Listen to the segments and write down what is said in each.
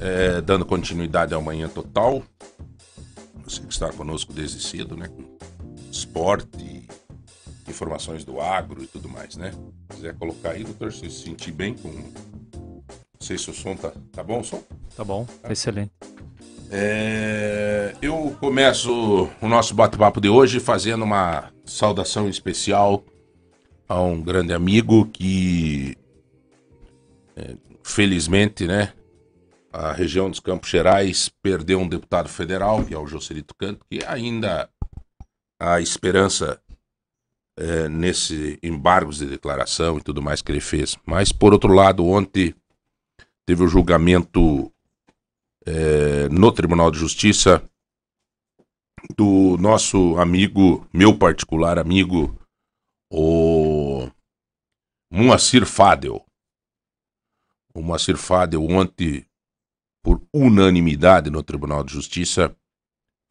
é, dando continuidade ao Manhã Total. Você que está conosco desde cedo, né? Esporte, informações do agro e tudo mais, né? Se quiser colocar aí, doutor, se se sentir bem com. Não sei se o som tá, tá bom o som? Tá bom, excelente. É, eu começo o nosso bate-papo de hoje fazendo uma saudação especial a um grande amigo que, é, felizmente, né, a região dos Campos Gerais perdeu um deputado federal, que é o Joselito Canto, que ainda há esperança é, nesse embargos de declaração e tudo mais que ele fez. Mas, por outro lado, ontem teve o julgamento é, no Tribunal de Justiça do nosso amigo, meu particular amigo, o Moacir Fadel. O Moacir Fadel ontem, por unanimidade no Tribunal de Justiça,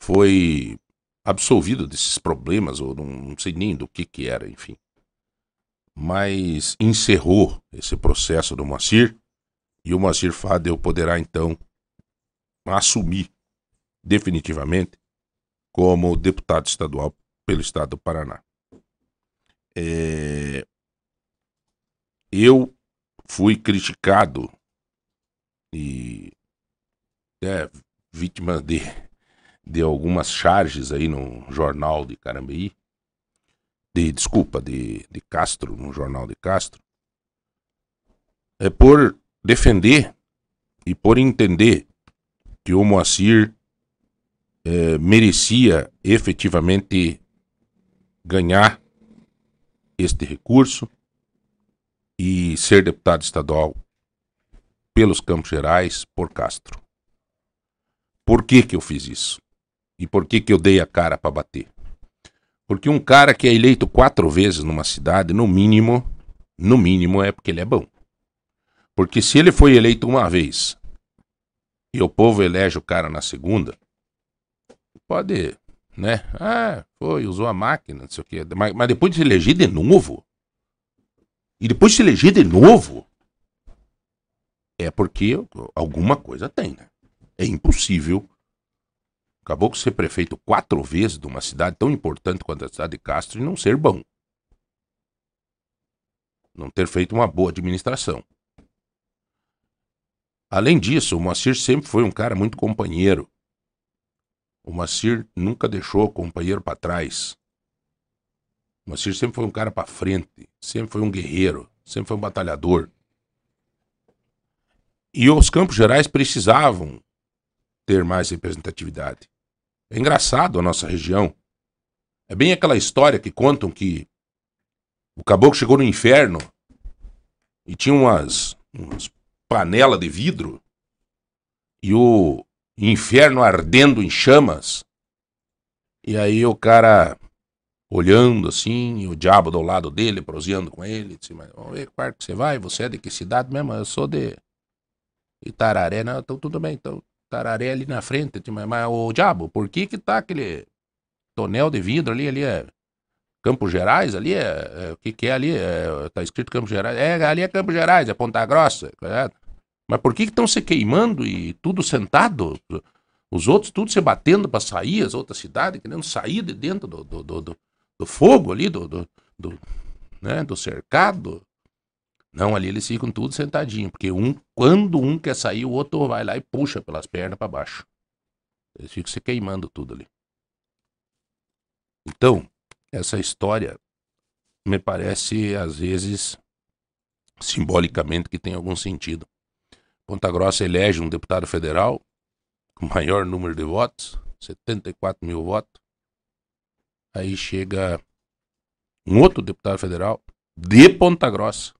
foi absolvido desses problemas, ou não, não sei nem do que que era, enfim. Mas encerrou esse processo do Moacir, e o Moacir Fadel poderá então assumir definitivamente como deputado estadual pelo estado do Paraná. É... Eu fui criticado e é, vítima de, de algumas charges aí no jornal de Carambeí, de, desculpa, de, de Castro, no jornal de Castro, é por defender e por entender que o Moacir é, merecia efetivamente ganhar este recurso e ser deputado estadual pelos Campos Gerais por Castro. Por que que eu fiz isso? E por que que eu dei a cara para bater? Porque um cara que é eleito quatro vezes numa cidade, no mínimo, no mínimo é porque ele é bom. Porque se ele foi eleito uma vez e o povo elege o cara na segunda, pode, né? Ah, foi, usou a máquina, não sei o quê. Mas, mas depois de se eleger de novo, e depois de se eleger de novo, é porque alguma coisa tem, né? É impossível. Acabou que ser prefeito quatro vezes de uma cidade tão importante quanto a cidade de Castro e não ser bom. Não ter feito uma boa administração. Além disso, o Moacir sempre foi um cara muito companheiro. O Moacir nunca deixou o companheiro para trás. O Moacir sempre foi um cara para frente, sempre foi um guerreiro, sempre foi um batalhador. E os Campos Gerais precisavam ter mais representatividade. É engraçado a nossa região. É bem aquela história que contam que o caboclo chegou no inferno e tinha umas, umas de vidro e o inferno ardendo em chamas. E aí o cara olhando assim, o diabo do lado dele, proseando com ele, disse, mas vamos ver que que você vai, você é de que cidade mesmo? Eu sou de Itararé, não, então tudo bem, então Itararé ali na frente, mas, mas o diabo, por que que tá aquele tonel de vidro ali, ali é Campos Gerais, ali é, é o que que é ali, é, tá escrito Campos Gerais, é, ali é Campos Gerais, é Ponta Grossa? Mas por que estão se queimando e tudo sentado? Os outros tudo se batendo para sair, as outras cidades querendo sair de dentro do, do, do, do, do fogo ali, do, do, do, né, do cercado. Não, ali eles ficam tudo sentadinho, porque um, quando um quer sair, o outro vai lá e puxa pelas pernas para baixo. Eles ficam se queimando tudo ali. Então, essa história me parece, às vezes, simbolicamente, que tem algum sentido. Ponta Grossa elege um deputado federal com maior número de votos, 74 mil votos. Aí chega um outro deputado federal de Ponta Grossa,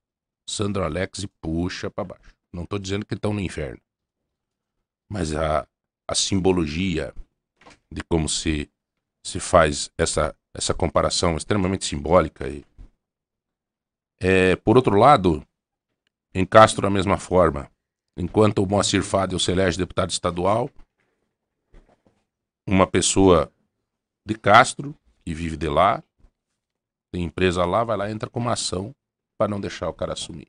Sandro Alex, e puxa para baixo. Não estou dizendo que estão no inferno. Mas a, a simbologia de como se, se faz essa, essa comparação extremamente simbólica. E, é, por outro lado, em Castro, a mesma forma. Enquanto o Moacir Fadel se elege deputado estadual, uma pessoa de Castro, que vive de lá, tem empresa lá, vai lá entra com uma ação para não deixar o cara assumir.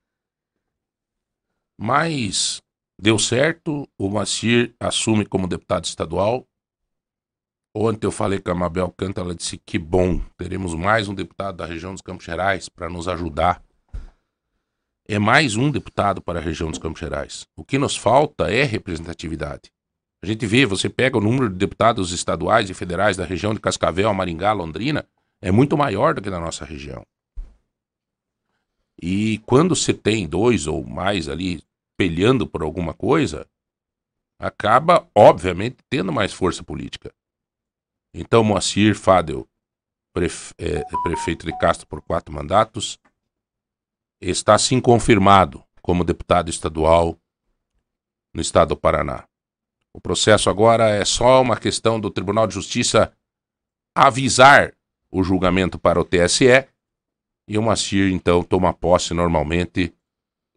Mas Deu certo, o Macir assume como deputado estadual. Ontem eu falei com a Mabel Canta, ela disse que bom, teremos mais um deputado da região dos Campos Gerais para nos ajudar. É mais um deputado para a região dos Campos Gerais. O que nos falta é representatividade. A gente vê, você pega o número de deputados estaduais e federais da região de Cascavel, Maringá, Londrina, é muito maior do que na nossa região. E quando você tem dois ou mais ali pelhando por alguma coisa, acaba, obviamente, tendo mais força política. Então, Moacir Fadel, prefe é, prefeito de Castro por quatro mandatos, está sim confirmado como deputado estadual no estado do Paraná. O processo agora é só uma questão do Tribunal de Justiça avisar o julgamento para o TSE e o Macir então toma posse normalmente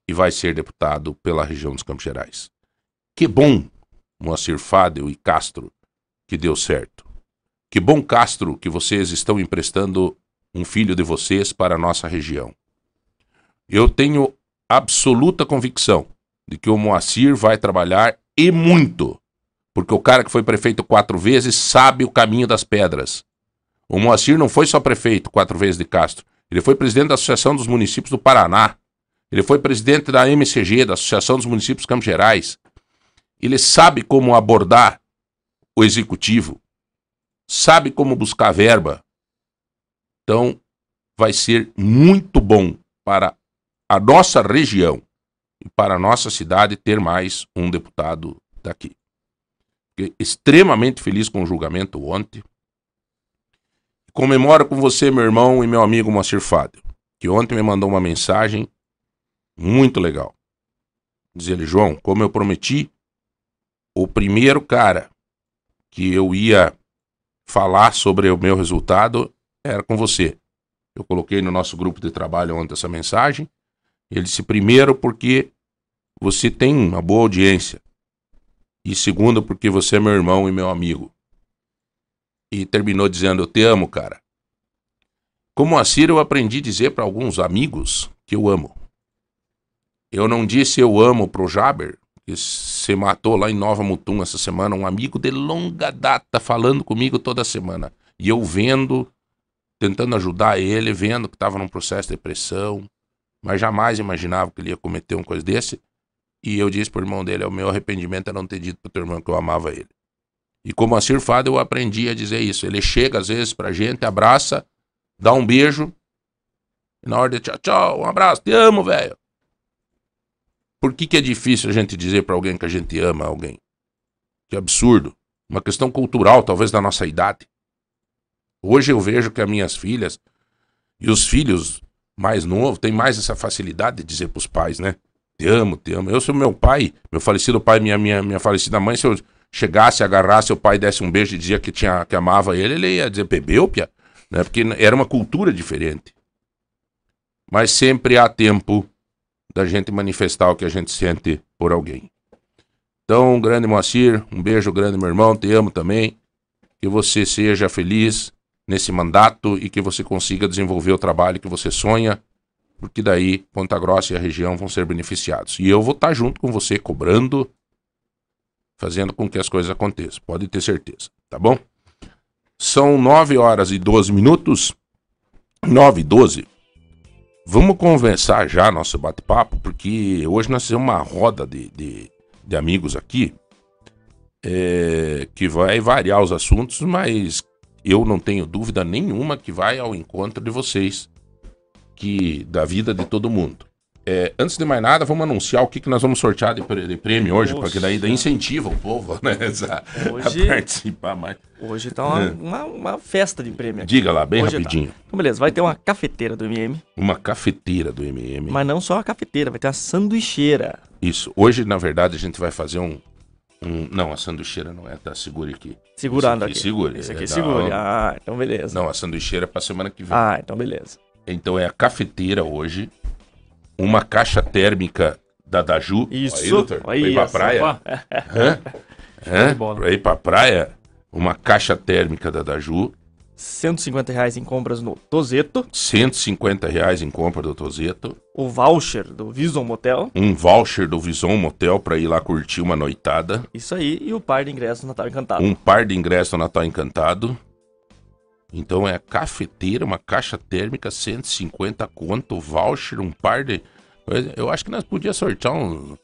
e vai ser deputado pela região dos Campos Gerais. Que bom, Moacir Fadel e Castro, que deu certo. Que bom, Castro, que vocês estão emprestando um filho de vocês para a nossa região. Eu tenho absoluta convicção de que o Moacir vai trabalhar e muito porque o cara que foi prefeito quatro vezes sabe o caminho das pedras. O Moacir não foi só prefeito quatro vezes de Castro, ele foi presidente da Associação dos Municípios do Paraná, ele foi presidente da MCG, da Associação dos Municípios Campos Gerais. Ele sabe como abordar o executivo, sabe como buscar verba. Então, vai ser muito bom para a nossa região e para a nossa cidade ter mais um deputado daqui. Fiquei extremamente feliz com o julgamento ontem. Comemoro com você, meu irmão e meu amigo Moacir Fábio, que ontem me mandou uma mensagem muito legal. Diz ele, João, como eu prometi, o primeiro cara que eu ia falar sobre o meu resultado era com você. Eu coloquei no nosso grupo de trabalho ontem essa mensagem. Ele disse, primeiro, porque você tem uma boa audiência. E segundo, porque você é meu irmão e meu amigo. E terminou dizendo: Eu te amo, cara. Como Assir, eu aprendi a dizer para alguns amigos que eu amo. Eu não disse eu amo pro Jaber, que se matou lá em Nova Mutum essa semana, um amigo de longa data falando comigo toda semana. E eu vendo, tentando ajudar ele, vendo que estava num processo de depressão, mas jamais imaginava que ele ia cometer uma coisa desse. E eu disse pro irmão dele: o meu arrependimento é não ter dito pro teu irmão que eu amava ele. E como a Fado, eu aprendi a dizer isso. Ele chega às vezes pra gente, abraça, dá um beijo. E na hora de tchau, tchau, um abraço, te amo, velho. Por que, que é difícil a gente dizer para alguém que a gente ama alguém? Que absurdo. Uma questão cultural, talvez da nossa idade. Hoje eu vejo que as minhas filhas e os filhos mais novos têm mais essa facilidade de dizer pros pais, né? Te amo, te amo. Eu sou meu pai, meu falecido pai, minha, minha, minha falecida mãe, se eu chegasse, agarrasse o pai, desse um beijo e dizia que, tinha, que amava ele, ele ia dizer bebeu, pia, né? Porque era uma cultura diferente. Mas sempre há tempo da gente manifestar o que a gente sente por alguém. Então, grande Moacir, um beijo grande, meu irmão, te amo também. Que você seja feliz nesse mandato e que você consiga desenvolver o trabalho que você sonha porque daí Ponta Grossa e a região vão ser beneficiados. E eu vou estar junto com você, cobrando, fazendo com que as coisas aconteçam. Pode ter certeza, tá bom? São 9 horas e 12 minutos. 9 e 12. Vamos conversar já nosso bate-papo, porque hoje nós temos uma roda de, de, de amigos aqui é, que vai variar os assuntos, mas eu não tenho dúvida nenhuma que vai ao encontro de vocês que da vida de todo mundo. É, antes de mais nada, vamos anunciar o que, que nós vamos sortear de, de prêmio hoje, Poxa. porque daí, daí incentiva o povo né, a, hoje, a participar mais. Hoje tá uma, é. uma, uma, festa de prêmio aqui. Diga lá, bem hoje tá. rapidinho. Tá. Então, beleza, vai ter uma cafeteira do MM. Uma cafeteira do MM. Mas não só a cafeteira, vai ter a sanduicheira. Isso. Hoje, na verdade, a gente vai fazer um. um não, a sanduicheira não é, tá? Segure aqui. Segurando aqui. aqui. Segure. Esse aqui é, segure. Ah, então beleza. Não, a sanduicheira é pra semana que vem. Ah, então beleza. Então é a cafeteira hoje, uma caixa térmica da Daju. Isso. Aí, doutor? Aí, pra ir pra praia? Hã? Hã? Pra ir pra praia, uma caixa térmica da Daju. 150 reais em compras no Tozeto. 150 reais em compra do Tozeto. O voucher do Vison Motel. Um voucher do Vison Motel para ir lá curtir uma noitada. Isso aí. E o par de ingressos Natal Encantado. Um par de ingressos Natal Encantado. Então é cafeteira, uma caixa térmica, 150 conto, voucher, um par de. Eu acho que nós podíamos sortear um,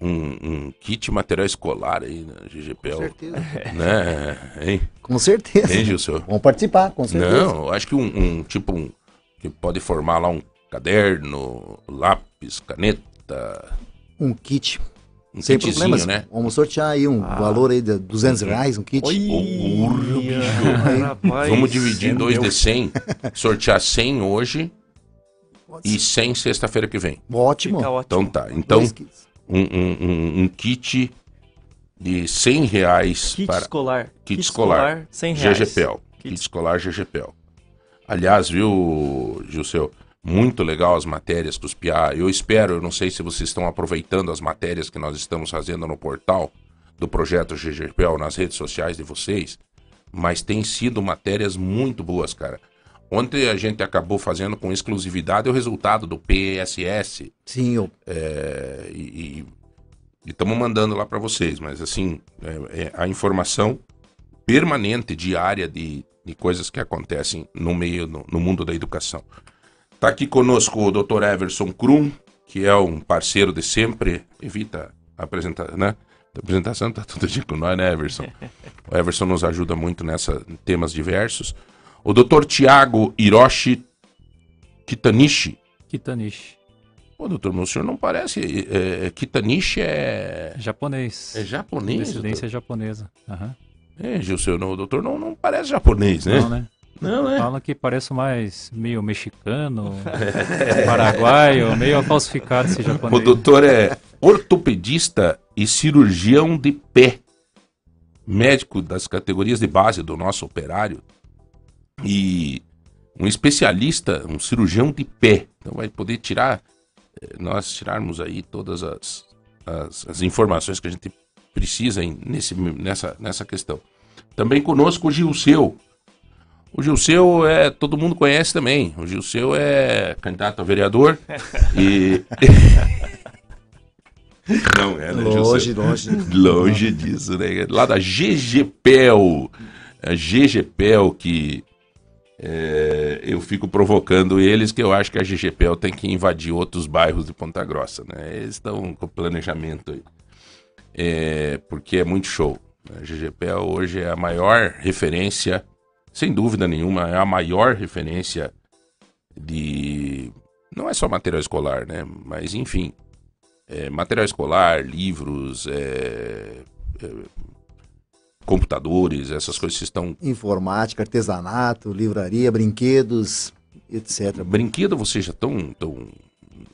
um, um, kit material escolar aí na GGPL. Com certeza. Né? Hein? Com certeza. Hein, Gilson? Vamos participar, com certeza. Não, eu acho que um, um, tipo um. que pode formar lá um caderno, lápis, caneta. Um kit. Um Sem problemas, né? Vamos sortear aí um ah. valor aí de 200 reais, um kit. Oi, Porra, Vamos dividir em dois de 100. Sortear 100 hoje e 100 sexta-feira que vem. Ótimo. Então tá. Então, um, um, um, um kit de 100 reais kit para escolar. Kit, kit escolar, escolar 100 reais. GGPEL. Kit, kit escolar GGPEL. Aliás, viu, Gilceu, muito legal as matérias que os PIA. Eu espero, eu não sei se vocês estão aproveitando as matérias que nós estamos fazendo no portal do projeto GGPEL nas redes sociais de vocês, mas tem sido matérias muito boas, cara. Ontem a gente acabou fazendo com exclusividade o resultado do PSS. Sim, eu... É, e estamos mandando lá para vocês, mas assim, é, é, a informação permanente, diária de, de coisas que acontecem no meio, no, no mundo da educação. Está aqui conosco o Dr. Everson Krum, que é um parceiro de sempre. Evita a apresentação, né? A apresentação tá tudo dia com nós, né, Everson? O Everson nos ajuda muito nessa temas diversos. O doutor Tiago Hiroshi Kitanishi. Kitanishi. Pô, doutor, o senhor não parece. É, é, Kitanishi é. Japonês. É japonês? Descendência doutor? japonesa. Uhum. É, Gilson, o doutor não, não parece japonês, né? Não, né? Não, né? Fala que parece mais meio mexicano, paraguaio, meio falsificado esse japonês. O doutor é ortopedista e cirurgião de pé. Médico das categorias de base do nosso operário e um especialista, um cirurgião de pé. Então vai poder tirar, eh, nós tirarmos aí todas as, as, as informações que a gente precisa nesse, nessa, nessa questão. Também conosco o Gilceu. O Gilceu é, todo mundo conhece também. O Gilceu é candidato a vereador e Não é, né, Longe, longe. Longe disso, né? Lá da GGPEL. A GGPEL que é, eu fico provocando eles que eu acho que a GGPEL tem que invadir outros bairros de Ponta Grossa, né? Eles estão com planejamento aí. É, porque é muito show. A GGPEL hoje é a maior referência, sem dúvida nenhuma, é a maior referência de. Não é só material escolar, né? Mas enfim. É, material escolar, livros, é, é computadores, essas coisas que estão. Informática, artesanato, livraria, brinquedos, etc. Brinquedo vocês já estão. Tão...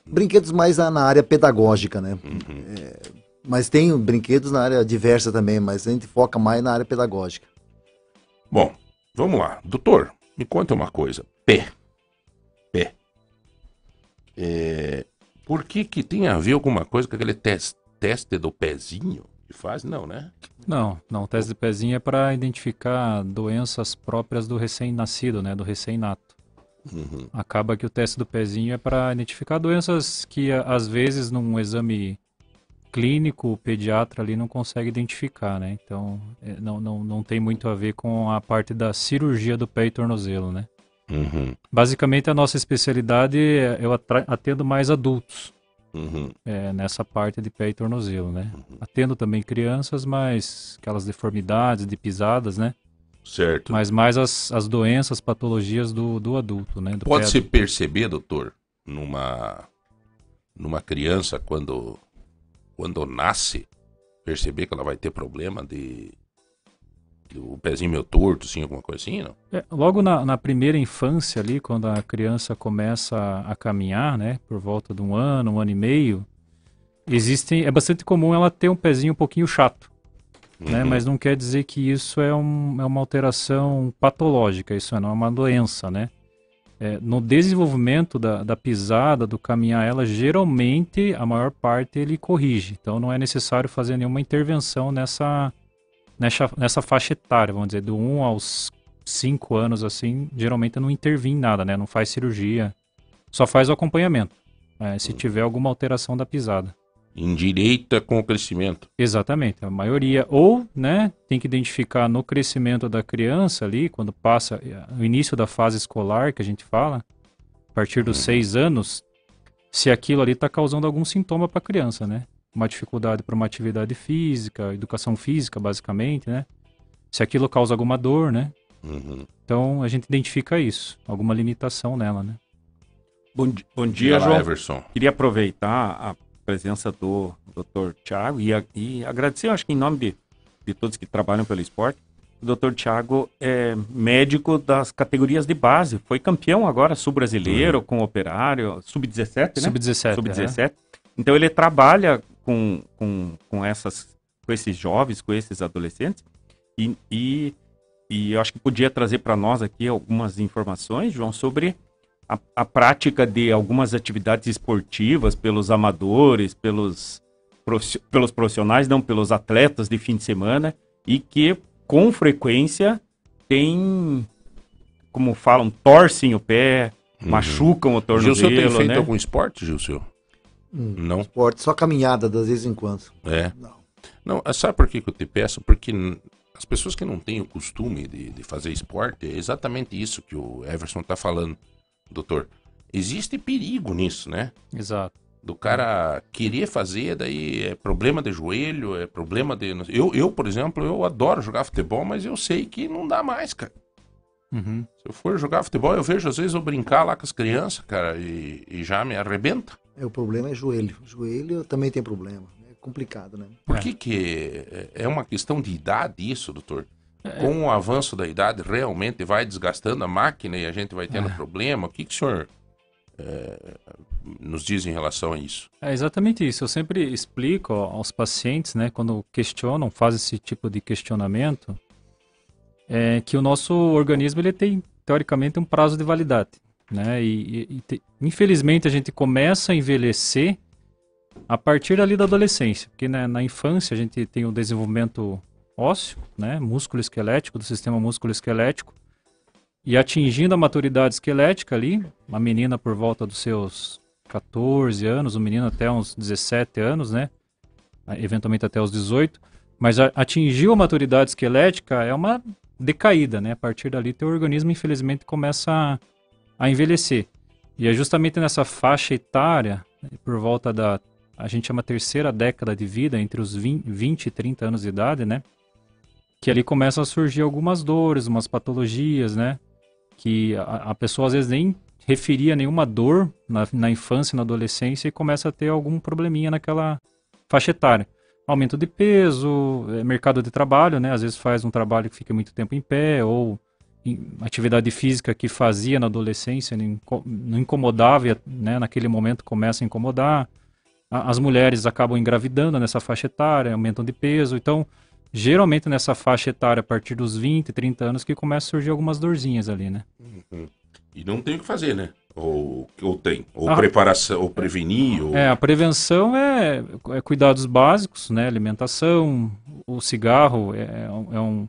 Brinquedos mais na área pedagógica, né? Uhum. É, mas tem brinquedos na área diversa também, mas a gente foca mais na área pedagógica. Bom, vamos lá. Doutor, me conta uma coisa. Pé. Pé. É... Por que que tem a ver alguma coisa com aquele teste, teste do pezinho? que faz? Não, né? Não, não. O teste de pezinho é para identificar doenças próprias do recém-nascido, né? Do recém-nato. Uhum. Acaba que o teste do pezinho é para identificar doenças que às vezes num exame clínico o pediatra ali não consegue identificar, né? Então é, não, não, não tem muito a ver com a parte da cirurgia do pé e tornozelo, né? Uhum. Basicamente a nossa especialidade é eu atendo mais adultos. Uhum. É, nessa parte de pé e tornozelo, né? Uhum. Atendo também crianças, mas aquelas deformidades de pisadas, né? Certo. Mas mais as, as doenças, patologias do, do adulto, né? Do Pode se perceber, doutor, numa, numa criança quando, quando nasce, perceber que ela vai ter problema de o pezinho meio torto, assim, alguma coisa assim, não? É, logo na, na, primeira infância ali, quando a criança começa a, a, caminhar, né, por volta de um ano, um ano e meio, existem, é bastante comum ela ter um pezinho um pouquinho chato, né, uhum. né, mas não quer dizer que isso é, um, é uma alteração patológica, isso não é uma doença, né. É, no desenvolvimento da, da pisada, do caminhar, ela geralmente, a maior parte, ele corrige. Então não é necessário fazer nenhuma intervenção nessa, nessa, nessa faixa etária, vamos dizer, do 1 aos cinco anos assim, geralmente não intervém em nada, né? Não faz cirurgia, só faz o acompanhamento. É, se tiver alguma alteração da pisada. Endireita com o crescimento. Exatamente, a maioria. Ou, né, tem que identificar no crescimento da criança ali, quando passa o início da fase escolar, que a gente fala, a partir dos uhum. seis anos, se aquilo ali está causando algum sintoma para a criança, né? Uma dificuldade para uma atividade física, educação física, basicamente, né? Se aquilo causa alguma dor, né? Uhum. Então a gente identifica isso, alguma limitação nela, né? Bom, bom dia, João. Everson. Queria aproveitar a presença do Dr. Tiago e, e agradecer, acho que em nome de, de todos que trabalham pelo esporte. O Dr. Tiago é médico das categorias de base, foi campeão agora sul-brasileiro uhum. com operário, sub-17, né? Sub-17. Sub-17. É. Então ele trabalha com, com, com, essas, com esses jovens, com esses adolescentes e, e, e eu acho que podia trazer para nós aqui algumas informações, João, sobre a, a prática de algumas atividades esportivas pelos amadores, pelos, pelos profissionais, não pelos atletas de fim de semana, e que com frequência tem, como falam, torcem o pé, uhum. machucam o tornozelo. Gilson tem feito né? algum esporte, Gilson? Hum, não. Esporte, só caminhada, das vezes em quando. É. Não. Não, sabe por que, que eu te peço? Porque as pessoas que não têm o costume de, de fazer esporte, é exatamente isso que o Everson está falando doutor, existe perigo nisso, né? Exato. Do cara querer fazer, daí é problema de joelho, é problema de. Eu, eu, por exemplo, eu adoro jogar futebol, mas eu sei que não dá mais, cara. Uhum. Se eu for jogar futebol, eu vejo às vezes eu brincar lá com as crianças, cara, e, e já me arrebenta. É, o problema é joelho. Joelho também tem problema. É complicado, né? Por que, que é, é uma questão de idade isso, doutor? Com o avanço da idade, realmente vai desgastando a máquina e a gente vai tendo é. problema? O que, que o senhor é, nos diz em relação a isso? É exatamente isso. Eu sempre explico aos pacientes, né, quando questionam, fazem esse tipo de questionamento, é que o nosso organismo ele tem, teoricamente, um prazo de validade. Né? E, e, e infelizmente a gente começa a envelhecer a partir dali da adolescência, porque né, na infância a gente tem o desenvolvimento ósseo, né, músculo esquelético, do sistema músculo esquelético, e atingindo a maturidade esquelética ali, uma menina por volta dos seus 14 anos, um menino até uns 17 anos, né, eventualmente até os 18, mas atingiu a maturidade esquelética é uma decaída, né, a partir dali teu organismo infelizmente começa a, a envelhecer. E é justamente nessa faixa etária, por volta da a gente chama terceira década de vida, entre os 20, 20 e 30 anos de idade, né? Que ali começam a surgir algumas dores, umas patologias, né? Que a, a pessoa às vezes nem referia nenhuma dor na, na infância na adolescência e começa a ter algum probleminha naquela faixa etária. Aumento de peso, é, mercado de trabalho, né? Às vezes faz um trabalho que fica muito tempo em pé ou atividade física que fazia na adolescência não incomodava, né? Naquele momento começa a incomodar. As mulheres acabam engravidando nessa faixa etária, aumentam de peso. Então, geralmente nessa faixa etária, a partir dos 20, 30 anos, que começa a surgir algumas dorzinhas ali, né? Uhum. E não tem o que fazer, né? Ou, ou tem? Ou ah, preparação, ou prevenir? Ou... É, a prevenção é, é, cuidados básicos, né? Alimentação, o cigarro é, é, um,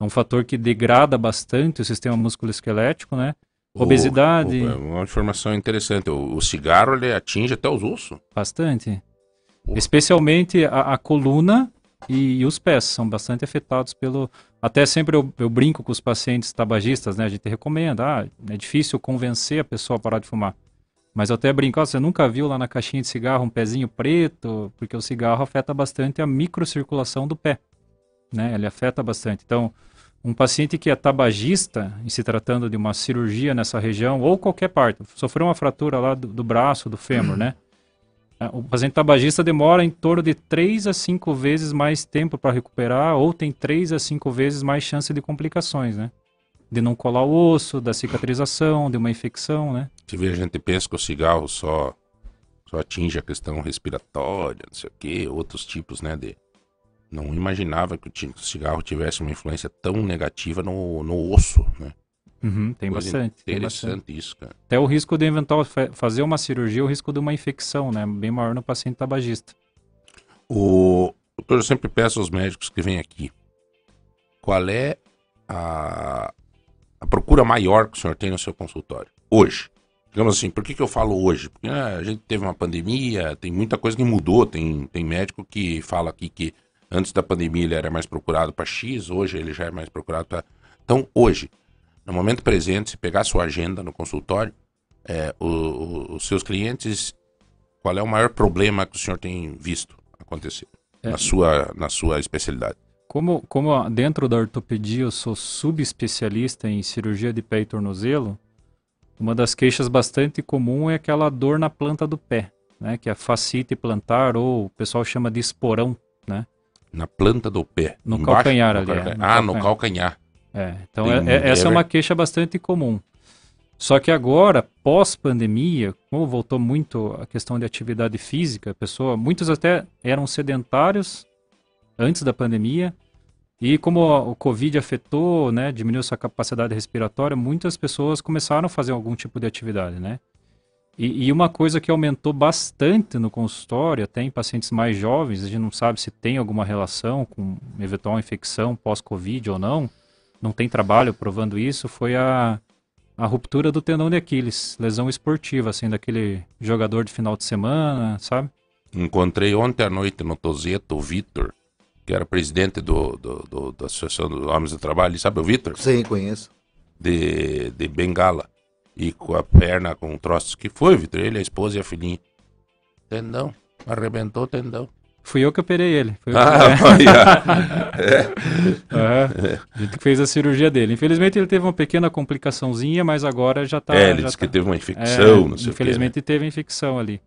é um fator que degrada bastante o sistema músculo-esquelético, né? Obesidade. O, o, é uma informação interessante. O, o, cigarro ele atinge até os ossos. Bastante. Especialmente a, a coluna e, e, os pés são bastante afetados pelo. Até sempre eu, eu, brinco com os pacientes tabagistas, né? A gente recomenda, ah, é difícil convencer a pessoa a parar de fumar. Mas eu até brinco, oh, você nunca viu lá na caixinha de cigarro um pezinho preto? Porque o cigarro afeta bastante a microcirculação do pé, né? Ele afeta bastante. Então, um paciente que é tabagista, e se tratando de uma cirurgia nessa região, ou qualquer parte, sofreu uma fratura lá do, do braço, do fêmur, né? É, o paciente tabagista demora em torno de 3 a 5 vezes mais tempo para recuperar ou tem 3 a 5 vezes mais chance de complicações, né? De não colar o osso, da cicatrização, de uma infecção, né? Você vê, a gente pensa que o cigarro só, só atinge a questão respiratória, não sei o quê, outros tipos, né, de... Não imaginava que o cigarro tivesse uma influência tão negativa no, no osso, né? Uhum, tem bastante. Interessante tem bastante isso, cara. Até o risco de eventual fazer uma cirurgia, o risco de uma infecção, né? Bem maior no paciente tabagista. O doutor, eu sempre peço aos médicos que vêm aqui, qual é a, a procura maior que o senhor tem no seu consultório? Hoje. Digamos assim, por que, que eu falo hoje? Porque ah, a gente teve uma pandemia, tem muita coisa que mudou. Tem, tem médico que fala aqui que antes da pandemia ele era mais procurado para X, hoje ele já é mais procurado para. Então, hoje, no momento presente, se pegar sua agenda no consultório, é, o, o, os seus clientes, qual é o maior problema que o senhor tem visto acontecer é. na, sua, na sua especialidade? Como, como dentro da ortopedia eu sou subespecialista em cirurgia de pé e tornozelo, uma das queixas bastante comum é aquela dor na planta do pé, né, que é a fascite plantar ou o pessoal chama de esporão, né? Na planta do pé. No Embaixo, calcanhar no ali. Calcanhar. É, no ah, calcanhar. no calcanhar. É, então é, é, essa é uma queixa bastante comum. Só que agora, pós-pandemia, como voltou muito a questão de atividade física, pessoa, muitos até eram sedentários antes da pandemia, e como o Covid afetou, né, diminuiu sua capacidade respiratória, muitas pessoas começaram a fazer algum tipo de atividade, né? E, e, uma coisa que aumentou bastante no consultório, até em pacientes mais jovens, a gente não sabe se tem alguma relação com eventual infecção pós-Covid ou não, não tem trabalho provando isso, foi a, a ruptura do tendão de Aquiles, lesão esportiva, assim, daquele jogador de final de semana, sabe? Encontrei ontem à noite no Tozeto o Vitor, que era presidente do, do, do, da Associação dos Homens do Trabalho, sabe o Vitor? Sim, conheço. De, de Bengala. E com a perna com troços que foi, Vitor, ele, a esposa e a filhinha. Tendão, arrebentou o tendão. Fui eu que operei ele. Foi ah, que... é. uhum. A gente fez a cirurgia dele. Infelizmente ele teve uma pequena complicaçãozinha, mas agora já tá. É, ele disse tá... que teve uma infecção, é, não sei Infelizmente o quê, né? teve infecção ali.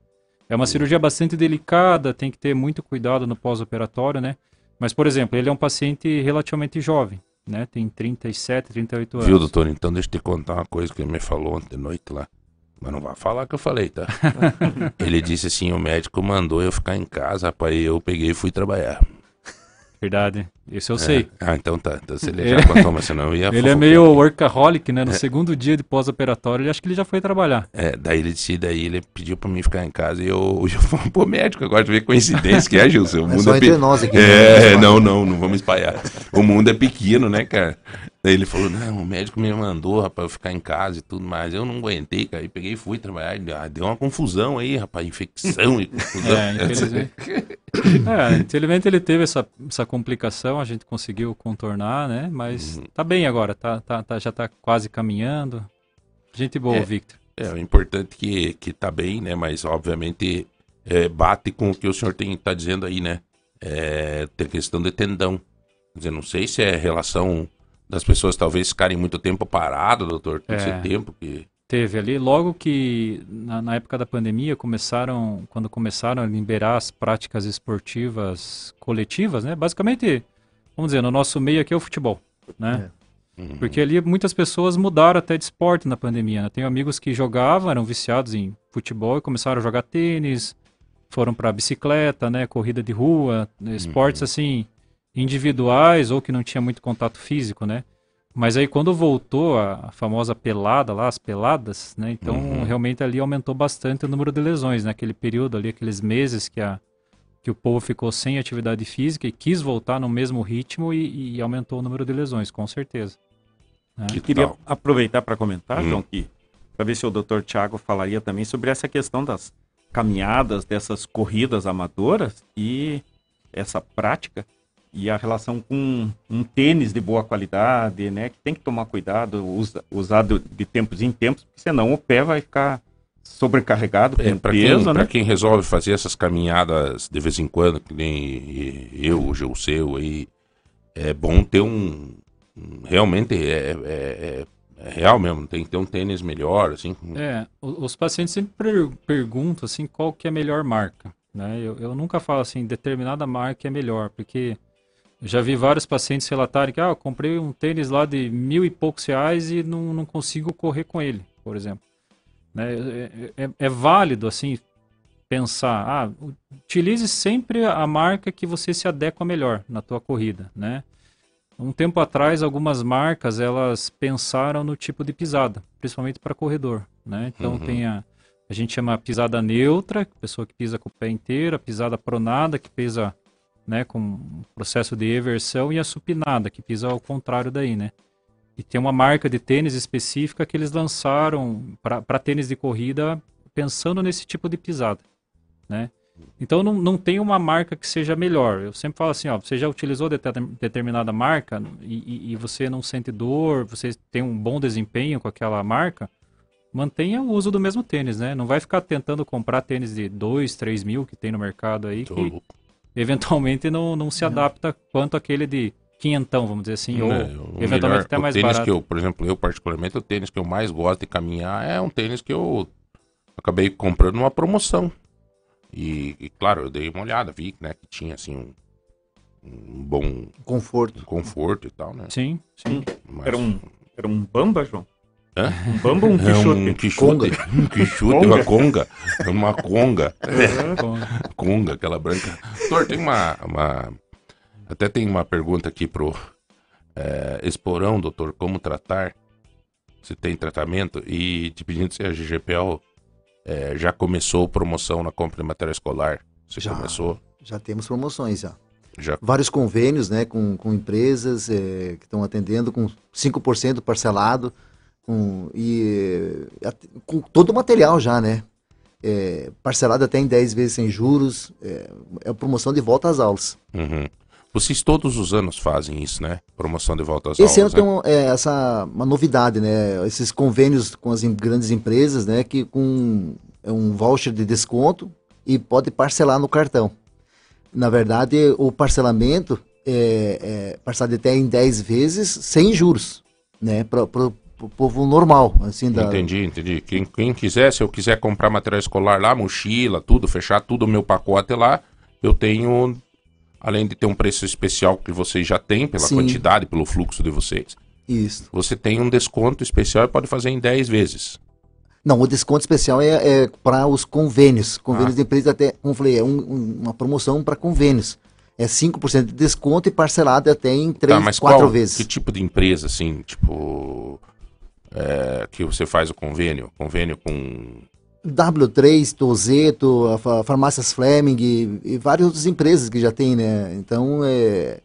É uma cirurgia bastante delicada, tem que ter muito cuidado no pós-operatório, né? Mas, por exemplo, ele é um paciente relativamente jovem, né? Tem 37, 38 anos. Viu, doutor? Então deixa eu te contar uma coisa que ele me falou ontem à noite lá. Mas não vai falar que eu falei, tá? ele disse assim, o médico mandou eu ficar em casa, rapaz, eu peguei e fui trabalhar. Verdade. Isso eu é. sei. Ah, então tá. Então se ele já contou, mas senão eu ia Ele é meio workaholic, né? No é. segundo dia de pós-operatório, ele acho que ele já foi trabalhar. É, daí ele disse, daí ele pediu pra mim ficar em casa e eu, eu fui pro médico agora de ver coincidência que é, Gilson. O mundo é só é entre pe... nós aqui. É, né? não, não, não vamos espalhar. O mundo é pequeno, né, cara? Daí ele falou, não, o médico me mandou, rapaz, eu ficar em casa e tudo mais. Eu não aguentei, cara. E peguei e fui trabalhar. Ah, deu uma confusão aí, rapaz, infecção e confusão. É, infelizmente. é, infelizmente ele teve essa, essa complicação, a gente conseguiu contornar, né? Mas uhum. tá bem agora, tá, tá, tá, já tá quase caminhando. Gente boa, é, Victor. É, o importante que, que tá bem, né? Mas obviamente é, bate com o que o senhor tem, tá dizendo aí, né? É, tem questão de tendão. Quer dizer, não sei se é relação das pessoas talvez ficarem muito tempo parado, doutor. Tem é, tempo que. Teve ali, logo que na, na, época da pandemia começaram, quando começaram a liberar as práticas esportivas coletivas, né? Basicamente, vamos dizer, no nosso meio aqui é o futebol, né? É. Uhum. Porque ali muitas pessoas mudaram até de esporte na pandemia. Né? Tenho amigos que jogavam, eram viciados em futebol e começaram a jogar tênis, foram para bicicleta, né? Corrida de rua, esportes uhum. assim individuais ou que não tinha muito contato físico, né? Mas aí quando voltou a, famosa pelada lá, as peladas, né? Então uhum. realmente ali aumentou bastante o número de lesões, naquele né? período ali, aqueles meses que, a, que o povo ficou sem atividade física e quis voltar no mesmo ritmo e, e aumentou o número de lesões, com certeza. Né? Eu queria aproveitar para comentar, hum. João, que para ver se o Dr. Tiago falaria também sobre essa questão das caminhadas, dessas corridas amadoras e essa prática e a relação com um tênis de boa qualidade, né? Que tem que tomar cuidado, usa, usado de tempos em tempos, porque senão o pé vai ficar sobrecarregado é, para quem, né? quem resolve fazer essas caminhadas de vez em quando, que nem eu, o Gilceu aí, é bom ter um, realmente é, é, é, é, real mesmo, tem que ter um tênis melhor, assim. É, os pacientes sempre perguntam assim qual que é a melhor marca, né? Eu, eu nunca falo assim determinada marca é melhor, porque já vi vários pacientes relatarem que ah, eu comprei um tênis lá de mil e poucos reais e não, não consigo correr com ele, por exemplo. Né? É, é, é válido assim pensar, ah, utilize sempre a marca que você se adequa melhor na tua corrida, né? Um tempo atrás, algumas marcas elas pensaram no tipo de pisada, principalmente para corredor, né? Então uhum. tem a, a gente chama pisada neutra, pessoa que pisa com o pé inteiro, a pisada pronada, que pisa né, com processo de eversão e a supinada, que pisa ao contrário daí, né? E tem uma marca de tênis específica que eles lançaram para tênis de corrida pensando nesse tipo de pisada, né? Então não, não tem uma marca que seja melhor. Eu sempre falo assim, ó, você já utilizou de determinada marca e, e, e, você não sente dor, você tem um bom desempenho com aquela marca, mantenha o uso do mesmo tênis, né? Não vai ficar tentando comprar tênis de 2, 3 mil que tem no mercado aí, Tô que louco. eventualmente não, não se adapta quanto aquele de quinhentão, vamos dizer assim, ou eventualmente melhor, até mais tênis barato. Que eu, por exemplo, eu particularmente, o tênis que eu mais gosto de caminhar é um tênis que eu acabei comprando numa promoção. E, e, claro, eu dei uma olhada, vi né, que tinha assim um, um bom conforto. Um conforto e tal, né? Sim, sim. Mas... Era, um, era um bamba, João? Hã? Um bamba ou um quixote? É um quixote, um quixote, uma conga. Uma conga. É. conga, aquela branca. Doutor, tem uma, uma. Até tem uma pergunta aqui pro é, Esporão, doutor, como tratar? Se tem tratamento? E te pedindo se a GGPL é, já começou promoção na compra de material escolar? Você já, começou? Já temos promoções, já. já. Vários convênios né, com, com empresas é, que estão atendendo com 5% parcelado com, e com todo o material já, né? É, parcelado até em 10 vezes sem juros. É, é promoção de volta às aulas. Uhum. Vocês todos os anos fazem isso, né? Promoção de volta às Esse aulas. Esse ano né? tem um, é, essa uma novidade, né? Esses convênios com as grandes empresas, né? Que com é um voucher de desconto e pode parcelar no cartão. Na verdade, o parcelamento é, é parcelado até em 10 vezes sem juros, né? Para o povo normal, assim. Da... Entendi, entendi. Quem, quem quiser, se eu quiser comprar material escolar lá, mochila, tudo, fechar tudo o meu pacote lá, eu tenho além de ter um preço especial que vocês já têm pela Sim. quantidade, pelo fluxo de vocês. Isso. Você tem um desconto especial e pode fazer em 10 vezes. Não, o desconto especial é, é para os convênios. Convênios ah. de empresa até, como eu falei, é um, uma promoção para convênios. É 5% de desconto e parcelado até em 3, tá, 4 qual, vezes. Que tipo de empresa, assim, tipo. É, que você faz o convênio? Convênio com W3, Tozeto, a Farmácias Fleming e, e, várias outras empresas que já tem, né? Então, é,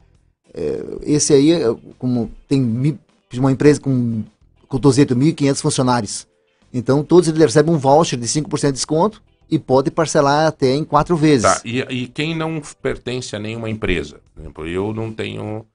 é, esse aí, é, como tem uma empresa com, com Tozeto, 1.500 funcionários. Então, todos eles recebem um voucher de 5% de desconto e pode parcelar até em quatro vezes. Tá, e, e quem não pertence a nenhuma empresa? Por exemplo, eu não tenho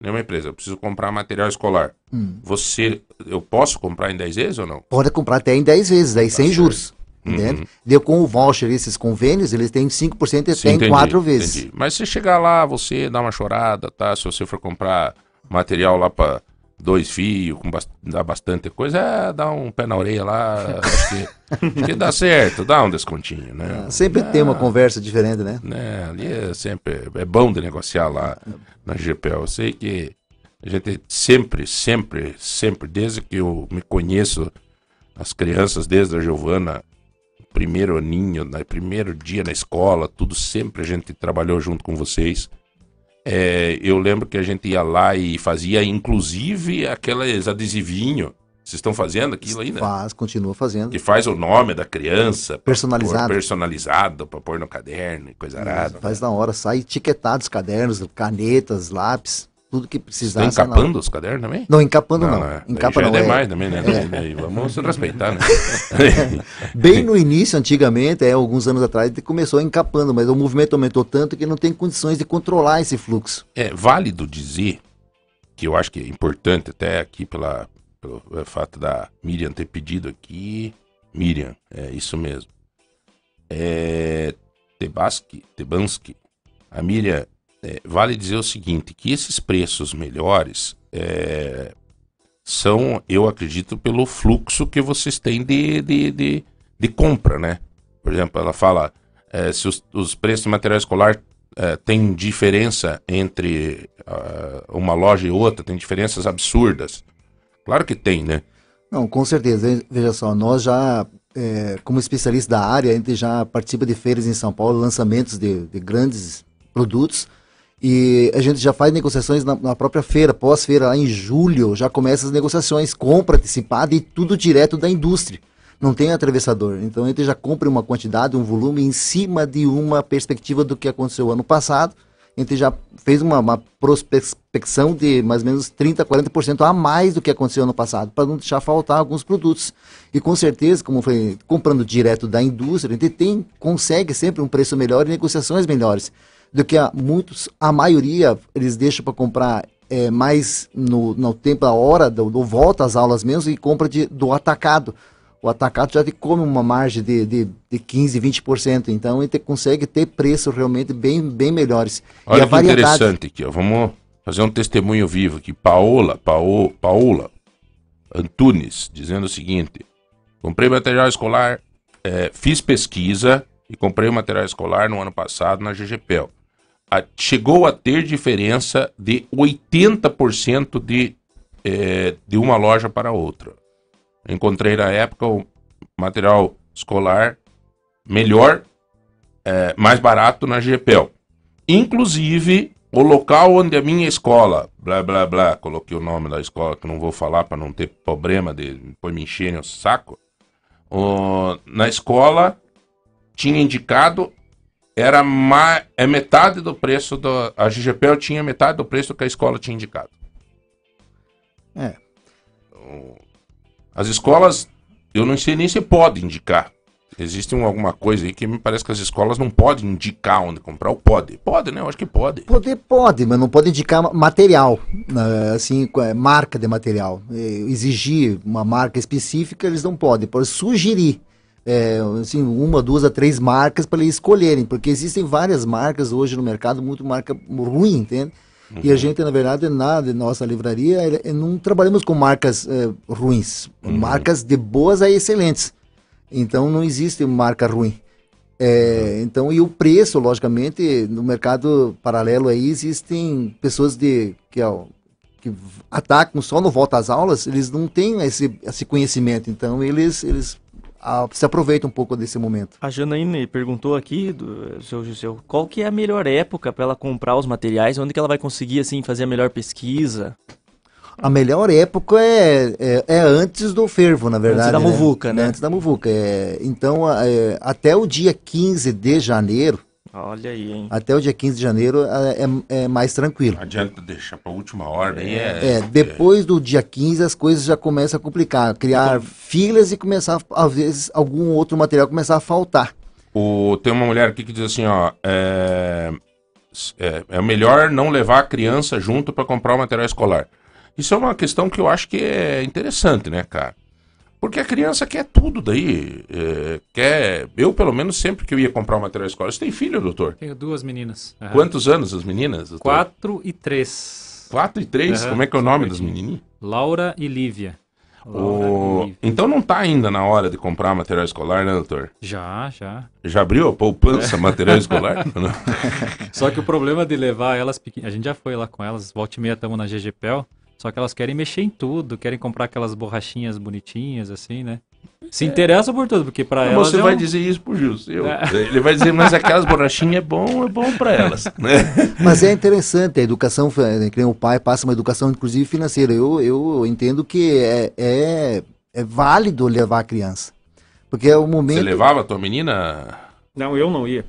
nenhuma empresa, eu preciso comprar material escolar. Hum. Você, eu posso comprar em 10 vezes ou não? Pode comprar até em 10 vezes, aí tá sem certo. juros. Uhum. Deu com o voucher, esses convênios, eles têm 5% e Sim, tem quatro vezes. Entendi. Mas se chegar lá, você dá uma chorada, tá? Se você for comprar material lá para dois fios, com bast dá bastante coisa, é, dá um pé na orelha lá, que, que dá certo, dá um descontinho, né? É, sempre tem uma conversa diferente, né? né? Ali é sempre, é bom de negociar lá na GPL. Eu sei que a gente sempre, sempre, sempre, desde que eu me conheço, as crianças, desde a Giovana, primeiro aninho, no primeiro dia na escola, tudo sempre a gente trabalhou junto com vocês. É, eu lembro que a gente ia lá e fazia, inclusive, aqueles adesivinhos. Vocês estão fazendo aquilo ainda? Faz, continua fazendo. Que faz o nome da criança. Personalizado. personalizado, para pôr no caderno e coisa arada. Faz na hora, sai etiquetados cadernos, canetas, lápis tudo que precisar. Está encapando os cadernos também? Não, encapando não. não. É. Encapa já não é demais também, né? É. Vamos respeitar, né? Bem no início, antigamente, é, alguns anos atrás, começou encapando, mas o movimento aumentou tanto que não tem condições de controlar esse fluxo. É válido dizer, que eu acho que é importante até aqui pela, pelo é, fato da Miriam ter pedido aqui. Miriam, é isso mesmo. É, Tebaski, Tebansky, a Miriam é, vale dizer o seguinte, que esses preços melhores é, são, eu acredito, pelo fluxo que vocês têm de, de, de, de compra, né? Por exemplo, ela fala é, se os, os, preços de material escolar é, têm diferença entre uh, uma loja e outra, tem diferenças absurdas. Claro que tem, né? Não, com certeza. Veja só, nós já, é, como especialista da área, a gente já participa de feiras em São Paulo, lançamentos de, de grandes produtos. E a gente já faz negociações na, na própria feira, pós-feira, lá em julho, já começa as negociações, compra antecipada e tudo direto da indústria. Não tem atravessador. Então gente já compra uma quantidade, um volume em cima de uma perspectiva do que aconteceu ano passado a gente já fez uma, uma prospecção de mais ou menos 30%, 40% a mais do que aconteceu ano passado, para não deixar faltar alguns produtos. E com certeza, como foi comprando direto da indústria, a gente tem, consegue sempre um preço melhor e negociações melhores do que a muitos, a maioria eles deixam para comprar é, mais no, no tempo, a hora do, do volta às aulas mesmo e compra de, do atacado o atacado já te come uma margem de, de, de 15%, 20%. Então, ele consegue ter preços realmente bem, bem melhores. Olha que variedade... interessante aqui, ó. vamos fazer um testemunho vivo aqui. Paola, Paola, Paola Antunes, dizendo o seguinte: comprei material escolar, é, fiz pesquisa e comprei o material escolar no ano passado na GGPEL. A, chegou a ter diferença de 80% de, é, de uma loja para outra. Encontrei na época o material escolar melhor, é, mais barato na GPEL. Inclusive, o local onde a minha escola, blá blá blá, coloquei o nome da escola que não vou falar para não ter problema de depois me encherem o saco. O, na escola tinha indicado era mais, é metade do preço do a GGPEL tinha metade do preço que a escola tinha indicado. É. As escolas, eu não sei nem se pode indicar. Existe um, alguma coisa aí que me parece que as escolas não podem indicar onde comprar. Ou pode? Pode, né? Eu acho que pode. Poder pode, mas não pode indicar material, né? assim, é, marca de material. Exigir uma marca específica, eles não podem. Pode sugerir. É, assim, uma, duas a três marcas para eles escolherem, porque existem várias marcas hoje no mercado, muito marca ruim, entende? Uhum. E a gente, na verdade, na nossa livraria, não trabalhamos com marcas é, ruins. Uhum. Marcas de boas a excelentes. Então não existe marca ruim. É, uhum. Então, e o preço, logicamente, no mercado paralelo aí existem pessoas de, que, ó, que atacam só no volta às aulas, eles não têm esse, esse conhecimento. Então, eles, eles a, se aproveita um pouco desse momento. A Janaíne perguntou aqui, do, seu Giseu, qual que é a melhor época para ela comprar os materiais? Onde que ela vai conseguir assim fazer a melhor pesquisa? A melhor época é, é, é, antes do fervo, na verdade. Antes da né? muvuca, né? Antes da muvuca. É, então, é, até o dia 15 de janeiro, Olha aí, hein? Até o dia 15 de janeiro é, é, é mais tranquilo. Não adianta deixar para a última hora. É, é, é, depois do dia 15 as coisas já começam a complicar. Criar filas e começar, às vezes, algum outro material começar a faltar. O, tem uma mulher aqui que diz assim, ó... É, é, é melhor não levar a criança junto para comprar o material escolar. Isso é uma questão que eu acho que é interessante, né, cara? Porque a criança quer tudo daí. É, quer. Eu, pelo menos, sempre que eu ia comprar um material escolar. Você tem filho, doutor? Tenho duas meninas. Uhum. Quantos anos as meninas? Doutor? Quatro e três. Quatro e três? Uhum. Como é que é o nome das menininhas? Laura e Lívia. O... Então não está ainda na hora de comprar material escolar, né, doutor? Já, já. Já abriu a poupança material escolar? Só que o problema de levar elas pequenas. A gente já foi lá com elas, volta e meia estamos na GGPEL. Só que elas querem mexer em tudo, querem comprar aquelas borrachinhas bonitinhas, assim, né? Se é. interessam por tudo, porque para elas. Você é vai um... dizer isso pro Gilson. É. Ele vai dizer, mas aquelas borrachinhas é bom, é bom para elas. Né? Mas é interessante, a educação, né, que o pai passa uma educação, inclusive financeira. Eu, eu entendo que é, é, é válido levar a criança. Porque é o momento. Você levava a tua menina? Não, eu não ia.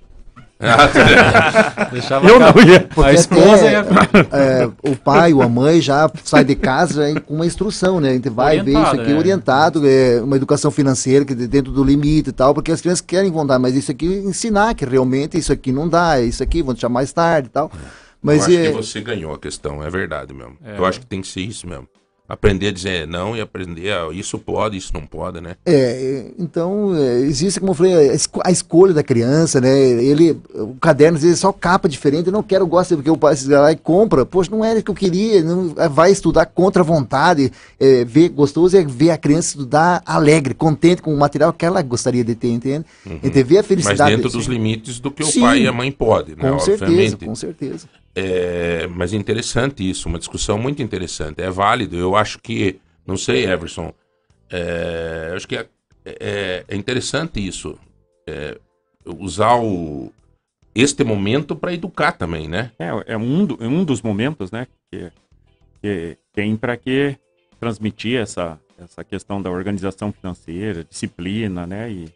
Deixava eu não ia. Porque a esposa ia... é, o pai ou a mãe já sai de casa com uma instrução, né? A gente vai ver isso aqui é. orientado, é, uma educação financeira que dentro do limite e tal, porque as crianças querem vão dar, mas isso aqui ensinar que realmente isso aqui não dá, isso aqui vão deixar mais tarde e tal. Mas eu acho é... que você ganhou a questão, é verdade mesmo. É. Eu acho que tem que ser isso mesmo aprender a dizer não e aprender a, isso pode, isso não pode, né? É, então é, existe, como eu falei, a escolha da criança, né? Ele, o caderno às vezes é só capa diferente, eu não quero, gosto porque o pai vai lá e compra, poxa, não era o que eu queria, não, é, vai estudar contra a vontade, é, ver gostoso é ver a criança estudar alegre, contente com o material que ela gostaria de ter, entende? Uhum. Ver a felicidade. Mas dentro dos limites do que Sim, o pai e a mãe podem, né? Com certeza, com certeza. É, mas interessante isso, uma discussão muito interessante. É válido. Eu acho que, não sei, Everson, é, acho que é, é, é interessante isso. É, usar o, este momento para educar também, né? É, é um, do, é um dos momentos, né? Que, que tem para que transmitir essa, essa questão da organização financeira, disciplina, né? E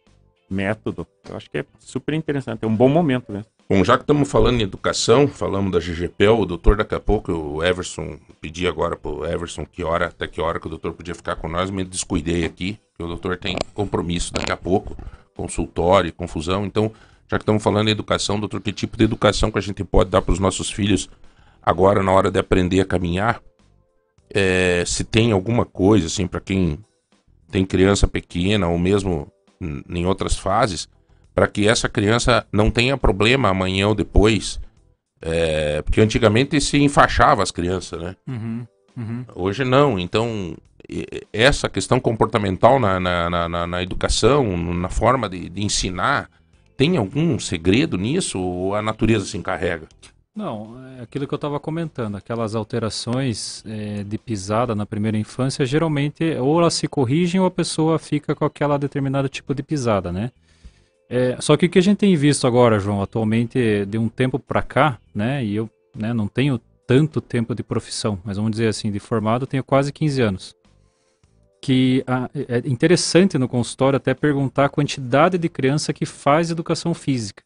método. Eu acho que é super interessante. É um bom momento, né? Bom, já que estamos falando em educação, falamos da GGPEL, o doutor daqui a pouco, o Everson, pedi agora pro Everson que hora, até que hora que o doutor podia ficar com nós, me descuidei aqui, que o doutor tem compromisso daqui a pouco, consultório, confusão, então, já que estamos falando em educação, doutor, que tipo de educação que a gente pode dar para os nossos filhos agora na hora de aprender a caminhar? É, se tem alguma coisa, assim, para quem tem criança pequena ou mesmo em outras fases, para que essa criança não tenha problema amanhã ou depois. É, porque antigamente se enfaixava as crianças, né? Uhum, uhum. Hoje não. Então, essa questão comportamental na, na, na, na educação, na forma de, de, ensinar, tem algum segredo nisso ou a natureza se encarrega? Não, é aquilo que eu estava comentando, aquelas alterações é, de pisada na primeira infância, geralmente ou elas se corrigem ou a pessoa fica com aquela determinado tipo de pisada, né? É, só que o que a gente tem visto agora, João, atualmente, de um tempo para cá, né, e eu né, não tenho tanto tempo de profissão, mas vamos dizer assim, de formado, tenho quase 15 anos. Que a, é interessante no consultório até perguntar a quantidade de criança que faz educação física.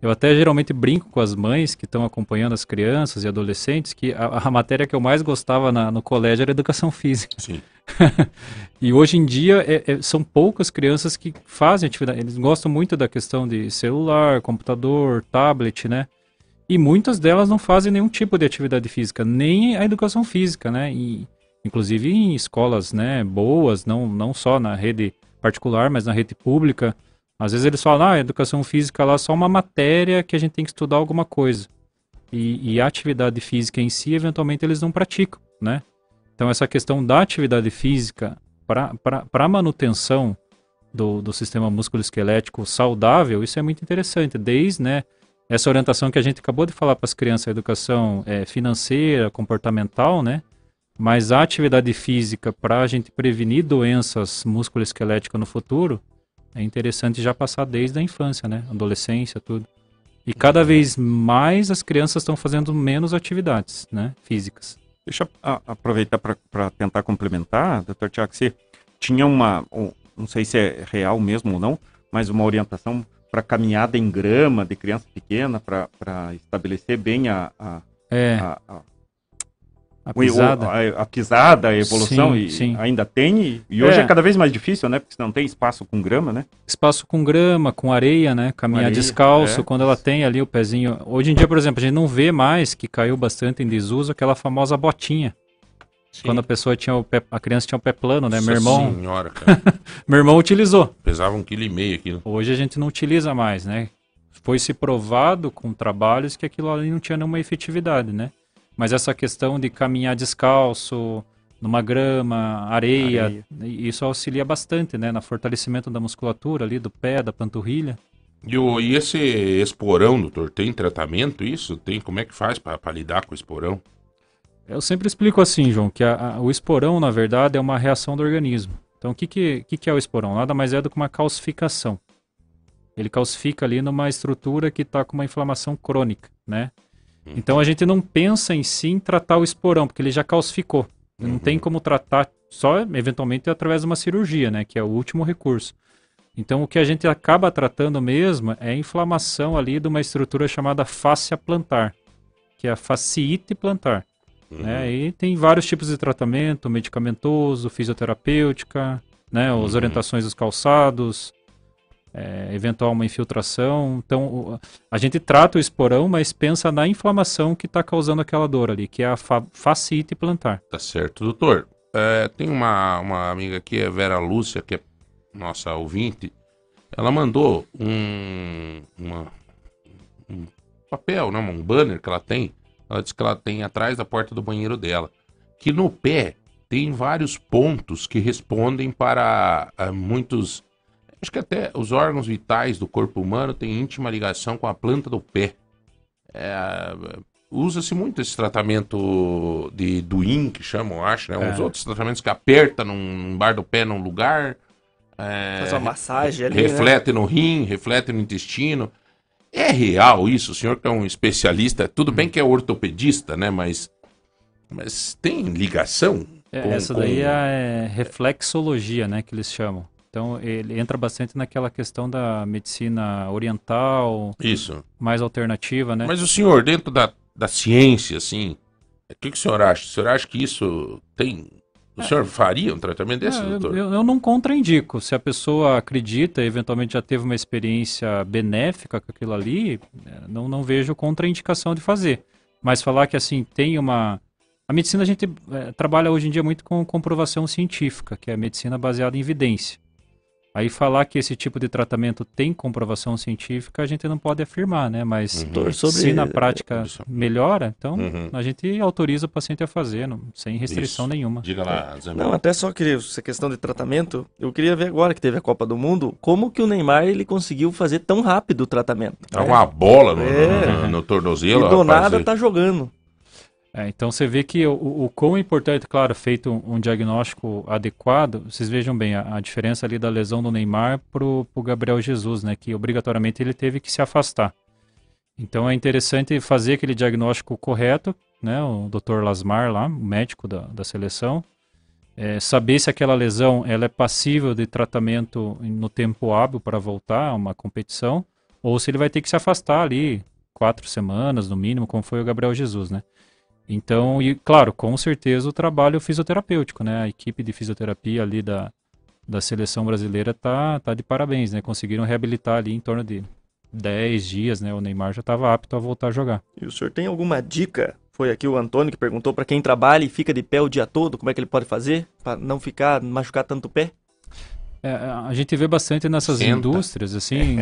Eu até geralmente brinco com as mães que estão acompanhando as crianças e adolescentes que a, a matéria que eu mais gostava na, no colégio era educação física. Sim. e hoje em dia é, é, são poucas crianças que fazem atividade. Eles gostam muito da questão de celular, computador, tablet, né? E muitas delas não fazem nenhum tipo de atividade física, nem a educação física, né? E, inclusive em escolas, né, boas, não, não só na rede particular, mas na rede pública às vezes eles falam, ah, educação física lá é só uma matéria que a gente tem que estudar alguma coisa. E, e a atividade física em si, eventualmente, eles não praticam, né? Então, essa questão da atividade física para a manutenção do, do sistema musculoesquelético saudável, isso é muito interessante. Desde né, essa orientação que a gente acabou de falar para as crianças, a educação é, financeira, comportamental, né? Mas a atividade física para a gente prevenir doenças musculoesqueléticas no futuro, é interessante já passar desde a infância, né? Adolescência, tudo. E cada vez mais as crianças estão fazendo menos atividades, né? Físicas. Deixa eu aproveitar para tentar complementar, doutor Tiago, se tinha uma, um, não sei se é real mesmo ou não, mas uma orientação para caminhada em grama de criança pequena, para estabelecer bem a, a, é. a, a a pisada. O, a, a, pisada, a evolução, sim, e sim. ainda tem. E, e hoje é. é. cada vez mais difícil, né? Porque não tem espaço com grama, né? Espaço com grama, com areia, né? Caminhar areia, descalço, é. quando ela tem ali o pezinho. Hoje em dia, por exemplo, a gente não vê mais que caiu bastante em desuso aquela famosa botinha. Sim. Quando a pessoa tinha o pé, a criança tinha o pé plano, né? Nossa Meu irmão. Senhora, cara. Meu irmão utilizou. Pesava um quilo e meio aquilo. Hoje a gente não utiliza mais, né? Foi se provado com trabalhos que aquilo ali não tinha nenhuma efetividade, né? Mas essa questão de caminhar descalço, numa grama, areia, areia, isso auxilia bastante, né? No fortalecimento da musculatura ali, do pé, da panturrilha. E, o, e esse esporão, doutor, tem tratamento isso? Tem Como é que faz para lidar com o esporão? Eu sempre explico assim, João, que a, a, o esporão, na verdade, é uma reação do organismo. Então, o que, que, que, que é o esporão? Nada mais é do que uma calcificação. Ele calcifica ali numa estrutura que está com uma inflamação crônica, né? Então a gente não pensa em si em tratar o esporão, porque ele já calcificou. Uhum. Não tem como tratar só eventualmente através de uma cirurgia, né, que é o último recurso. Então o que a gente acaba tratando mesmo é a inflamação ali de uma estrutura chamada fáscia plantar, que é a fasciite plantar. Uhum. Né? E tem vários tipos de tratamento, medicamentoso, fisioterapêutica, né, as uhum. orientações dos calçados, é, eventual uma infiltração. Então, a gente trata o esporão, mas pensa na inflamação que está causando aquela dor ali, que é a fa plantar. Tá certo, doutor. É, tem uma, uma amiga aqui, a Vera Lúcia, que é nossa ouvinte. Ela mandou um, uma, um papel, né, um banner que ela tem. Ela disse que ela tem atrás da porta do banheiro dela. Que no pé tem vários pontos que respondem para uh, muitos Acho que até os órgãos vitais do corpo humano têm íntima ligação com a planta do pé. É, Usa-se muito esse tratamento de Duin, que chamam, acho, né? É. Uns outros tratamentos que aperta num bar do pé num lugar. É, Faz uma massagem ali. Reflete né? no rim, reflete no intestino. É real isso, o senhor que é um especialista, tudo bem que é ortopedista, né? Mas, mas tem ligação? É, com, essa daí com... é reflexologia, né? Que eles chamam. Então ele entra bastante naquela questão da medicina oriental, Isso. mais alternativa, né? Mas o senhor, dentro da, da ciência, assim, o que, que o senhor acha? O senhor acha que isso tem. O senhor faria um tratamento desse, É, doutor? eu- eu não contraindico. Se a pessoa acredita, eventualmente já teve uma experiência benéfica com aquilo ali, é, não, não vejo contraindicação de fazer. Mas falar que assim tem uma. A medicina a gente é, trabalha hoje em dia muito com comprovação científica, que é a medicina baseada em evidência. Aí falar que esse tipo de tratamento tem comprovação científica, a gente não pode afirmar, né? Mas Uhum. Se na prática melhora, então Uhum. a gente autoriza o paciente a fazer, não- sem restrição Isso. nenhuma. Diga lá, Não, Zamel. até só queria essa questão de tratamento. Eu queria ver agora que teve a Copa do Mundo, como que o Neymar ele conseguiu fazer tão rápido o tratamento. É uma bola no, É. no, no E tornozelo. do rapaz, nada tá jogando. É, então você vê que o, o, o quão importante, claro, feito um, diagnóstico adequado, vocês vejam bem a, a diferença ali da lesão do Neymar pro, pro Gabriel Jesus, né? Que obrigatoriamente ele teve que se afastar. Então é interessante fazer aquele diagnóstico correto, né? O Dr. Lasmar lá, o médico da, da seleção, é, saber se aquela lesão ela é passível de tratamento no tempo hábil para voltar a uma competição, ou se ele vai ter que se afastar ali quatro semanas no mínimo, como foi o Gabriel Jesus, né? Então, e claro, com certeza o trabalho fisioterapêutico, né? A equipe de fisioterapia ali da, da seleção brasileira tá, tá de parabéns, né? Conseguiram reabilitar ali em torno de 10 dias, né? O Neymar já estava apto a voltar a jogar. E o senhor tem alguma dica? Foi aqui o Antônio que perguntou para quem trabalha e fica de pé o dia todo, como é que ele pode fazer para não ficar machucar tanto o pé? É, a gente vê bastante nessas Senta. indústrias, assim,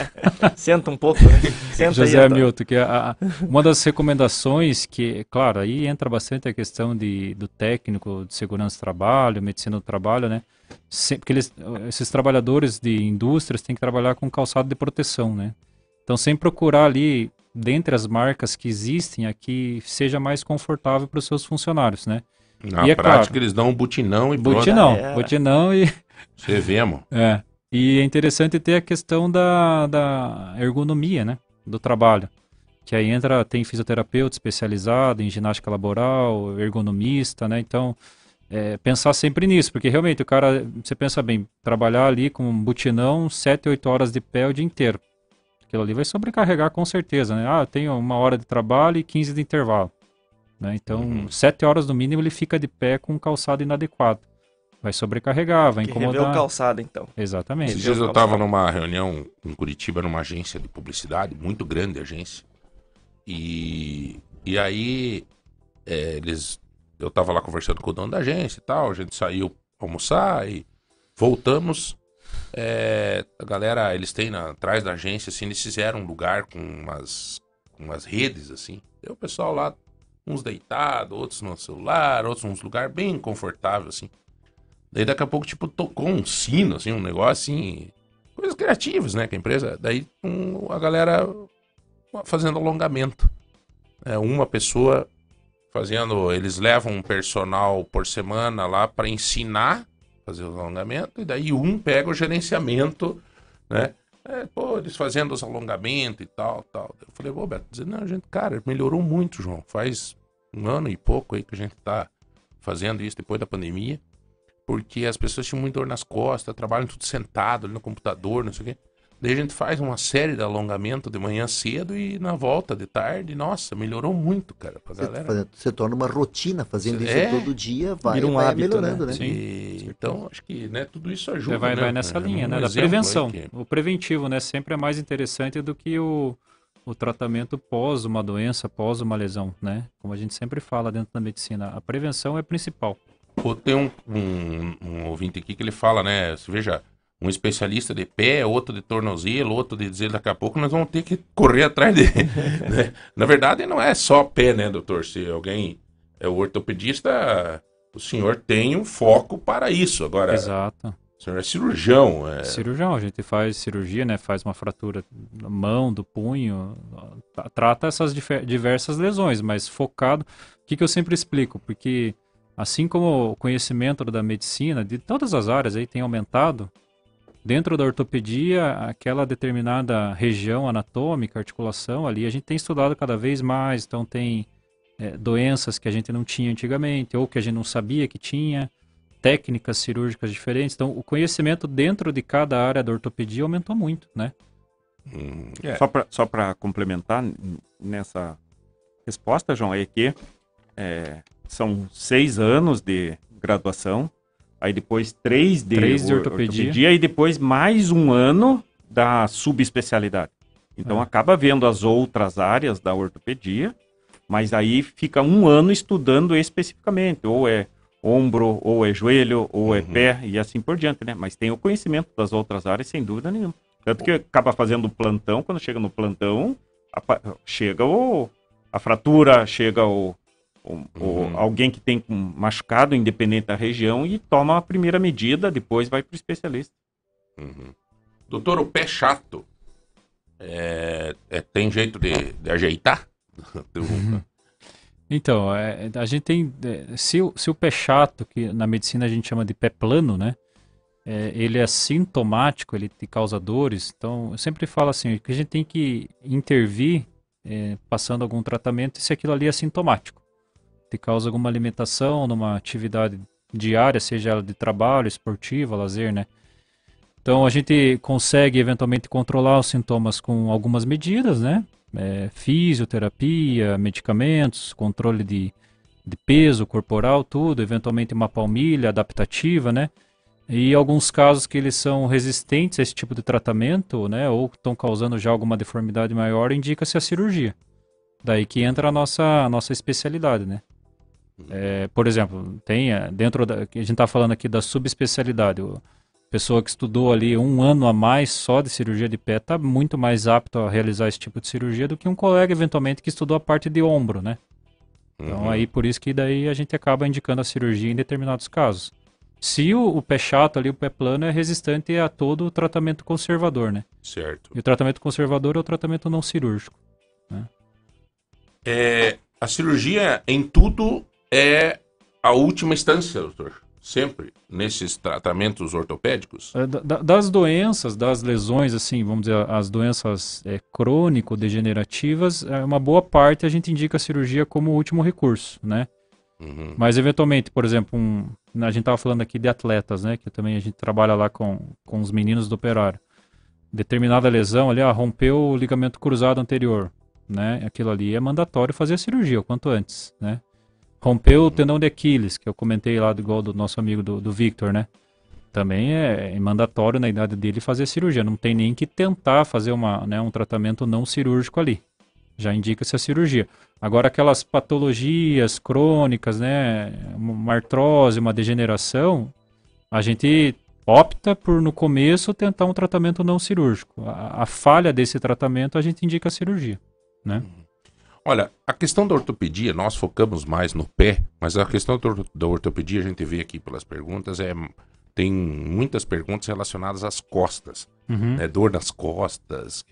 Senta um pouco, né? Senta José aí. Milton, que a- a- uma das recomendações que, claro, aí entra bastante a questão de, do técnico de segurança do trabalho, medicina do trabalho, né? Se- Porque eles, esses trabalhadores de indústrias têm que trabalhar com calçado de proteção, né? Então, sem procurar ali, dentre as marcas que existem, a que seja mais confortável para os seus funcionários, né? Na E é prática, claro. eles dão um butinão e. Butinão, butinão e... Você vê, mano. É. E é interessante ter a questão da, da ergonomia, né? Do trabalho. Que aí entra, tem fisioterapeuta especializado em ginástica laboral, ergonomista, né? Então, é, pensar sempre nisso, porque realmente o cara, você pensa bem, trabalhar ali com um butinão, 7, 8 horas de pé o dia inteiro. Aquilo ali vai sobrecarregar com certeza, né? Ah, eu tenho uma hora de trabalho e 15 de intervalo. Né? Então, Uhum. 7 horas no mínimo ele fica de pé com um calçado inadequado. Vai sobrecarregar, vai Que rever o incomodar. calçado, então. Exatamente. Esses dias eu tava numa reunião em Curitiba, numa agência de publicidade, muito grande agência. E, e aí, é, eles. Eu tava lá conversando com o dono da agência e tal, a gente saiu almoçar e voltamos. É, a galera, eles têm na, atrás da agência, assim, eles fizeram um lugar com umas, com umas redes, assim. E o pessoal lá, uns deitados, outros no celular, outros nos lugares bem confortável, assim. Daí daqui a pouco, tipo, tocou um sino, assim, um negócio assim. Coisas criativas, né? Que a empresa. Daí um, a galera fazendo alongamento. É, uma pessoa fazendo. Eles levam um personal por semana lá para ensinar fazer o alongamento, e daí um pega o gerenciamento, né? É, pô, eles fazendo os alongamentos e tal, tal. Eu falei, ô Beto, dizendo, não, gente, cara, melhorou muito, João. Faz um ano e pouco aí que a gente tá fazendo isso depois da pandemia porque as pessoas tinham muita dor nas costas, trabalham tudo sentado ali no computador, não sei o quê. Daí a gente faz uma série de alongamento de manhã cedo e na volta de tarde, nossa, melhorou muito, cara, pra Você, galera. faz- você torna uma rotina fazendo isso É. todo dia, vai, Vira um vai hábito, melhorando, né? Sim. E, então, acho que né, tudo isso ajuda. É, vai, né? vai nessa É linha, um né? Da prevenção. que- O preventivo, né? Sempre é mais interessante do que o, o tratamento pós uma doença, pós uma lesão, né? Como a gente sempre fala dentro da medicina, a prevenção é principal. Pô, tem um, um, um ouvinte aqui que ele fala, né? Você veja, um especialista de pé, outro de tornozelo, outro de dizer daqui a pouco nós vamos ter que correr atrás dele. né? Na verdade, não é só pé, né, doutor? Se alguém é o ortopedista, o senhor tem um foco para isso. Agora, Exato. o senhor é cirurgião. É... Cirurgião, a gente faz cirurgia, né? Faz uma fratura da mão, do punho, tra- trata essas diversas lesões, mas focado. O que, que eu sempre explico? Porque assim como o conhecimento da medicina, de todas as áreas aí tem aumentado, dentro da ortopedia, aquela determinada região anatômica, articulação ali, a gente tem estudado cada vez mais, então tem é, doenças que a gente não tinha antigamente, ou que a gente não sabia que tinha. técnicas cirúrgicas diferentes. Então, o conhecimento dentro de cada área da ortopedia aumentou muito, né? Hum, é. Só para complementar nessa resposta, João, é que é, são seis anos de graduação, aí depois três de, três de ortopedia. ortopedia. e depois mais um ano da subespecialidade. Então é. acaba vendo as outras áreas da ortopedia, mas aí fica um ano estudando especificamente, ou é ombro, ou é joelho, ou é uhum. é pé e assim por diante, né? Mas tem o conhecimento das outras áreas sem dúvida nenhuma. Tanto que acaba fazendo plantão, quando chega no plantão, a, chega o, a fratura, chega o, o, uhum. alguém que tem machucado, independente da região, e toma a primeira medida, depois vai para o especialista. Uhum. Doutor, o pé chato é, é, tem jeito de, de ajeitar? Uhum. Então, é, a gente tem. É, se, o, se o pé chato, que na medicina a gente chama de pé plano, né? é, ele é sintomático, ele te causa dores. Então, eu sempre falo assim, que a gente tem que intervir é, passando algum tratamento se aquilo ali é sintomático. Te causa alguma alimentação numa atividade diária, seja ela de trabalho, esportiva, lazer, né? Então, a gente consegue eventualmente controlar os sintomas com algumas medidas, né? É, fisioterapia, medicamentos, controle de, de peso corporal, tudo, eventualmente uma palmilha adaptativa, né? E alguns casos que eles são resistentes a esse tipo de tratamento, né, ou estão causando já alguma deformidade maior, indica-se a cirurgia. Daí que entra a nossa, a nossa especialidade, né? É, por exemplo, tem é, dentro da, a gente está falando aqui da subespecialidade. A pessoa que estudou ali um ano a mais só de cirurgia de pé está muito mais apto a realizar esse tipo de cirurgia do que um colega eventualmente que estudou a parte de ombro, né? Então uhum. aí por isso que daí a gente acaba indicando a cirurgia em determinados casos. Se o, o, pé chato ali, o pé plano, é resistente a todo o tratamento conservador, né? Certo. E o tratamento conservador é o tratamento não cirúrgico. Né? É, a cirurgia em tudo é a última instância, doutor. Sempre nesses tratamentos ortopédicos? É, da, das doenças, das lesões, assim, vamos dizer, as doenças é, crônico-degenerativas, é, uma boa parte a gente indica a cirurgia como último recurso, né? Uhum. Mas eventualmente, por exemplo, um, a gente estava falando aqui de atletas, né? Que também a gente trabalha lá com, com os meninos do operário. Determinada lesão ali, ah, rompeu o ligamento cruzado anterior, né? Aquilo ali é mandatório fazer a cirurgia o quanto antes, né? Rompeu o tendão de Aquiles, que eu comentei lá igual do nosso amigo do, do Victor, né? Também é, é mandatório na idade dele fazer cirurgia. Não tem nem que tentar fazer uma, né, um tratamento não cirúrgico ali. Já indica-se a cirurgia. Agora, aquelas patologias crônicas, né, uma artrose, uma degeneração, a gente opta por, no começo, tentar um tratamento não cirúrgico. A, a falha desse tratamento, a gente indica a cirurgia, né? Olha, a questão da ortopedia, nós focamos mais no pé, mas a questão da ortopedia, a gente vê aqui pelas perguntas, é tem muitas perguntas relacionadas às costas, uhum. né, dor nas costas,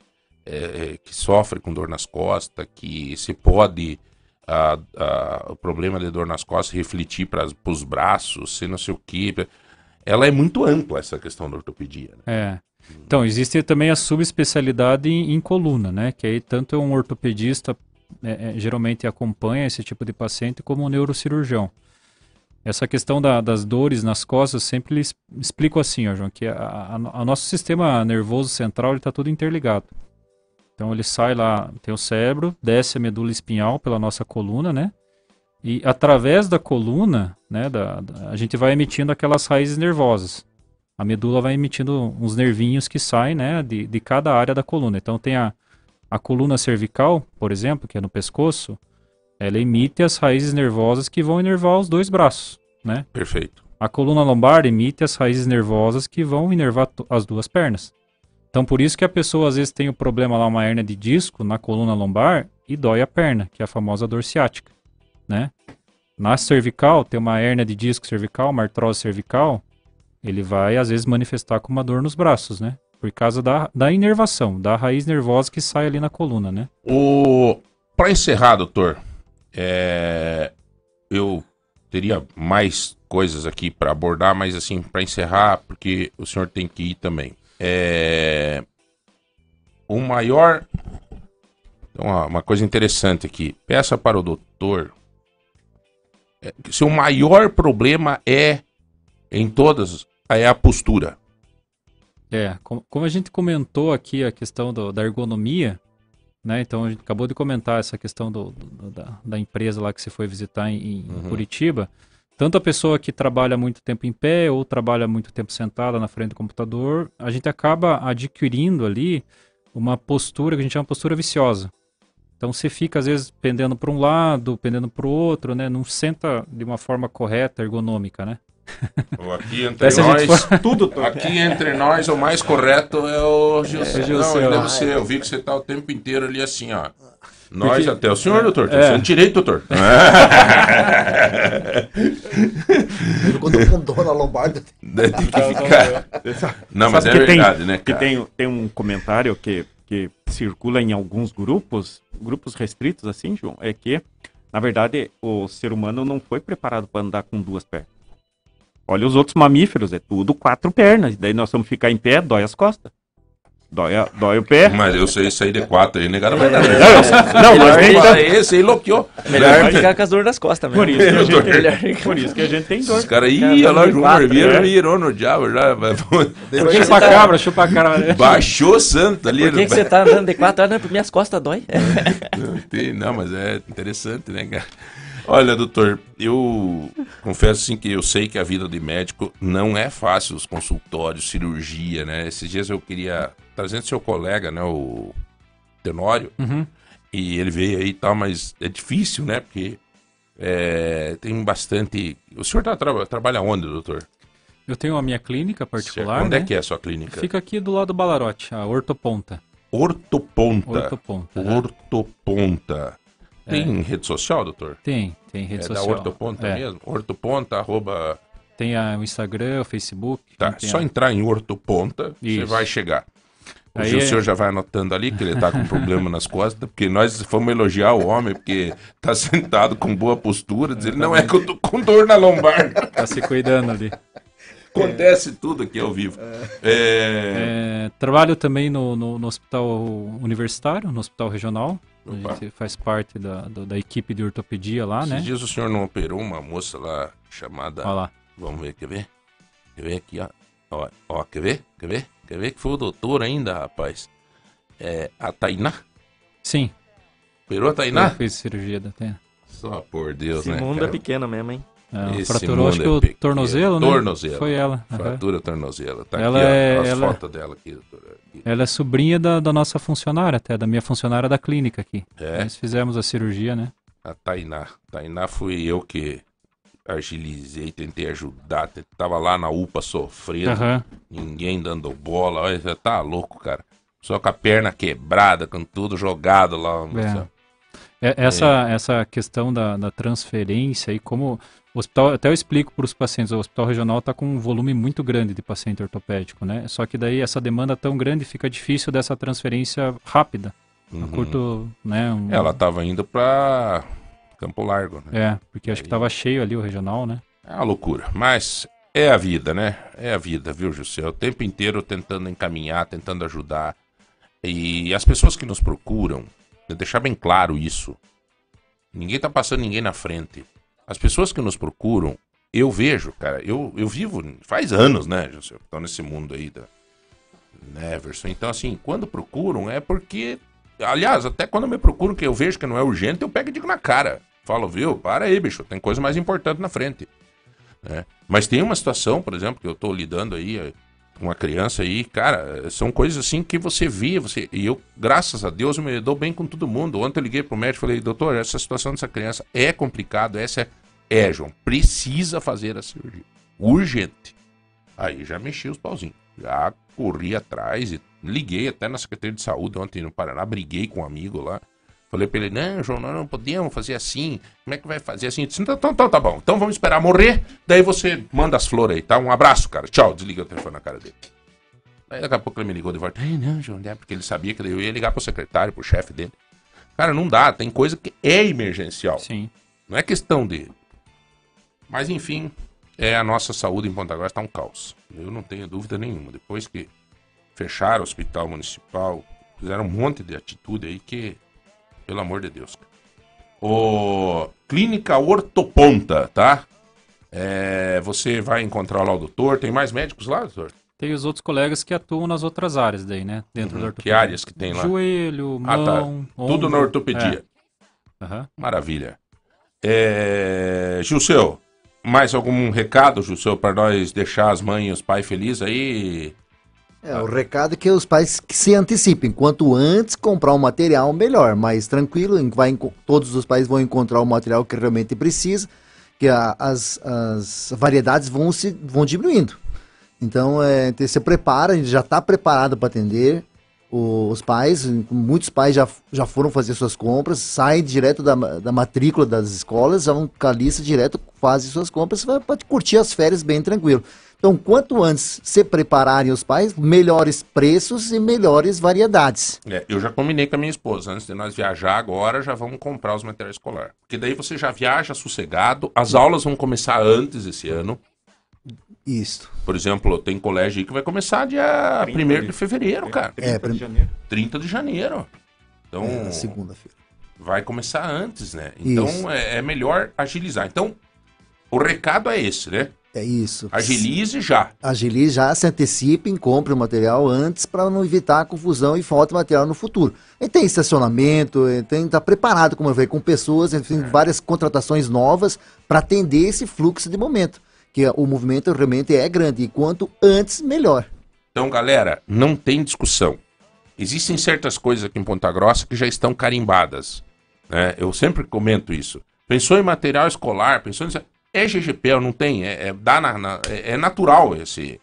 é, é, que sofre com dor nas costas, que se pode a, a, o problema de dor nas costas refletir para os braços, se não sei o que. Ela é muito ampla essa questão da ortopedia. Né? É. Então, existe também a subespecialidade em, em coluna, né? Que aí tanto um ortopedista é, é, geralmente acompanha esse tipo de paciente como um neurocirurgião. Essa questão da, das dores nas costas, sempre explico assim, ó, João, que o nosso sistema nervoso central está tudo interligado. Então ele sai lá, tem o cérebro, desce a medula espinhal pela nossa coluna, né? E através da coluna, né, da, da, a gente vai emitindo aquelas raízes nervosas. A medula vai emitindo uns nervinhos que saem, né, de, de cada área da coluna. Então tem a, a coluna cervical, por exemplo, que é no pescoço, ela emite as raízes nervosas que vão inervar os dois braços, né? Perfeito. A coluna lombar emite as raízes nervosas que vão inervar as duas pernas. Então, por isso que a pessoa às vezes tem o problema lá, uma hernia de disco na coluna lombar e dói a perna, que é a famosa dor ciática, né? Na cervical, tem uma hernia de disco cervical, uma artrose cervical, ele vai às vezes manifestar com uma dor nos braços, né? Por causa da, da inervação, da raiz nervosa que sai ali na coluna, né? O... Para encerrar, doutor, é... eu teria mais coisas aqui para abordar, mas assim, para encerrar, porque o senhor tem que ir também. É... O maior. Uma, uma coisa interessante aqui. Peça para o doutor. É, se o maior problema é em todas é a postura. É, com- como a gente comentou aqui a questão do- da ergonomia, né? Então a gente acabou de comentar essa questão do, do- da, da empresa lá que você foi visitar em, em Uhum. Curitiba. Tanto a pessoa que trabalha muito tempo em pé ou trabalha muito tempo sentada na frente do computador, a gente acaba adquirindo ali uma postura que a gente chama postura viciosa. Então você fica às vezes pendendo para um lado, pendendo para o outro, né? Não senta de uma forma correta, ergonômica, né? Aqui entre Parece a gente nós, Tudo, aqui entre nós, o mais correto é o Gilson. É o Gilson. Não, ele é você. Eu vi que você tá o tempo inteiro ali assim, ó. Nós Porque- até o senhor, doutor. Tem É. é. direito, doutor. Quando com dor na lombarda. Tem que ficar. Não, mas é Sabe tem- verdade, né, Que cara? tem, tem um comentário que, que circula em alguns grupos, grupos restritos, assim, João, é que, na verdade, o ser humano não foi preparado para andar com duas pernas. Olha os outros mamíferos, é tudo quatro pernas. Daí nós vamos ficar em pé, dói as costas. Dói, a- dói o pé. Mas eu sei sair de quatro aí, negado vai dar. Não, não, mas tem- Esse, esse aí loqueou. Melhor ficar com as dores nas costas mesmo. por isso, que a gente tem, por isso que a gente tem dor. Esses caras aí, Cara, olha lá, Barbeiro né? virou no diabo já. Chupa tá- cabra, chupa a cara. Baixou santo ali. Por que, que você tá andando de quatro horas? Não, minhas costas dói. Não, tem- não, mas é interessante, né, cara? Olha, doutor, eu confesso assim que eu sei que a vida de médico não é fácil, os consultórios, cirurgia, né? Esses dias eu queria trazer seu colega, né, o Tenório, Uhum. e ele veio aí e tal, mas é difícil, né? Porque é, tem bastante. O senhor tá, tra- trabalha onde, doutor? Eu tenho a minha clínica particular, Onde né? é que é a sua clínica? Fica aqui do lado do Balarote, a Ortoponta. Ortoponta. Ortoponta. é. Ortoponta. Tem rede social, doutor? Tem, tem rede é social. da Ortoponta É. mesmo? Ortoponta, arroba... Tem a- o Instagram, o Facebook. Tá, só a- entrar em Ortoponta, você Isso. vai chegar. O Aí Gilson é- já vai anotando ali que ele tá com problema nas costas, porque nós fomos elogiar o homem, porque tá sentado com boa postura, diz ele, não é que eu tô com dor na lombar. Tá se cuidando ali. Acontece tudo aqui ao vivo. É... É, trabalho também no, no- no hospital universitário, no hospital regional. Opa. A gente faz parte da, do- da equipe de ortopedia lá, Esses né? dias o senhor não operou uma moça lá chamada... Olha lá. Vamos ver, quer ver? Quer ver aqui, ó. Ó, ó, quer ver? Quer ver? Quer ver que foi o doutor ainda, rapaz? É, a Tainá? Sim, Operou a eu Tainá? fiz cirurgia da tena. Só por Deus, Esse né? mundo é cara? pequeno mesmo, hein? É, Esse fraturou, acho que é o tornozelo, né? Tornozelo. Foi ela. Fratura tornozelo. Tá Ela aqui, é- as ela- fotos dela aqui. Aqui. Ela é sobrinha da, da nossa funcionária, até, da minha funcionária da clínica aqui. É, Nós fizemos a cirurgia, né? a Tainá. Tainá fui eu que agilizei, tentei ajudar. Tava lá na UPA sofrendo, Aham. ninguém dando bola. Olha, você tá louco, cara. Só com a perna quebrada, com tudo jogado lá. É, essa, essa questão da, da transferência e como o hospital, até eu explico para os pacientes, o hospital regional está com um volume muito grande de paciente ortopédico, né? Só que daí essa demanda tão grande fica difícil dessa transferência rápida, Uhum. curto, né? um- Ela tava indo pra Campo Largo, né? É, porque acho que estava cheio ali o regional, né? É uma loucura. Mas é a vida, né? É a vida, viu, José? O tempo inteiro tentando encaminhar, tentando ajudar. E as pessoas que nos procuram, deixar bem claro isso. Ninguém tá passando ninguém na frente. As pessoas que nos procuram, eu vejo, cara, eu, eu vivo faz anos, né, José? Estou nesse mundo aí da Neverson. Então, assim, quando procuram é porque. Aliás, até quando me procuram que eu vejo que não é urgente, eu pego e digo na cara. Falo, viu, para aí, bicho, tem coisa mais importante na frente. né? Mas tem uma situação, por exemplo, que eu tô lidando aí uma criança aí, cara, são coisas assim que você via, você. E eu, graças a Deus, eu me dou bem com todo mundo. Ontem eu liguei pro médico e falei, doutor, essa situação dessa criança é complicado, essa é. É, João, precisa fazer a cirurgia. Urgente. Aí já mexi os pauzinhos. Já corri atrás e liguei até na Secretaria de Saúde ontem no Paraná, briguei com um amigo lá. Falei pra ele, não, João, nós não podemos fazer assim. Como é que vai fazer assim? Eu disse, então, então, então tá bom. Então vamos esperar morrer. Daí você manda as flores aí, tá? Um abraço, cara. Tchau. Desliga o telefone na cara dele. Aí daqui a pouco ele me ligou de volta. Ai, não, João, é porque ele sabia que eu ia ligar pro secretário, pro chefe dele. Cara, não dá. Tem coisa que é emergencial. Sim. Não é questão de. Mas enfim, é a nossa saúde em Ponta Grossa está um caos. Eu não tenho dúvida nenhuma. Depois que fecharam o hospital municipal, fizeram um monte de atitude aí que, pelo amor de Deus. O Clínica Ortoponta, tá? É, você vai encontrar lá o doutor. Tem mais médicos lá, doutor? Tem os outros colegas que atuam nas outras áreas daí, né? Dentro Uhum. da Que ortopedia. áreas que tem lá? Joelho, Ah, tá. mão, Tudo ombro. na ortopedia. É. Aham. Maravilha. É... Gilceu, mais algum recado, Gilceu, para nós deixar as mães e os pais felizes aí? É, o recado é que os pais que se antecipem. Quanto antes comprar um material, melhor. Mais tranquilo, vai, todos os pais vão encontrar o material que realmente precisa, que a- as, as variedades vão, se, vão diminuindo. Então, é, te- se prepara, já está preparado para atender o- os pais. Muitos pais já, já foram fazer suas compras, saem direto da, da matrícula das escolas, já vão com a lista direto, fazem suas compras, para curtir as férias bem tranquilo. Então, quanto antes se prepararem os pais, melhores preços e melhores variedades. É, eu já combinei com a minha esposa, antes de nós viajar agora, já vamos comprar os materiais escolares. Porque daí você já viaja sossegado, as aulas vão começar antes esse ano. Isso. Por exemplo, tem colégio aí que vai começar dia 30 1 de- de fevereiro, cara. É, 30 de janeiro. 30 de janeiro. Então, É, segunda-feira. vai começar antes, né? Então, é, é melhor agilizar. Então, o recado é esse, né? É isso. Agilize já. Agilize já, se antecipem, compre o material antes para não evitar confusão e falta de material no futuro. E tem estacionamento, tem estar preparado, como eu falei, com pessoas, enfim, várias contratações novas para atender esse fluxo de momento. Que o movimento realmente é grande e quanto antes, melhor. Então, galera, não tem discussão. Existem certas coisas aqui em Ponta Grossa que já estão carimbadas. Né? Eu sempre comento isso. Pensou em material escolar, pensou em... É GGPL, não tem. É, é, dá na- na- é- é natural esse,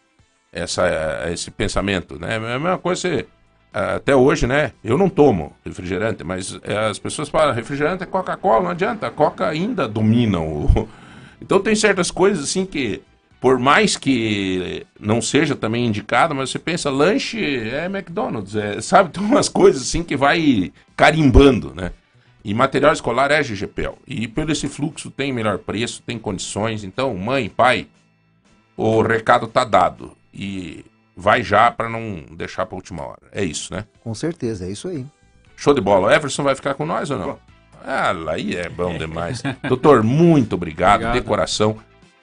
essa, esse pensamento. Né? É a mesma coisa, você, até hoje, né? Eu não tomo refrigerante, mas é, as pessoas falam, refrigerante é Coca-Cola, não adianta. A Coca ainda domina o... Então tem certas coisas assim que por mais que não seja também indicado, mas você pensa, lanche é McDonald's, é, sabe? Tem umas coisas assim que vai carimbando, né? E material escolar é GGPL. E pelo esse fluxo tem melhor preço, tem condições. Então, mãe, pai, o recado tá dado. E vai já para não deixar para última hora. É isso, né? Com certeza, é isso aí. Show de bola. O Everson vai ficar com nós ou não? Ah, lá aí é bom demais. Doutor, muito obrigado, Obrigado. de coração.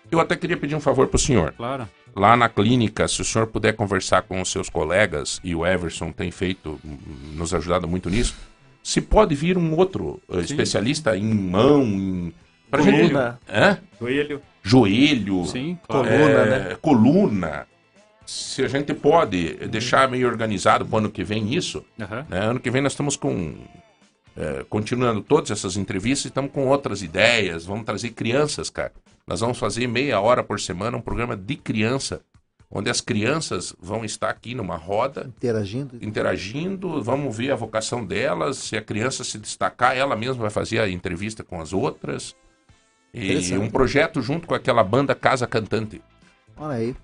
Eu até queria pedir um favor pro senhor. Claro. Lá na clínica, se o senhor puder conversar com os seus colegas, e o Everson tem feito, nos ajudado muito nisso, se pode vir um outro eh, especialista em mão, em. Pra gente. Coluna. Hã? Joelho. Joelho. Sim, claro. Coluna, é, né? Coluna. Se a gente pode deixar meio organizado pro ano que vem isso, Aham. né? Ano que vem nós estamos com. é, continuando todas essas entrevistas, estamos com outras ideias. Vamos trazer crianças, cara. Nós vamos fazer meia hora por semana um programa de criança, onde as crianças vão estar aqui numa roda, Interagindo. interagindo, vamos ver a vocação delas. Se a criança se destacar, ela mesma vai fazer a entrevista com as outras. E um projeto junto com aquela banda Casa Cantante. Olha aí.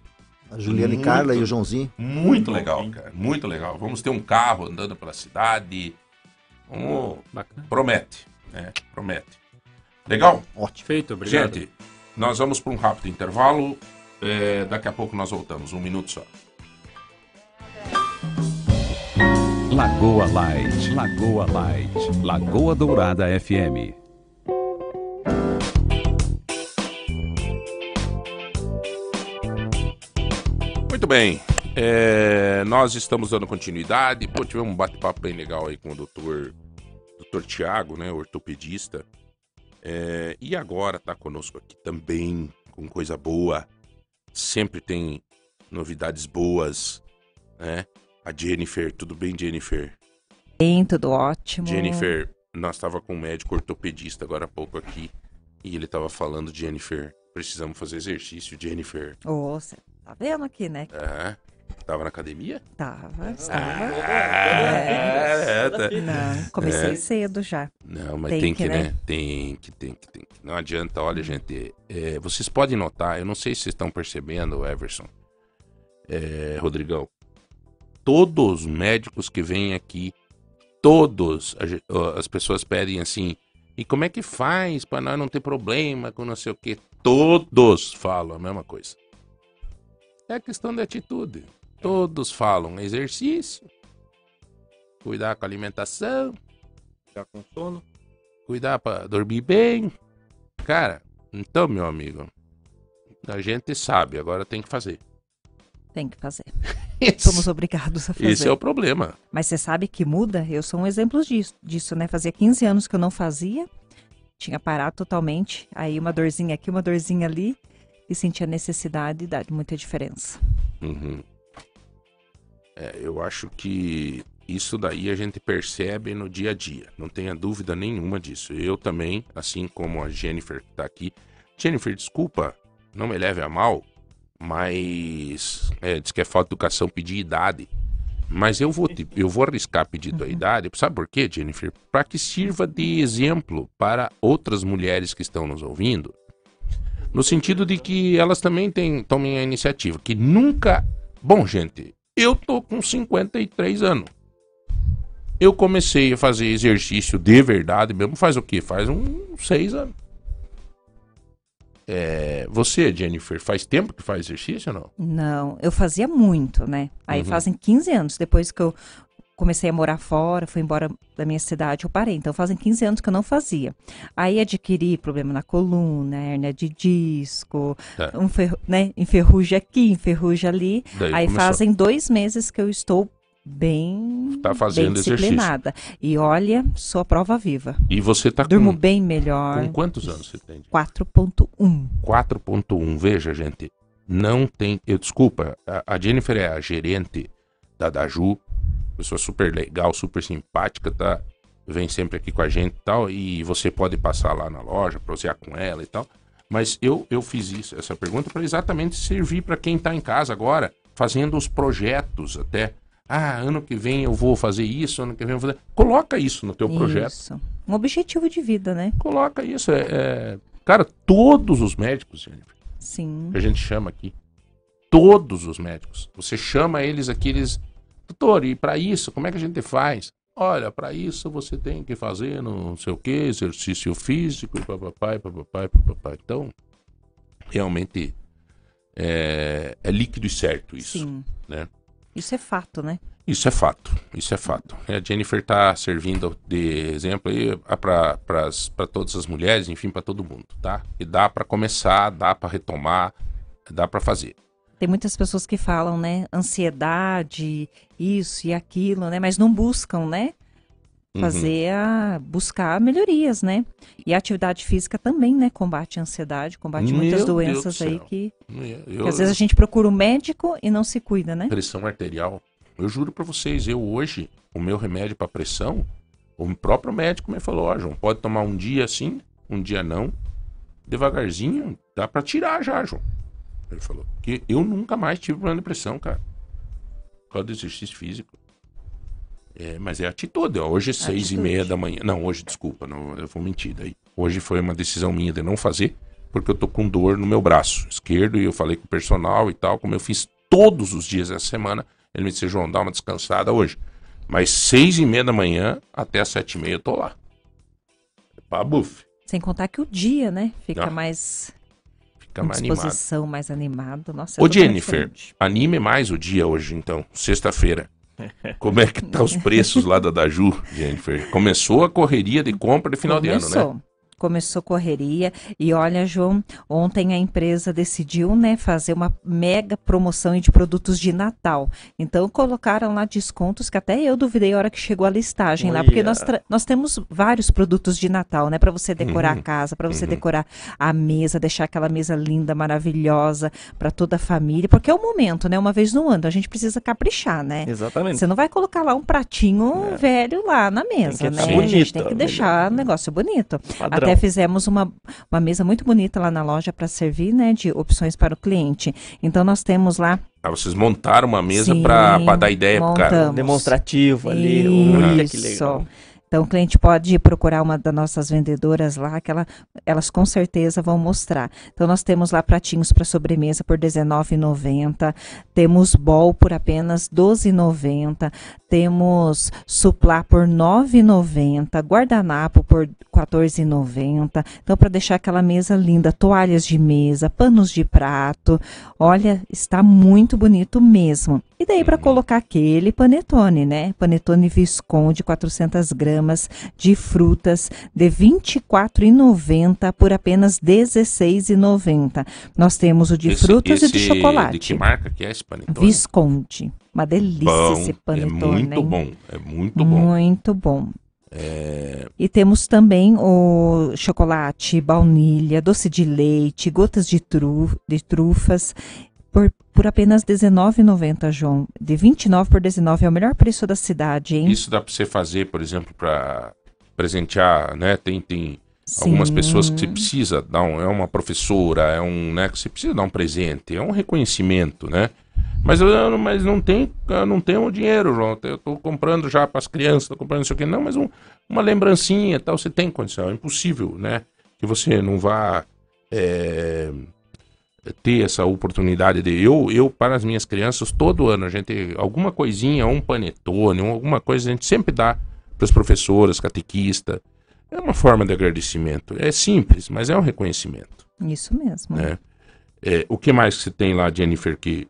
A Juliana e Muito. Carla e o Joãozinho. Muito legal, cara. Muito legal. Vamos ter um carro andando pela cidade. Vamos... Bacana. Promete. né? Promete. Legal? Ótimo. Feito, obrigado. Gente, nós vamos para um rápido intervalo. É, daqui a pouco nós voltamos. Um minuto só. Lagoa Light, Lagoa Light, Lagoa Dourada FM. Muito bem. É, nós estamos dando continuidade. Pô, tivemos um bate-papo bem legal aí com o doutor, doutor Tiago, né? Ortopedista. É, e agora está conosco aqui também com coisa boa. Sempre tem novidades boas, né? A Jennifer, tudo bem, Jennifer? Bem, tudo ótimo. Jennifer, nós estava com um médico ortopedista agora há pouco aqui e ele estava falando, Jennifer, precisamos fazer exercício, Jennifer. Ô, você tá vendo aqui, né? Aham. Tava na academia? Tava, estava. É, tá. Não, comecei É. cedo já. Não, mas tem, Tem que, que, né? né? Tem que, tem que, tem que. Não adianta, olha, gente. é, vocês podem notar, eu não sei se vocês estão percebendo, Everson, é, Rodrigão. Todos os médicos que vêm aqui, todos as pessoas pedem assim. E como é que faz para nós não ter problema com não sei o quê? Todos falam a mesma coisa. É questão de atitude. Todos falam exercício, cuidar com a alimentação, Ficar com sono. cuidar pra dormir bem. Cara, então, meu amigo, A gente sabe, agora tem que fazer. Tem que fazer. Somos obrigados a fazer. esse é o problema. Mas você sabe que muda? Eu sou um exemplo disso, disso, né? Fazia 15 anos que eu não fazia, tinha parado totalmente, aí uma dorzinha aqui, uma dorzinha ali, e sentia necessidade e dá muita diferença. Uhum. É, eu acho que isso daí a gente percebe no dia a dia, não tenha dúvida nenhuma disso. Eu também, assim como a Jennifer que tá aqui. Jennifer, desculpa, não me leve a mal, mas é, diz que é falta de educação pedir idade. Mas eu vou, te- eu vou arriscar pedir tua idade, sabe por quê, Jennifer? Para que sirva de exemplo para outras mulheres que estão nos ouvindo, no sentido de que elas também têm, tomem a iniciativa, que nunca. Bom, gente, eu tô com 53 anos. Eu comecei a fazer exercício de verdade mesmo faz o quê? Faz uns seis anos. É, você, Jennifer, faz tempo que faz exercício ou não? Não, eu fazia muito, né? Aí Uhum. fazem 15 anos, depois que eu comecei a morar fora, fui embora da minha cidade, eu parei. Então fazem 15 anos que eu não fazia. Aí adquiri problema na coluna, hérnia de disco, Tá. um ferru né? enferruja aqui, enferruja ali. Daí Aí começou. fazem dois meses que eu estou bem, Tá fazendo bem exercício. disciplinada. E olha, sou a prova viva. E você tá Durmo com, bem melhor. com quantos anos você tem? 4.1. 4.1. Veja, gente, não tem. Eu desculpa, a, a Jennifer é a gerente da Daju, pessoa super legal, super simpática, tá? Vem sempre aqui com a gente e tal, e você pode passar lá na loja, prosear com ela e tal. Mas eu, eu fiz isso, essa pergunta para exatamente servir para quem tá em casa agora, fazendo os projetos até. Ah, ano que vem eu vou fazer isso, ano que vem eu vou fazer. Coloca isso no teu projeto. Isso. Um objetivo de vida, né? Coloca isso. É, é- Cara, todos os médicos, Jennifer, Sim. que a gente chama aqui. Todos os médicos. Você chama eles aqui, eles. Doutor, e para isso, como é que a gente faz? Olha, para isso você tem que fazer não sei o que, exercício físico, e papai, papai, papai. Então, realmente é, é líquido e certo isso. Sim. né? Isso é fato, né? Isso é fato, isso é fato. A Jennifer tá servindo de exemplo aí para todas as mulheres, enfim, para todo mundo, tá? E dá para começar, dá para retomar, dá para fazer. Tem muitas pessoas que falam, né? Ansiedade, isso e aquilo, né? Mas não buscam, né? Uhum. Fazer a. buscar melhorias, né? E a atividade física também, né? Combate a ansiedade, combate muitas Meu Deus doenças do aí que, Eu, que às vezes a gente procura o médico e não se cuida, né? pressão arterial. Eu juro para vocês, eu hoje, o meu remédio para pressão, o próprio médico me falou, ó, João, pode tomar um dia assim, um dia não. Devagarzinho, dá para tirar já, João. Ele falou que eu nunca mais tive problema de pressão, cara. Por causa do exercício físico. É, mas é atitude. ó. Hoje é seis e Atitude. meia da manhã. Não, hoje, desculpa, não, eu vou mentir daí. Hoje foi uma decisão minha de não fazer, porque eu tô com dor no meu braço esquerdo e eu falei com o personal e tal, como eu fiz todos os dias essa semana. Ele me disse, João, dá uma descansada hoje. Mas seis e meia da manhã até as sete e meia eu tô lá. É pra buff. Sem contar que o dia, né? Fica Ah, mais. Fica com mais animado. disposição, mais animado. Nossa, é Ô totalmente Jennifer, anime mais o dia hoje então, sexta-feira. Como é que tá os preços lá da Daju, Jennifer? Começou a correria de compra de final de ano, né? Começou. Correria e olha, João, ontem a empresa decidiu, né, fazer uma mega promoção de produtos de Natal. Então colocaram lá descontos que até eu duvidei a hora que chegou a listagem lá, porque nós, nós temos vários produtos de Natal, né, para você decorar Uhum. a casa, para você Uhum. decorar a mesa, deixar aquela mesa linda, maravilhosa para toda a família, porque é o momento, né, uma vez no ano, a gente precisa caprichar, né? Exatamente. Você não vai colocar lá um pratinho velho lá na mesa, né? tá a gente tem que deixar o negócio bonito. Padrão. Até fizemos uma, uma mesa muito bonita lá na loja para servir, né, de opções para o cliente. Então nós temos lá Ah, vocês montaram uma mesa pra dar ideia pro cara. Demonstrativo ali. Olha que legal. Então o cliente pode procurar uma das nossas vendedoras lá, que ela, elas com certeza vão mostrar. Então nós temos lá pratinhos para sobremesa por R$19,90, temos bol por apenas R$12,90, temos suplá por R$ 9,90, guardanapo por R$ 14,90. Então, para deixar aquela mesa linda, toalhas de mesa, panos de prato. Olha, está muito bonito mesmo. E daí para colocar aquele panetone, né? Panetone Visconde, 400 gramas de frutas, de R$ 24,90 por apenas R$ 16,90. Nós temos o de Esse- frutas e de esse chocolate. De que marca que é esse panetone? Visconde. Uma delícia Bom, esse é panetone. muito hein? bom, é muito bom. Muito bom. É, E temos também o chocolate, baunilha, doce de leite, gotas de, tru, de trufas, por, por apenas R$19,90, João. De 29 por 19 é o melhor preço da cidade, hein? Isso dá pra você fazer, por exemplo, pra presentear, né? Tem, tem Sim. algumas pessoas que você precisa dar um, é uma professora, é um, né, que você precisa dar um presente, é um reconhecimento, né? Mas eu mas não tem, não tenho o dinheiro, João. Eu tô comprando já para as crianças, tô comprando isso aqui, não, mas um- uma lembrancinha, e tal, você tem condição, é impossível, né? Que você não vá é, ter essa oportunidade de eu, eu para as minhas crianças todo ano a gente alguma coisinha, um panetone, um- alguma coisa a gente sempre dá para as professoras, catequista. É uma forma de agradecimento. É simples, mas é um reconhecimento. Isso mesmo. né? É, o que mais que você tem lá, Jennifer, que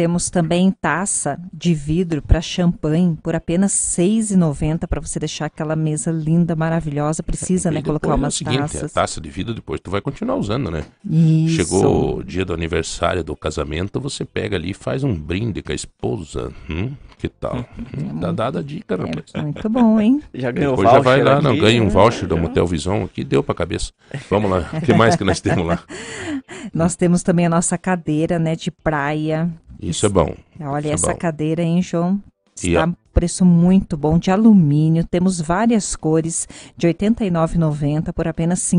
Temos também taça de vidro para champanhe por apenas R$ 6,90 para você deixar aquela mesa linda, maravilhosa. Precisa, E né, colocar é o umas seguinte, taças. A taça de vidro depois tu vai continuar usando, né? Isso. Chegou o dia do aniversário do casamento, você pega ali e faz um brinde com a esposa. Hum, que tal? Hum, dá dada a dica, rapaz. É muito bom, hein? Já ganhou Depois já vai lá, não, aqui, ganha um voucher da Motel Visão aqui, deu pra cabeça. Vamos lá, o que mais que nós temos lá? Nós temos também a nossa cadeira, né, de praia. Isso é bom. Olha Isso é essa bom. cadeira, hein, João? Está a- um preço muito bom, de alumínio. Temos várias cores, de R$ 89,90 por apenas R$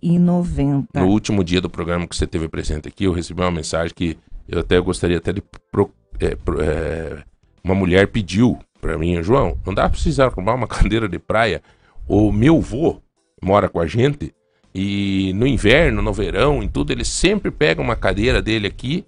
59,90. No último dia do programa que você teve presente aqui, eu recebi uma mensagem que eu até gostaria até de. pro- é, pro- é, uma mulher pediu pra mim, João, não dá pra precisar arrumar uma cadeira de praia. O meu vô mora com a gente e no inverno, no verão, em tudo, ele sempre pega uma cadeira dele aqui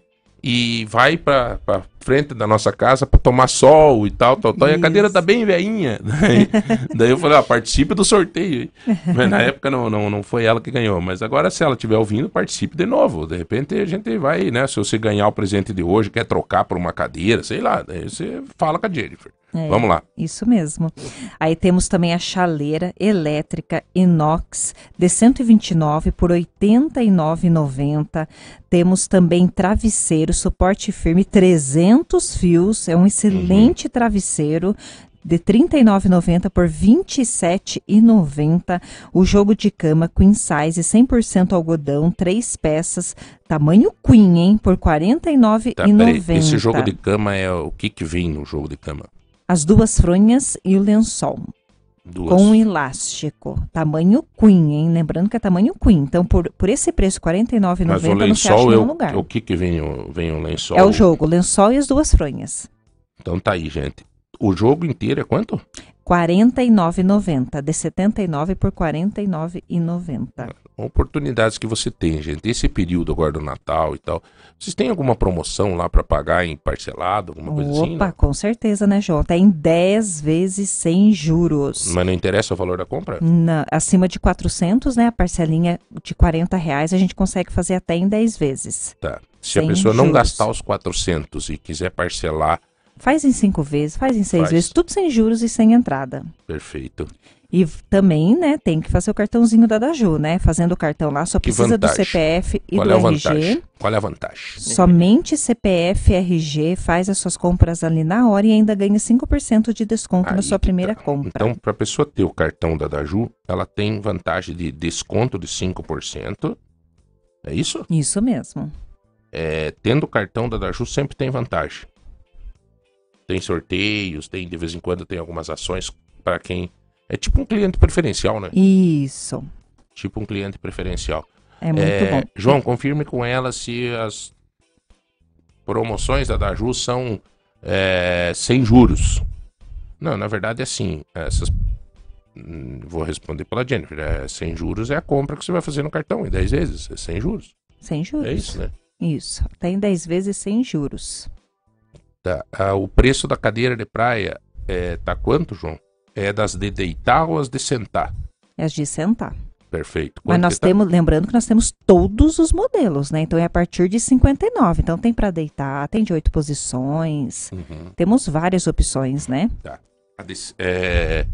e vai pra frente da nossa casa pra tomar sol e tal, tal, tal. E a cadeira tá bem veinha. Daí, daí eu falei, ah, participe do sorteio. Mas na época não, não, não foi ela que ganhou. Mas agora, se ela estiver ouvindo, participe de novo. De repente a gente vai, né? Se você ganhar o presente de hoje, quer trocar por uma cadeira, sei lá. Daí você fala com a Jennifer. É. Vamos lá. Isso mesmo. Aí temos também a chaleira elétrica inox de 129 por R$ 89,90. Temos também travesseiro, suporte firme, 300 fios. É um excelente travesseiro. De R$ 39,90 por R$ 27,90. O jogo de cama Queen Size 100% algodão, três peças, tamanho Queen, hein? Por R$ 49,90. Tá, peraí. Esse jogo de cama é o que que vem no jogo de cama? As duas fronhas e o lençol. Duas. Com um elástico. Tamanho Queen, hein? Lembrando que é tamanho Queen. Então, por, por esse preço, R$ 49,90 Mas o não se acha lençol em é nenhum o, lugar. o que que vem o, vem o lençol? É o jogo, o lençol e as duas fronhas. Então tá aí, gente. O jogo inteiro é quanto? R$ 49,90. De 79 por R$ 49,90. Oportunidades que você tem, gente. Esse período agora do Natal e tal. Vocês têm alguma promoção lá pra pagar em parcelado, alguma coisa assim? Opa, não? com certeza, né, João? Tem 10 vezes sem juros. Mas não interessa o valor da compra? Na- acima de 400, né? A parcelinha de 40 reais a gente consegue fazer até em 10 vezes. Tá. Se a pessoa não juros. gastar os 400 e quiser parcelar, Faz em cinco vezes, faz em seis Faz. vezes, tudo sem juros e sem entrada. perfeito. E também, né, tem que fazer o cartãozinho da Daju, né? Fazendo o cartão lá, só Que precisa do? CPF e Qual do é a RG. vantagem? Qual é a vantagem? Somente CPF e RG faz as suas compras ali na hora e ainda ganha 5% de desconto na Aí sua que primeira tá. compra. Então, para a pessoa ter o cartão da Daju, ela tem vantagem de desconto de 5%. É isso? Isso mesmo. É, tendo o cartão da Daju, sempre tem vantagem. Tem sorteios, tem de vez em quando tem algumas ações para quem. É tipo um cliente preferencial, né? Isso. Tipo um cliente preferencial. É muito É, bom. João, confirme com ela se as promoções da Daju são é, sem juros. Não, na verdade é assim. Essas, hum, vou responder pela Jennifer. É, sem juros é a compra que você vai fazer no cartão em 10 vezes. É sem juros. Sem juros. É isso, né? Isso. Tem 10 vezes sem juros. Tá. Ah, o preço da cadeira de praia é, tá quanto, João? É das de deitar ou as de sentar? É as de sentar. Perfeito. Mas Quanto nós que tá? temos, lembrando que nós temos todos os modelos, né? Então é a partir de 59. Então tem para deitar, tem de oito posições. Uhum. Temos várias opções, né? A de- é...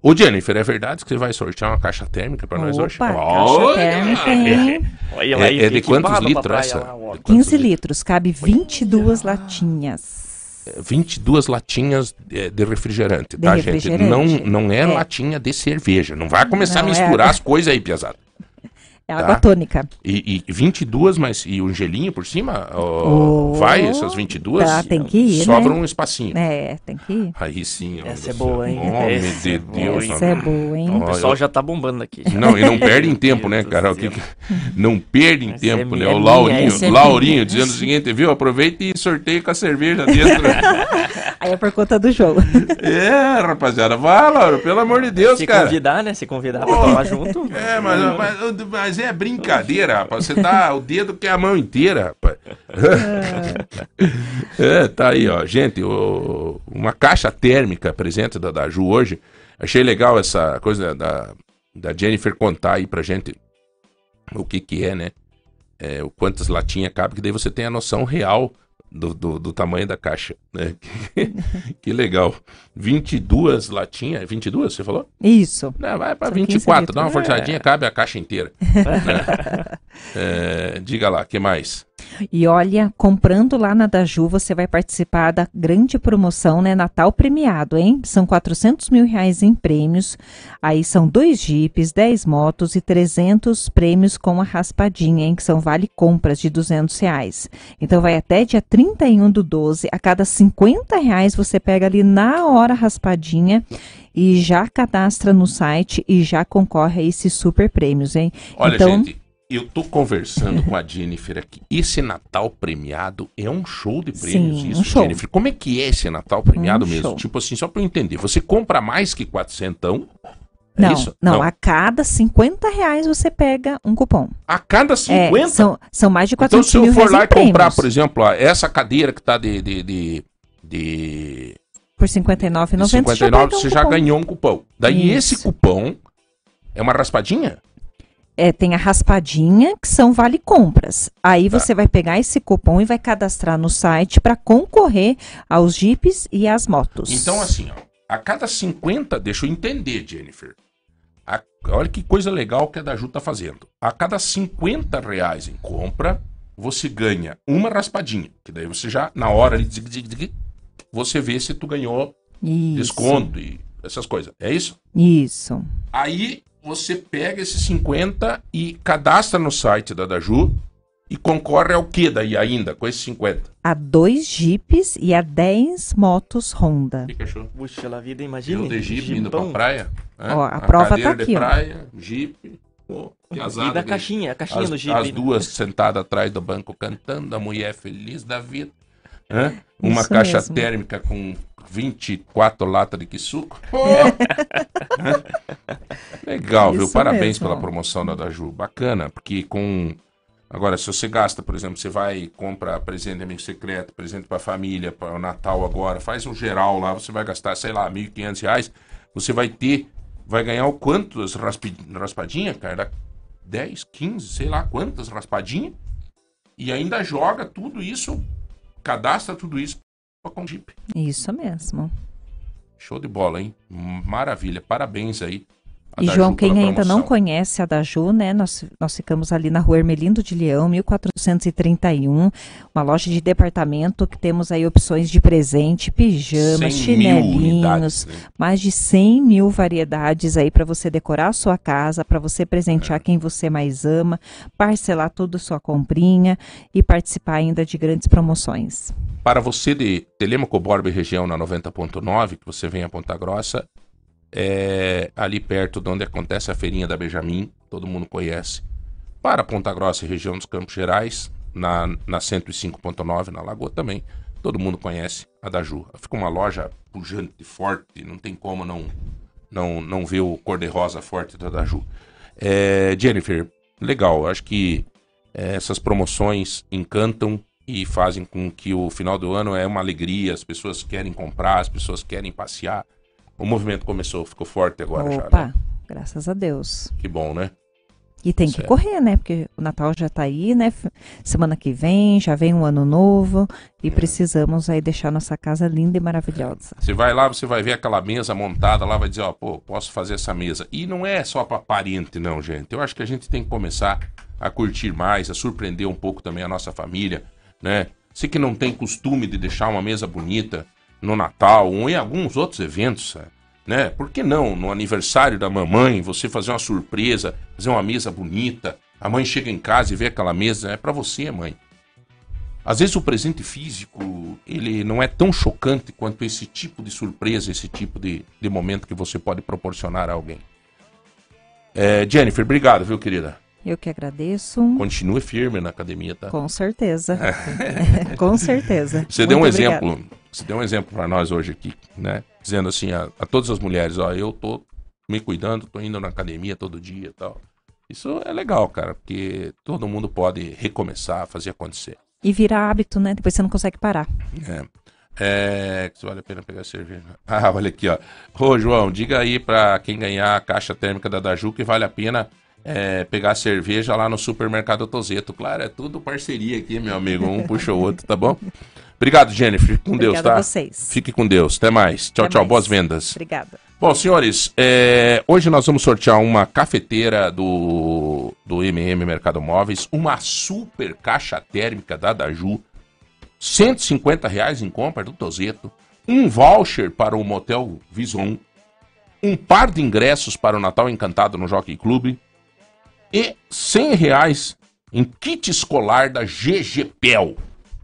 Ô, Jennifer, é verdade que você vai sortear uma caixa térmica pra nós hoje? Caixa Olha! térmica, hein? Olha É, é de quantos litros essa? De quantos 15 litros, cabe 22 latinhas. 22 latinhas é, de refrigerante, De tá, refrigerante. gente? Não, não é, É. latinha de cerveja. Não vai começar Não, a é misturar água. as coisas aí, piazada. É Tá. água tônica. E, e 22, mas e um gelinho por cima? Ó, Oh, vai essas 22? tá, tem que ir, Sobra né? um espacinho. É, tem que ir. Aí sim. ó, Essa é boa, hein? Homem Essa de é Deus. Essa é boa, hein? O pessoal já tá bombando aqui. Não, e não perde em tempo, né, cara? que Não perde em Essa tempo, é né? O é Laurinho, é Laurinho dizendo o seguinte, viu? Aproveita e sorteia com a cerveja dentro. Aí é por conta do jogo. é, rapaziada, vai, Lauro, pelo amor de Deus, Se cara. convidar, né? Se convidar pra tomar junto. É, mas, mas, mas é brincadeira, rapaz. Você tá o dedo que é a mão inteira, rapaz. é, tá aí, ó. Gente, o- uma caixa térmica presente da, da Ju hoje. Achei legal essa coisa da, da Jennifer contar aí pra gente o que que é, né? É, o quantas latinhas cabe, que daí você tem a noção real do, do, do tamanho da caixa, né? que legal. 22 latinhas, 22 você falou? Isso. Não, vai 15 24, dá uma litros. forçadinha, cabe a caixa inteira. né? É, diga lá, que mais? E olha, comprando lá na Daju, você vai participar da grande promoção, né? Natal premiado, hein? São 400 mil reais em prêmios. Aí são dois jipes, 10 motos e 300 prêmios com a raspadinha, hein? Que são vale compras de 200 reais. Então vai até dia 31 do 12. A cada 50 reais você pega ali na hora a raspadinha e já cadastra no site e já concorre a esses super prêmios, hein? Olha, Então- gente, eu tô conversando com a Jennifer aqui. Esse Natal premiado é um show de prêmios, Sim, isso, um show. Jennifer. Como é que é esse Natal premiado Um mesmo? show. Tipo assim, só pra eu entender. Você compra mais que 400? É Não, isso? não, a cada 50 reais você pega um cupom. A cada 50? É, são, são mais de Então, 400 se eu for lá e comprar, por exemplo, ó, essa cadeira que tá de. de, de, de Por R$ 59,90 você já 59, um você já ganhou um cupom. Daí Isso. esse cupom é uma raspadinha? É, tem a raspadinha, que são vale compras. Aí Tá. você vai pegar esse cupom e vai cadastrar no site para concorrer aos jipes e às motos. Então, assim, ó, a cada 50, deixa eu entender, Jennifer. A- olha que coisa legal que a Daju tá fazendo. A cada 50 reais em compra, você ganha uma raspadinha. Que daí você já, na hora ali, você vê se tu ganhou Isso. desconto e essas coisas. É isso? Isso. Aí você pega esses 50 e cadastra no site da Daju e concorre ao que daí ainda com esses 50? A dois jipes e a 10 motos Honda. O que, que achou? Puxa lá vida, Viu imagina. de Jeep indo pra praia? Ó, a prova cadeira tá de aqui, ó. praia, Jeep. Pô, E piazada da de- caixinha, a caixinha as, do Jeep. as né? duas sentadas atrás do banco cantando, a mulher feliz da vida. Hã? Uma Isso caixa mesmo. térmica com 24 latas de que suco. Legal, viu? Isso Parabéns mesmo. pela promoção da Daju. Bacana, porque com. Agora, se você gasta, por exemplo, você vai e compra presente de amigo secreto, presente pra família, para o Natal agora, faz um geral lá, você vai gastar, sei lá, 1.500 reais, você vai ter, vai ganhar o quantas raspadinhas, cara? 10, 15, sei lá quantas raspadinhas, e ainda joga tudo isso, cadastra tudo isso com Jeep. Isso mesmo. Show de bola, hein? Maravilha, parabéns aí. E João, quem ainda não conhece a Daju, né? Nós, nós ficamos ali na rua Hermelindo de Leão, 1431, uma loja de departamento que temos aí opções de presente, pijamas, 100 mil chinelinhos, unidades, né? mais de 100 mil variedades aí para você decorar a sua casa, para você presentear quem você mais ama, parcelar toda a sua comprinha e participar ainda de grandes promoções. Para você de Telemaco Borba e região na 90.9, que você vem a Ponta Grossa, é ali perto de onde acontece a feirinha da Benjamin, todo mundo conhece. Para Ponta Grossa e região dos Campos Gerais, na, na 105.9, na Lagoa também, todo mundo conhece a Daju. Fica uma loja pujante, forte, não tem como não não, não ver o cor-de-rosa forte da Daju. É, Jennifer, legal, acho que é, essas promoções encantam e fazem com que o final do ano é uma alegria, as pessoas querem comprar, as pessoas querem passear. O movimento começou, ficou forte agora já, Opa, né? graças a Deus. Que bom, né? E tem que Certo. correr, né? Porque o Natal já tá aí, né? Semana que vem, já vem um ano novo e É. precisamos aí deixar nossa casa linda e maravilhosa. Você vai lá, você vai ver aquela mesa montada lá, vai dizer, ó, pô, posso fazer essa mesa. E não é só para parente, não, gente. Eu acho que a gente tem que começar a curtir mais, a surpreender um pouco também a nossa família, né? Você que não tem costume de deixar uma mesa bonita no Natal ou em alguns outros eventos, né? Por que não, no aniversário da mamãe, você fazer uma surpresa, fazer uma mesa bonita? A mãe chega em casa e vê aquela mesa, é para você, mãe. Às vezes o presente físico, ele não é tão chocante quanto esse tipo de surpresa, esse tipo de, de momento que você pode proporcionar a alguém. É, Jennifer, obrigado, viu, querida? Eu que agradeço. Continue firme na academia, tá? Com certeza. Com certeza. Você deu um Muito exemplo, você deu um exemplo para nós hoje aqui, né? Dizendo assim a, a todas as mulheres, ó, eu tô me cuidando, tô indo na academia todo dia e tal. Isso é legal, cara, porque todo mundo pode recomeçar, fazer acontecer. E vira hábito, né? Depois você não consegue parar. É. É, que vale a pena pegar cerveja. Ah, olha aqui, ó. Ô, João, diga aí pra quem ganhar a caixa térmica da Daju que vale a pena é, pegar cerveja lá no supermercado Tozeto. Claro, é tudo parceria aqui, meu amigo. Um puxa o outro, tá bom? Obrigado, Jennifer. Com Deus, Obrigada tá? a vocês. Fique com Deus. Até mais. Tchau, Até tchau. mais. Boas vendas. Obrigada. Bom, senhores, é, hoje nós vamos sortear uma cafeteira do, do MM Mercado Móveis, uma super caixa térmica da Daju, 150 reais em compra do Tozeto, um voucher para o Motel Vison, um par de ingressos para o Natal Encantado no Jockey Club e 100 reais em kit escolar da GGPEL.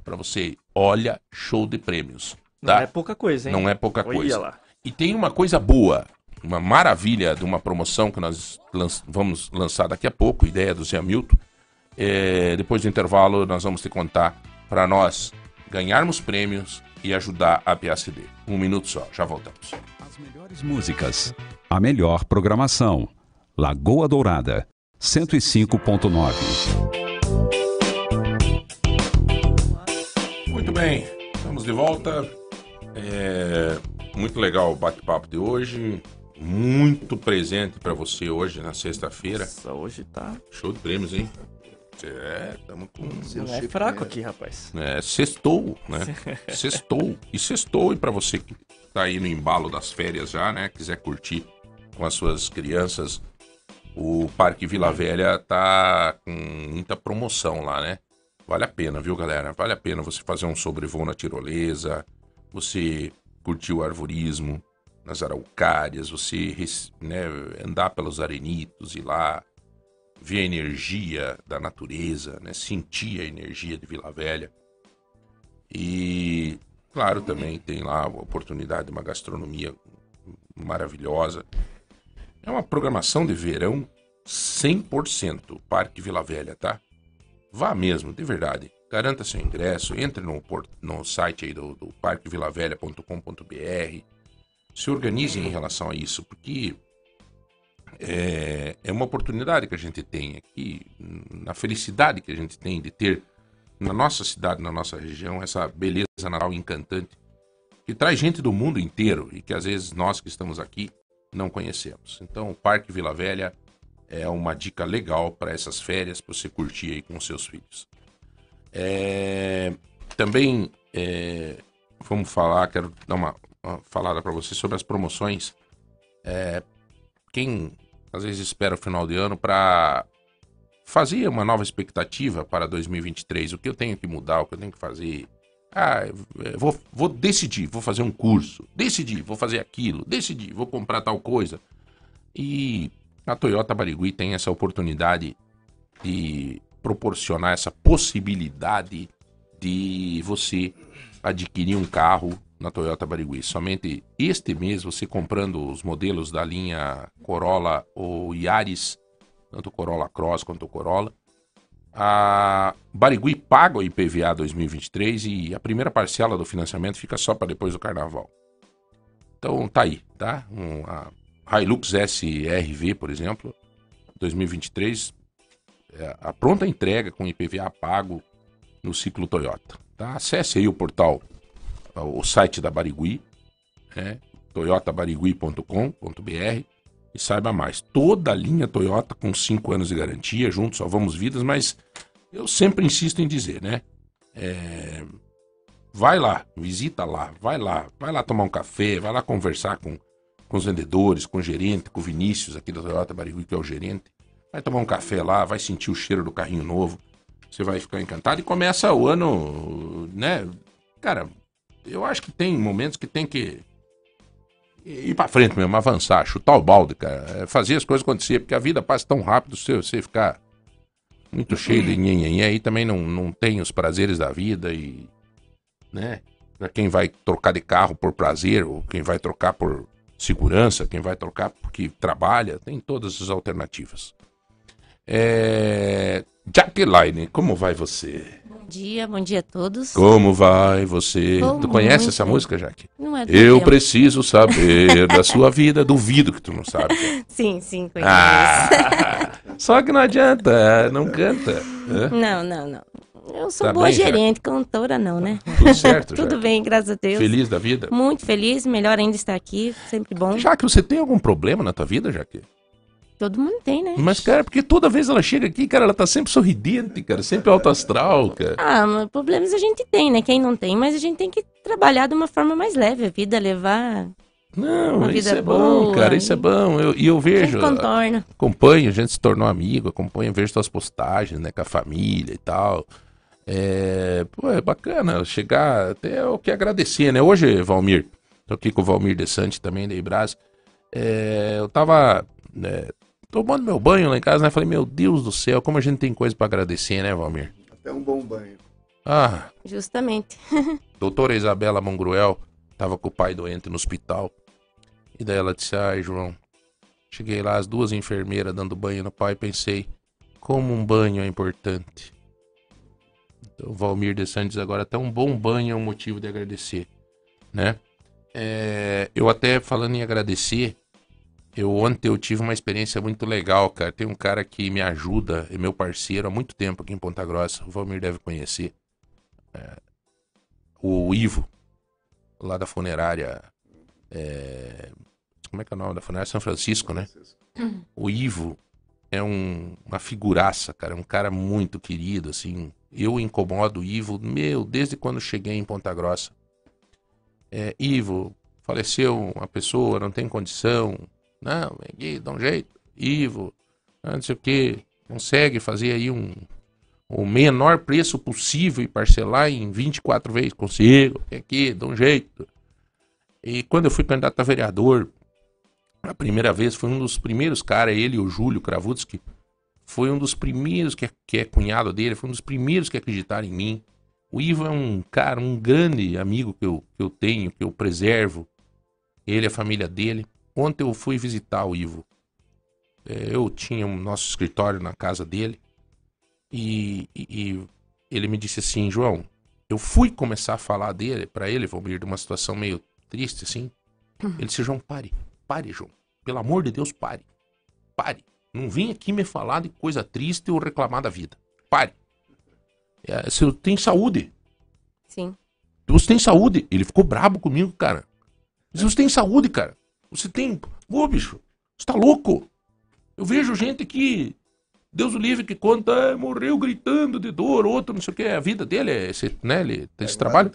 Para você, olha, show de prêmios. Não Tá? é pouca coisa, hein? Não é pouca Olha coisa. lá. E tem uma coisa boa, uma maravilha de uma promoção que nós lan- vamos lançar daqui a pouco, ideia do Zé Hamilton. É, depois do intervalo, nós vamos te contar para nós ganharmos prêmios e ajudar a PACD. Um minuto só, já voltamos. As melhores músicas, a melhor programação. Lagoa Dourada, 105.9. Muito bem, estamos de volta. É, muito legal o bate-papo de hoje. Muito presente para você hoje, na sexta-feira. Nossa, hoje tá. Show de prêmios, hein? É, estamos com. Você não é fraco aqui, rapaz. É, sextou, né? sextou. E sextou, e para você que tá aí no embalo das férias já, né? Quiser curtir com as suas crianças, o Parque Vila Velha tá com muita promoção lá, né? Vale a pena, viu, galera? Vale a pena você fazer um sobrevoo na tirolesa, você curtir o arvorismo nas araucárias, você né, andar pelos arenitos e lá ver a energia da natureza, né? sentir a energia de Vila Velha. E, claro, também tem lá a oportunidade de uma gastronomia maravilhosa. É uma programação de verão 100% Parque Vila Velha, tá? Vá mesmo, de verdade. Garanta seu ingresso, entre no, no site aí do, do parquevilavelha.com.br. Se organize em relação a isso, porque é, é uma oportunidade que a gente tem aqui, na felicidade que a gente tem de ter na nossa cidade, na nossa região, essa beleza natural encantante que traz gente do mundo inteiro e que às vezes nós que estamos aqui não conhecemos. Então, o Parque Vila Velha é uma dica legal para essas férias, para você curtir aí com seus filhos. É, também é, vamos falar, quero dar uma, uma falada para você sobre as promoções. É, quem às vezes espera o final de ano para fazer uma nova expectativa para 2023, o que eu tenho que mudar, o que eu tenho que fazer. Ah, eu vou, vou decidir, vou fazer um curso, decidir, vou fazer aquilo, decidir, vou comprar tal coisa. E a Toyota Barigui tem essa oportunidade de proporcionar essa possibilidade de você adquirir um carro na Toyota Barigui. Somente este mês, você comprando os modelos da linha Corolla ou Yaris, tanto Corolla Cross quanto Corolla, a Barigui paga o IPVA 2023 e a primeira parcela do financiamento fica só para depois do carnaval. Então tá aí, tá? Um, a Hilux SRV, por exemplo, 2023, é, a pronta entrega com IPVA pago no ciclo Toyota. Tá? Acesse aí o portal, o site da Barigui, né? toyotabarigui.com.br e saiba mais. Toda a linha Toyota com 5 anos de garantia, juntos salvamos vidas, mas eu sempre insisto em dizer, né? É, vai lá, visita lá, vai lá, vai lá tomar um café, vai lá conversar com, com os vendedores, com o gerente, com o Vinícius aqui da Toyota Barigui, que é o gerente. Vai tomar um café lá, vai sentir o cheiro do carrinho novo. Você vai ficar encantado e começa o ano, né? Cara, eu acho que tem momentos que tem que ir pra frente mesmo, avançar, chutar o balde, cara. É fazer as coisas acontecer, porque a vida passa tão rápido se você ficar muito cheio de nhenhenhen aí também não, não tem os prazeres da vida e, né? Pra quem vai trocar de carro por prazer, ou quem vai trocar por segurança, quem vai trocar porque trabalha, tem todas as alternativas. É... Jaqueline, como vai você? Bom dia, bom dia a todos. Como vai você? Tu conhece muito. essa música, Jaque? Não é do Eu tempo. preciso saber da sua vida. Duvido que tu não sabe. Sim, sim, conheço. Ah, só que não adianta, não canta. né? Não, não, não. Eu sou Tá boa bem, gerente, cantora não, né? Tudo certo, Tudo Jaque? bem, graças a Deus. Feliz da vida? Muito feliz, melhor ainda estar aqui, sempre bom. Jaque, você tem algum problema na tua vida, Jaque? Todo mundo tem, né? Mas, cara, porque toda vez ela chega aqui, cara, ela tá sempre sorridente, cara, sempre alto astral, cara. Ah, mas problemas a gente tem, né? Quem não tem, mas a gente tem que trabalhar de uma forma mais leve a vida, levar. Não, isso vida é bom, boa, cara, isso é bom. Eu- E eu, A vejo, gente contorna. acompanho, a gente se tornou amigo, acompanho, vejo suas postagens, né, com a família e tal. É, pô, é bacana chegar, até o que agradecer, né? Hoje, Valmir, tô aqui com o Valmir Desante também, da Ibras. É, eu tava né, tomando meu banho lá em casa, né? Falei, meu Deus do céu, como a gente tem coisa pra agradecer, né, Valmir? Até um bom banho. Ah, Justamente. doutora Isabela Mongruel tava com o pai doente no hospital. E daí ela disse: Ai, João, cheguei lá, as duas enfermeiras dando banho no pai, pensei, como um banho é importante. O Valmir de Santos agora até um bom banho é um motivo de agradecer, né? É, eu até falando em agradecer, eu ontem eu tive uma experiência muito legal, cara. Tem um cara que me ajuda, é meu parceiro há muito tempo aqui em Ponta Grossa. O Valmir deve conhecer. É, o Ivo, lá da funerária. é, como é que é o nome da funerária? São Francisco, né? O Ivo é um- uma figuraça, cara. É um cara muito querido, assim. Eu incomodo o Ivo, meu, desde quando cheguei em Ponta Grossa. É, Ivo, faleceu uma pessoa, não tem condição. Não, vem aqui, dá um jeito. Ivo, não sei o que. Consegue fazer aí um, o menor preço possível e parcelar em 24 vezes. Consigo, vem aqui, dá um jeito. E quando eu fui candidato a vereador, a primeira vez, foi um dos primeiros caras, ele, o Júlio Kravutski, foi um dos primeiros que é, que é cunhado dele, foi um dos primeiros que acreditaram em mim. O Ivo é um cara, um grande amigo que eu, que eu tenho, que eu preservo. Ele, a família dele. Ontem eu fui visitar o Ivo. É, eu tinha o nosso escritório na casa dele. E, e- e ele me disse assim, João, eu fui começar a falar dele, para ele, Valmir, de uma situação meio triste, assim. Ele disse, João, pare, pare, João. Pelo amor de Deus, pare. Pare. Não vem aqui me falar de coisa triste ou reclamar da vida. Pare. É, você tem saúde. Sim. Você tem saúde. Ele ficou brabo comigo, cara. Mas Você tem saúde, cara. Você tem. Ô, bicho, você tá louco? Eu vejo gente que. Deus o livre que conta, "Ah, morreu gritando de dor, outro, não sei o que. A vida dele é esse, né? Ele tem esse trabalho.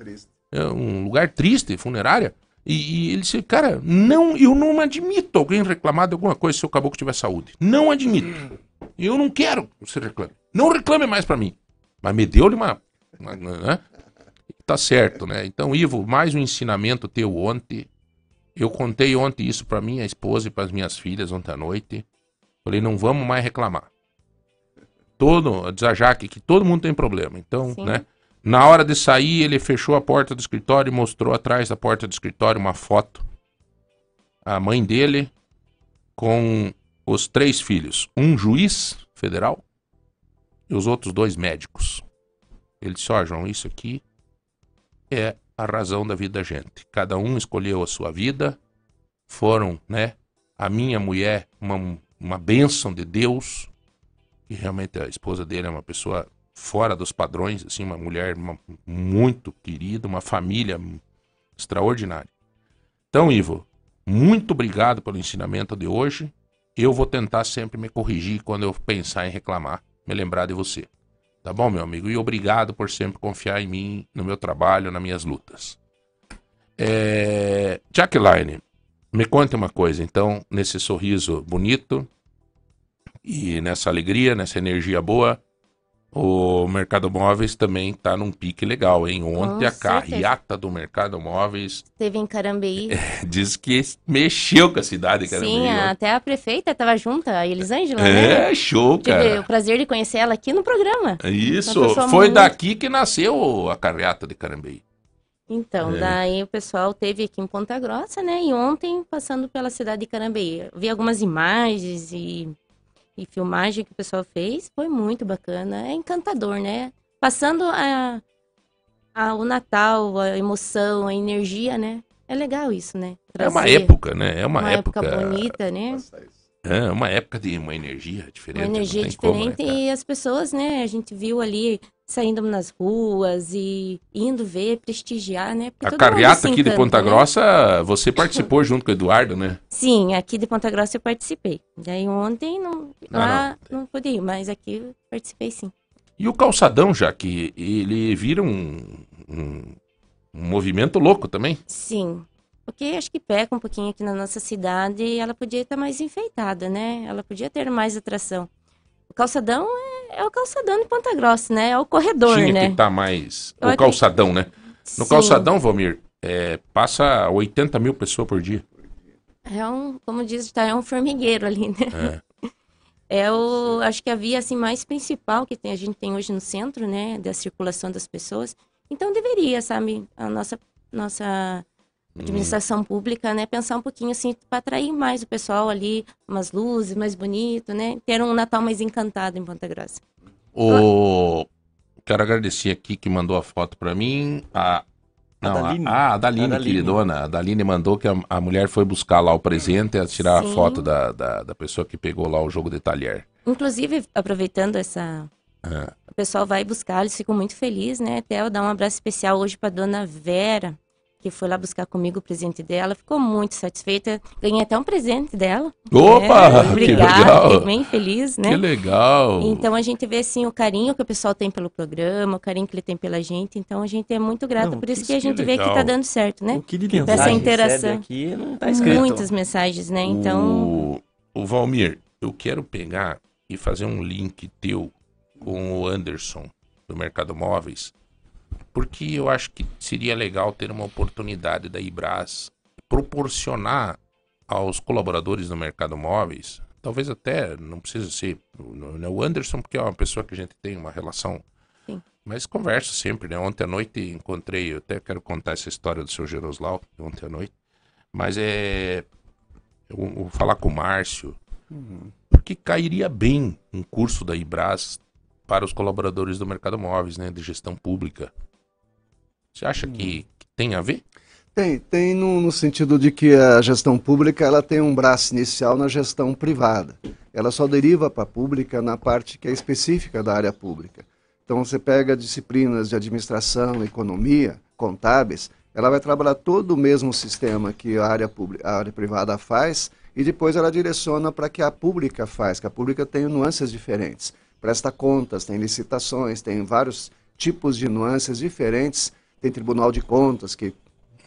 É um lugar triste, funerária. E, e ele disse, cara, não, eu não admito alguém reclamar de alguma coisa se o caboclo tiver saúde. Não admito. Eu não quero que você reclame. Não reclame mais pra mim. Mas me deu-lhe uma. uma- né? Tá certo, né? Então, Ivo, mais um ensinamento teu ontem. Eu contei ontem isso pra minha esposa e pras minhas filhas ontem à noite. Falei, não vamos mais reclamar. Todo, diz a Jaque que todo mundo tem problema. Então, Sim. né? Na hora de sair, ele fechou a porta do escritório e mostrou atrás da porta do escritório uma foto. A mãe dele com os três filhos. Um juiz federal e os outros dois médicos. Ele disse, ó, João, isso aqui é a razão da vida da gente. Cada um escolheu a sua vida, foram, né? A minha mulher, uma, uma bênção de Deus, e realmente a esposa dele é uma pessoa fora dos padrões, assim, uma mulher muito querida, uma família extraordinária. Então, Ivo, muito obrigado pelo ensinamento de hoje. Eu vou tentar sempre me corrigir quando eu pensar em reclamar, me lembrar de você. Tá bom, meu amigo? E obrigado por sempre confiar em mim, no meu trabalho, nas minhas lutas. É... Jacqueline, me conte uma coisa, então, nesse sorriso bonito e nessa alegria, nessa energia boa, o Mercado Móveis também está num pique legal, hein? Ontem a certeza. carreata do Mercado Móveis Teve em Carambeí. diz que mexeu com a cidade, cara. Sim, a- até a prefeita estava junto, a Elisângela, né? É, show, Tive o cara. prazer de conhecer ela aqui no programa. Isso, foi muito- daqui que nasceu a carreata de Carambeí. Então, É. daí o pessoal teve aqui em Ponta Grossa, né? E ontem, passando pela cidade de Carambeí. Vi algumas imagens e, e filmagem que o pessoal fez. Foi muito bacana. É encantador, né? Passando a, a- o Natal, a emoção, a energia, né? É legal isso, né? É uma Trazer época, né? É uma, uma época. bonita, né? É uma época de uma energia diferente. Uma energia tem como, diferente né, e as pessoas, né? A gente viu ali saindo nas ruas e indo ver, prestigiar, né? Porque A carreata aqui de encanta, Ponta né? Grossa, você participou junto com o Eduardo, né? Sim, aqui de Ponta Grossa eu participei. Daí ontem não, Não, lá não pude ir, mas aqui eu participei sim. E o calçadão, já que ele vira um, um, um movimento louco também. Sim. Porque acho que peca um pouquinho aqui na nossa cidade e ela podia estar mais enfeitada, né? Ela podia ter mais atração. O calçadão é, é o calçadão de Ponta Grossa, né? É o corredor, Tinha né? que estar mais. Eu O calçadão, né? No Sim. calçadão, Valmir, é, passa 80 mil pessoas por dia. É um, como diz, tá, é um formigueiro ali, né? É. É o, acho que a via assim mais principal que tem, a gente tem hoje no centro, né, da circulação das pessoas. Então deveria, sabe, a nossa nossa administração pública, né, pensar um pouquinho assim para atrair mais o pessoal ali, umas luzes mais bonito, né, ter um Natal mais encantado em Ponta Grossa. O... Quero agradecer aqui que mandou a foto pra mim. A... Não, a, Daline. ah, a Daline, A Daline. queridona. A Daline mandou que a, a mulher foi buscar lá o presente e tirar a Sim. foto da, da, da pessoa que pegou lá o jogo de talher. Inclusive, aproveitando essa Ah, O pessoal vai buscar, eles ficam muito felizes, né? Até eu dar um abraço especial hoje para dona Vera, que foi lá buscar comigo o presente dela. Ficou muito satisfeita. Ganhei até um presente dela. Opa! É, que obrigada, legal! fiquei bem feliz, né? Que legal! Então a gente vê assim o carinho que o pessoal tem pelo programa, o carinho que ele tem pela gente. Então a gente é muito grato Não, por isso que que a gente vê que legal. tá dando certo, né? O que de Que bom. interação. aqui não tá escrito. Muitas mensagens, né? Então, O, o Valmir, eu quero pegar e fazer um link teu com o Anderson do Mercado Móveis, porque eu acho que seria legal ter uma oportunidade da Ibras proporcionar aos colaboradores do Mercado Móveis, talvez até não precisa ser o né, Anderson, porque é uma pessoa que a gente tem uma relação. Sim. Mas converso sempre, né? Ontem à noite encontrei, eu até quero contar essa história do seu Geroslau, ontem à noite. Mas é. Eu vou falar com o Márcio, porque cairia bem um curso da Ibras para os colaboradores do mercado móveis, né, de gestão pública. Você acha que, que tem a ver? Tem, tem no, no sentido de que a gestão pública ela tem um braço inicial na gestão privada. Ela só deriva para a pública na parte que é específica da área pública. Então você pega disciplinas de administração, economia, contábeis, ela vai trabalhar todo o mesmo sistema que a área, pública, a área privada faz e depois ela direciona para que a pública faz, que a pública tem nuances diferentes. Presta contas, tem licitações, tem vários tipos de nuances diferentes. Tem tribunal de contas que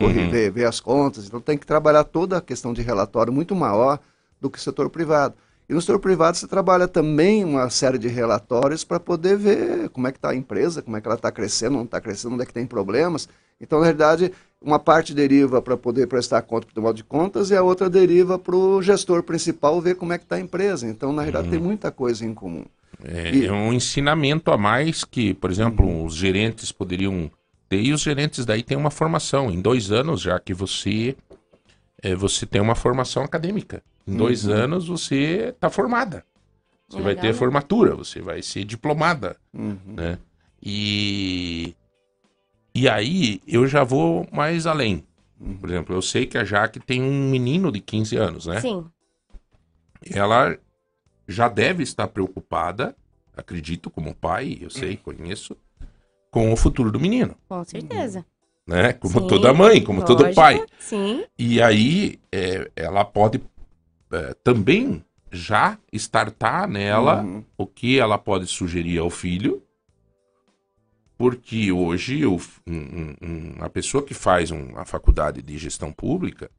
Uhum. vê, vê as contas, então tem que trabalhar toda a questão de relatório muito maior do que o setor privado. E no setor privado você trabalha também uma série de relatórios para poder ver como é que está a empresa, como é que ela está crescendo, não está crescendo, onde é que tem problemas. Então, na verdade, uma parte deriva para poder prestar conta para o Tribunal de Contas e a outra deriva para o gestor principal ver como é que está a empresa. Então, na verdade, tem muita coisa em comum. É, E- é um ensinamento a mais que, por exemplo, os gerentes poderiam e os gerentes daí têm uma formação. Em dois anos, já que você, é, você tem uma formação acadêmica. Em dois anos você está formada. Você vai Legal, ter formatura, você vai ser diplomada. Uhum. né? E, e aí eu já vou mais além. Por exemplo, eu sei que a Jaque tem um menino de 15 anos, né? sim. Ela já deve estar preocupada, acredito como pai, eu sei, conheço, com o futuro do menino, Com certeza. né? Como Sim, toda mãe, como todo lógico, pai. Sim, E aí é, ela pode é, também já startar nela Uhum. o que ela pode sugerir ao filho, porque hoje o, um, um- a pessoa que faz um- a faculdade de gestão pública,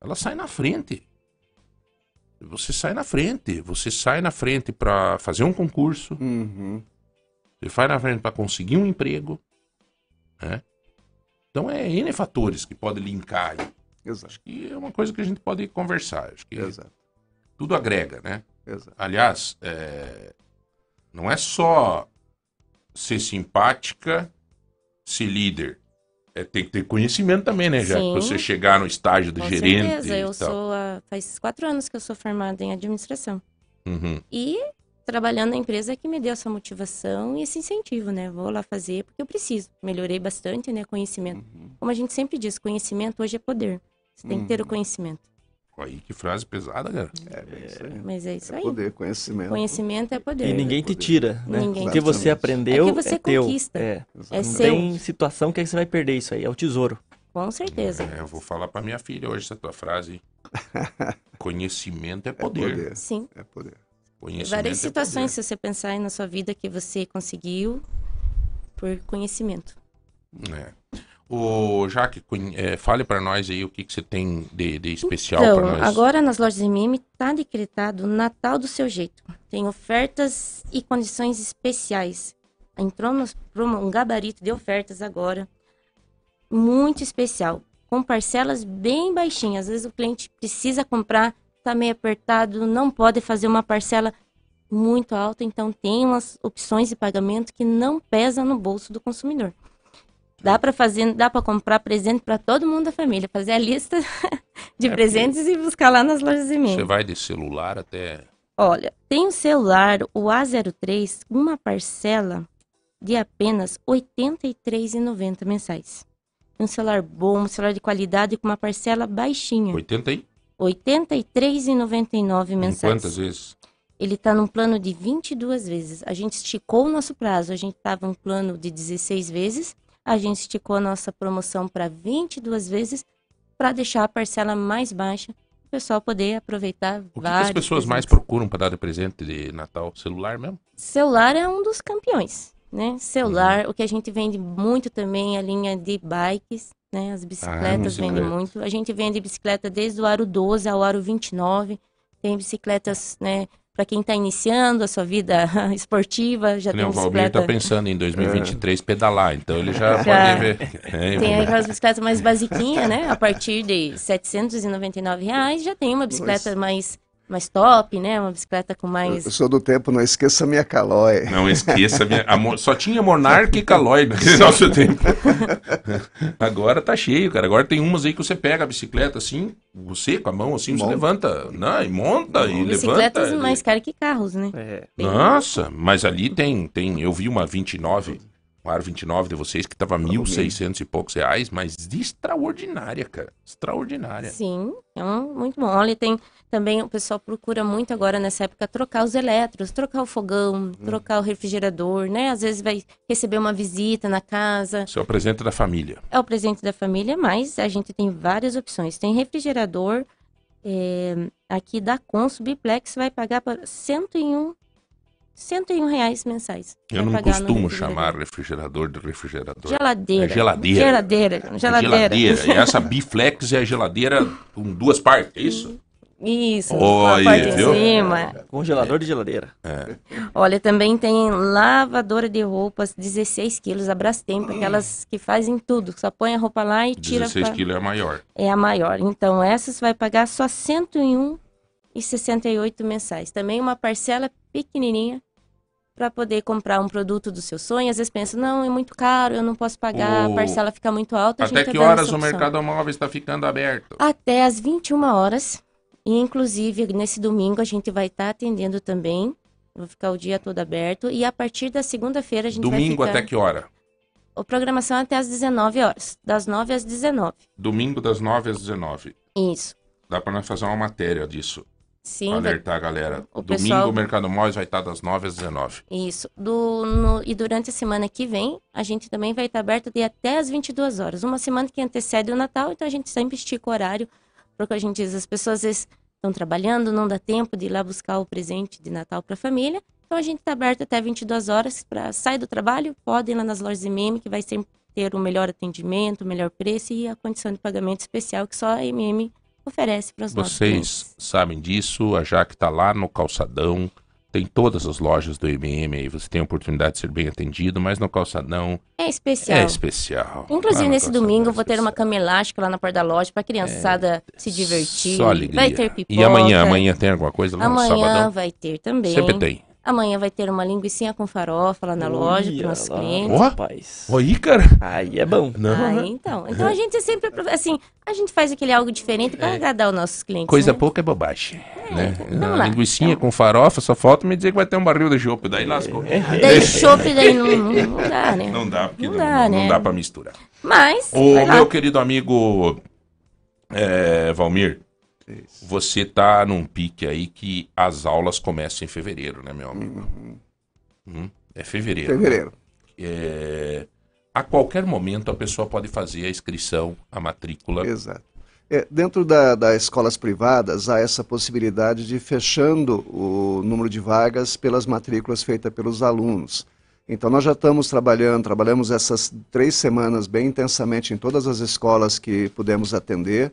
ela sai na frente. Você sai na frente, você sai na frente para fazer um concurso, Uhum. Você sai na frente para conseguir um emprego, né? Então é N fatores que podem linkar. Exato, Acho que é uma coisa que a gente pode conversar. Acho que exato, tudo agrega, né? exato. Aliás, é, não é só ser simpática, ser líder. É, tem que ter conhecimento também, né? Já que você chegar no estágio de com gerente. certeza. Eu sou a- faz quatro anos que eu sou formada em administração. Uhum. E trabalhando na empresa que me deu essa motivação e esse incentivo, né? Vou lá fazer porque eu preciso. Melhorei bastante, né? Conhecimento. Uhum. Como a gente sempre diz, conhecimento hoje é poder. Você tem que ter o Uhum. conhecimento. Aí, que frase pesada, cara. É, bem isso aí. Mas é isso É aí. poder, conhecimento. Conhecimento é poder. E ninguém te poder. tira, né? Ninguém O que você te aprendeu É é, que você teu. conquista. É. É Não seu. tem situação que aí você vai perder isso aí, é o tesouro. Com certeza. É, eu vou falar pra minha filha hoje essa tua frase. Conhecimento é É poder. poder. Sim. É poder. Conhecimento Várias é situações, poder. se você pensar aí na sua vida, que você conseguiu por conhecimento. É. Ô, Jaque, é, fale pra nós aí o que, que você tem de, de especial Então, nós. agora nas lojas MM está decretado o Natal do seu jeito. Tem ofertas e condições especiais. Entrou promo- um gabarito de ofertas agora, muito especial, com parcelas bem baixinhas. Às vezes o cliente precisa comprar, está meio apertado, não pode fazer uma parcela muito alta, então tem umas opções de pagamento que não pesam no bolso do consumidor. Dá para fazer, dá para comprar presente para todo mundo da família, fazer a lista de é presentes e buscar lá nas lojas de mim. Você vai de celular até Olha, tem o um celular, o A03, uma parcela de apenas R$ 83,90 mensais. Um celular bom, um celular de qualidade com uma parcela baixinha. 80 e? 83,99 mensais. Em quantas vezes? Ele está num plano de 22 vezes. A gente esticou o nosso prazo. A gente estava um plano de 16 vezes. A gente esticou a nossa promoção para 22 vezes para deixar a parcela mais baixa o pessoal poder aproveitar. O que, que as pessoas presentes. mais procuram para dar de presente de Natal? Celular mesmo? Celular é um dos campeões, né? Celular, uhum. o que a gente vende muito também é a linha de bikes, né? As bicicletas vendem bicicleta. muito. A gente vende bicicleta desde o aro 12 ao aro 29. Tem bicicletas, né? Para quem está iniciando a sua vida esportiva, já nem tem o Valmir bicicleta. tá pensando em 2023 pedalar, então ele já, Já. pode ver. É, Tem aquelas bicicletas mais basiquinhas, né? A partir de 799 reais já tem uma bicicleta mais, mais top, né? Uma bicicleta com Eu mais. sou do tempo, não esqueça a minha calói. Não esqueça, minha, a mo- só tinha Monarca e Calói naquele nosso tempo. Agora tá cheio, cara. Agora tem umas aí que você pega a bicicleta assim, você com a mão assim, você Monta. levanta, não, e monta e Bicicletas levanta. mais caras que carros, né? É. Nossa, mas ali tem, tem, eu vi uma 29, um aro 29 de vocês que tava 1.600 e poucos reais, mas extraordinária, cara. Extraordinária. Sim, é um, muito bom. Olha, tem também o pessoal procura muito agora nessa época trocar os elétrons, trocar o fogão, trocar o refrigerador, né? Às vezes vai receber uma visita na casa, Isso é o presente da família. é o presente da família, mas a gente tem várias opções. Tem refrigerador, é, aqui da Consul Biplex vai pagar para 101, 101 reais mensais. Eu não costumo chamar refrigerador de refrigerador. Geladeira. É geladeira. Geladeira. É Geladeira. geladeira. E essa Biflex é a geladeira com duas partes, é isso? Isso, Olha, uma parte viu? cima. Congelador de geladeira. Olha, também tem lavadora de roupas, 16 quilos, a Brastemp, aquelas que fazem tudo. Só põe a roupa lá e tira 16 pra- quilos é a maior. É a maior. Então, essa você vai pagar só R$ 101,68 mensais. Também uma parcela pequenininha para poder comprar um produto do seu sonho. Às vezes pensa, não, é muito caro, eu não posso pagar, O- a parcela fica muito alta. Até tá que horas o mercado móvel está ficando aberto? Até às 21 horas. E, inclusive, nesse domingo a gente vai estar atendendo também. Vou ficar o dia todo aberto. E a partir da segunda-feira a gente Domingo vai ficar... até que hora? A programação é até às 19 horas. Das 9 às 19. Domingo das 9 às 19. Isso. Dá para nós fazer uma matéria disso. Sim, alertar a galera. O Domingo pessoal- o Mercado Móveis vai estar das 9 às 19. Isso. Do, no- e durante a semana que vem, a gente também vai estar aberto de até as 22 horas. Uma semana que antecede o Natal, então a gente sempre estica o horário. Porque a gente diz, as pessoas às vezes estão trabalhando, não dá tempo de ir lá buscar o presente de Natal para a família. Então a gente está aberto até 22 horas para sair do trabalho, pode ir lá nas lojas MM, que vai sempre ter o melhor atendimento, o melhor preço e a condição de pagamento especial que só a MM oferece para os nossos. Vocês sabem disso, a Jaque tá lá no calçadão. Tem todas as lojas do MM aí, você tem a oportunidade de ser bem atendido, mas no calçadão É especial. é especial. Inclusive, no nesse domingo, é vou ter uma cama elástica lá na porta da loja pra criançada se divertir. Só alegria. Vai ter pipoca. E amanhã, amanhã tem alguma coisa lá no Amanhã sabadão? vai ter também. Sempre tem. Amanhã vai ter uma linguiça com farofa lá na loja para nossos lá, clientes. Ó. Rapaz. Oi, cara. Aí é bom. Não, né? então. Então a gente sempre, apro- assim, a gente faz aquele algo diferente para agradar os nossos clientes. Coisa né? pouca é bobagem. né? vamos A lá, linguicinha então. com farofa, só falta me dizer que vai ter um barril de chopp, daí lascou. Daí chopp, daí não, não, não dá, né? Não dá, porque Não não, dá, não né? dá pra misturar. Mas, lá. meu querido amigo é, Valmir, você tá num pique aí que as aulas começam em fevereiro, né, meu amigo? Hum, É fevereiro. Fevereiro. É, a qualquer momento a pessoa pode fazer a inscrição, a matrícula. Exato. É, dentro da- das escolas privadas, há essa possibilidade de fechando o número de vagas pelas matrículas feitas pelos alunos. Então, nós já estamos trabalhando, trabalhamos essas três semanas bem intensamente em todas as escolas que pudemos atender,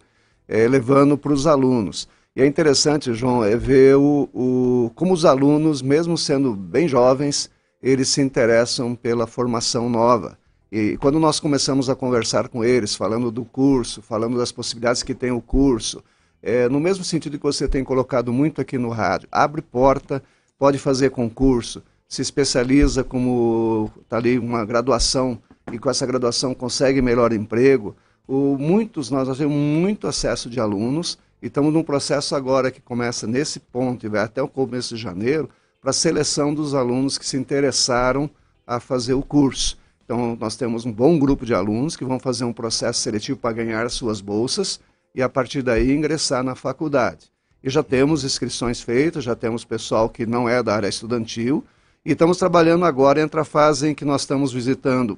eh, levando para os alunos. E é interessante, João, é ver o, o- como os alunos, mesmo sendo bem jovens, eles se interessam pela formação nova. E quando nós começamos a conversar com eles, falando do curso, falando das possibilidades que tem o curso, é, no mesmo sentido que você tem colocado muito aqui no rádio, abre porta, pode fazer concurso, se especializa como está ali uma graduação e com essa graduação consegue melhor emprego. O, muitos, nós temos muito acesso de alunos e estamos num processo agora que começa nesse ponto e vai até o começo de janeiro para a seleção dos alunos que se interessaram a fazer o curso. Então, nós temos um bom grupo de alunos que vão fazer um processo seletivo para ganhar as suas bolsas e, a partir daí, ingressar na faculdade. E já temos inscrições feitas, já temos pessoal que não é da área estudantil, e estamos trabalhando agora entre a fase em que nós estamos visitando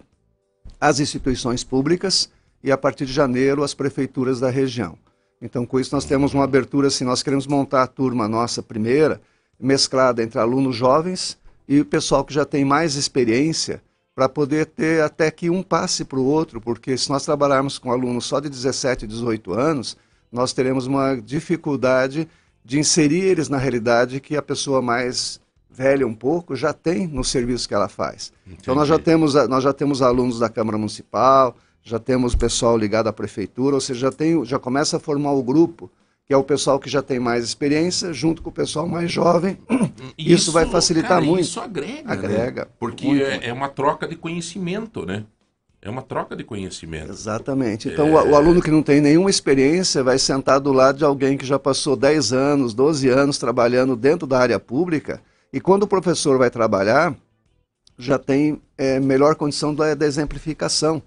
as instituições públicas e, a partir de janeiro, as prefeituras da região. Então, com isso, nós temos uma abertura, assim, nós queremos montar a turma nossa primeira, mesclada entre alunos jovens e o pessoal que já tem mais experiência, para poder ter até que um passe para o outro, porque se nós trabalharmos com alunos só de 17, 18 anos, nós teremos uma dificuldade de inserir eles na realidade que a pessoa mais velha um pouco já tem no serviço que ela faz. Então nós já temos nós já temos alunos da Câmara Municipal, já temos pessoal ligado à prefeitura, ou seja, já tem já começa a formar o grupo que é o pessoal que já tem mais experiência junto com o pessoal mais jovem. Isso, vai facilitar cara, muito. Isso agrega. né? Agrega. Porque Muito. é, é uma troca de conhecimento, né? É uma troca de conhecimento. Exatamente. Então, o, o aluno que não tem nenhuma experiência vai sentar do lado de alguém que já passou 10 anos, 12 anos trabalhando dentro da área pública, e quando o professor vai trabalhar, já tem é, melhor condição da, da exemplificação.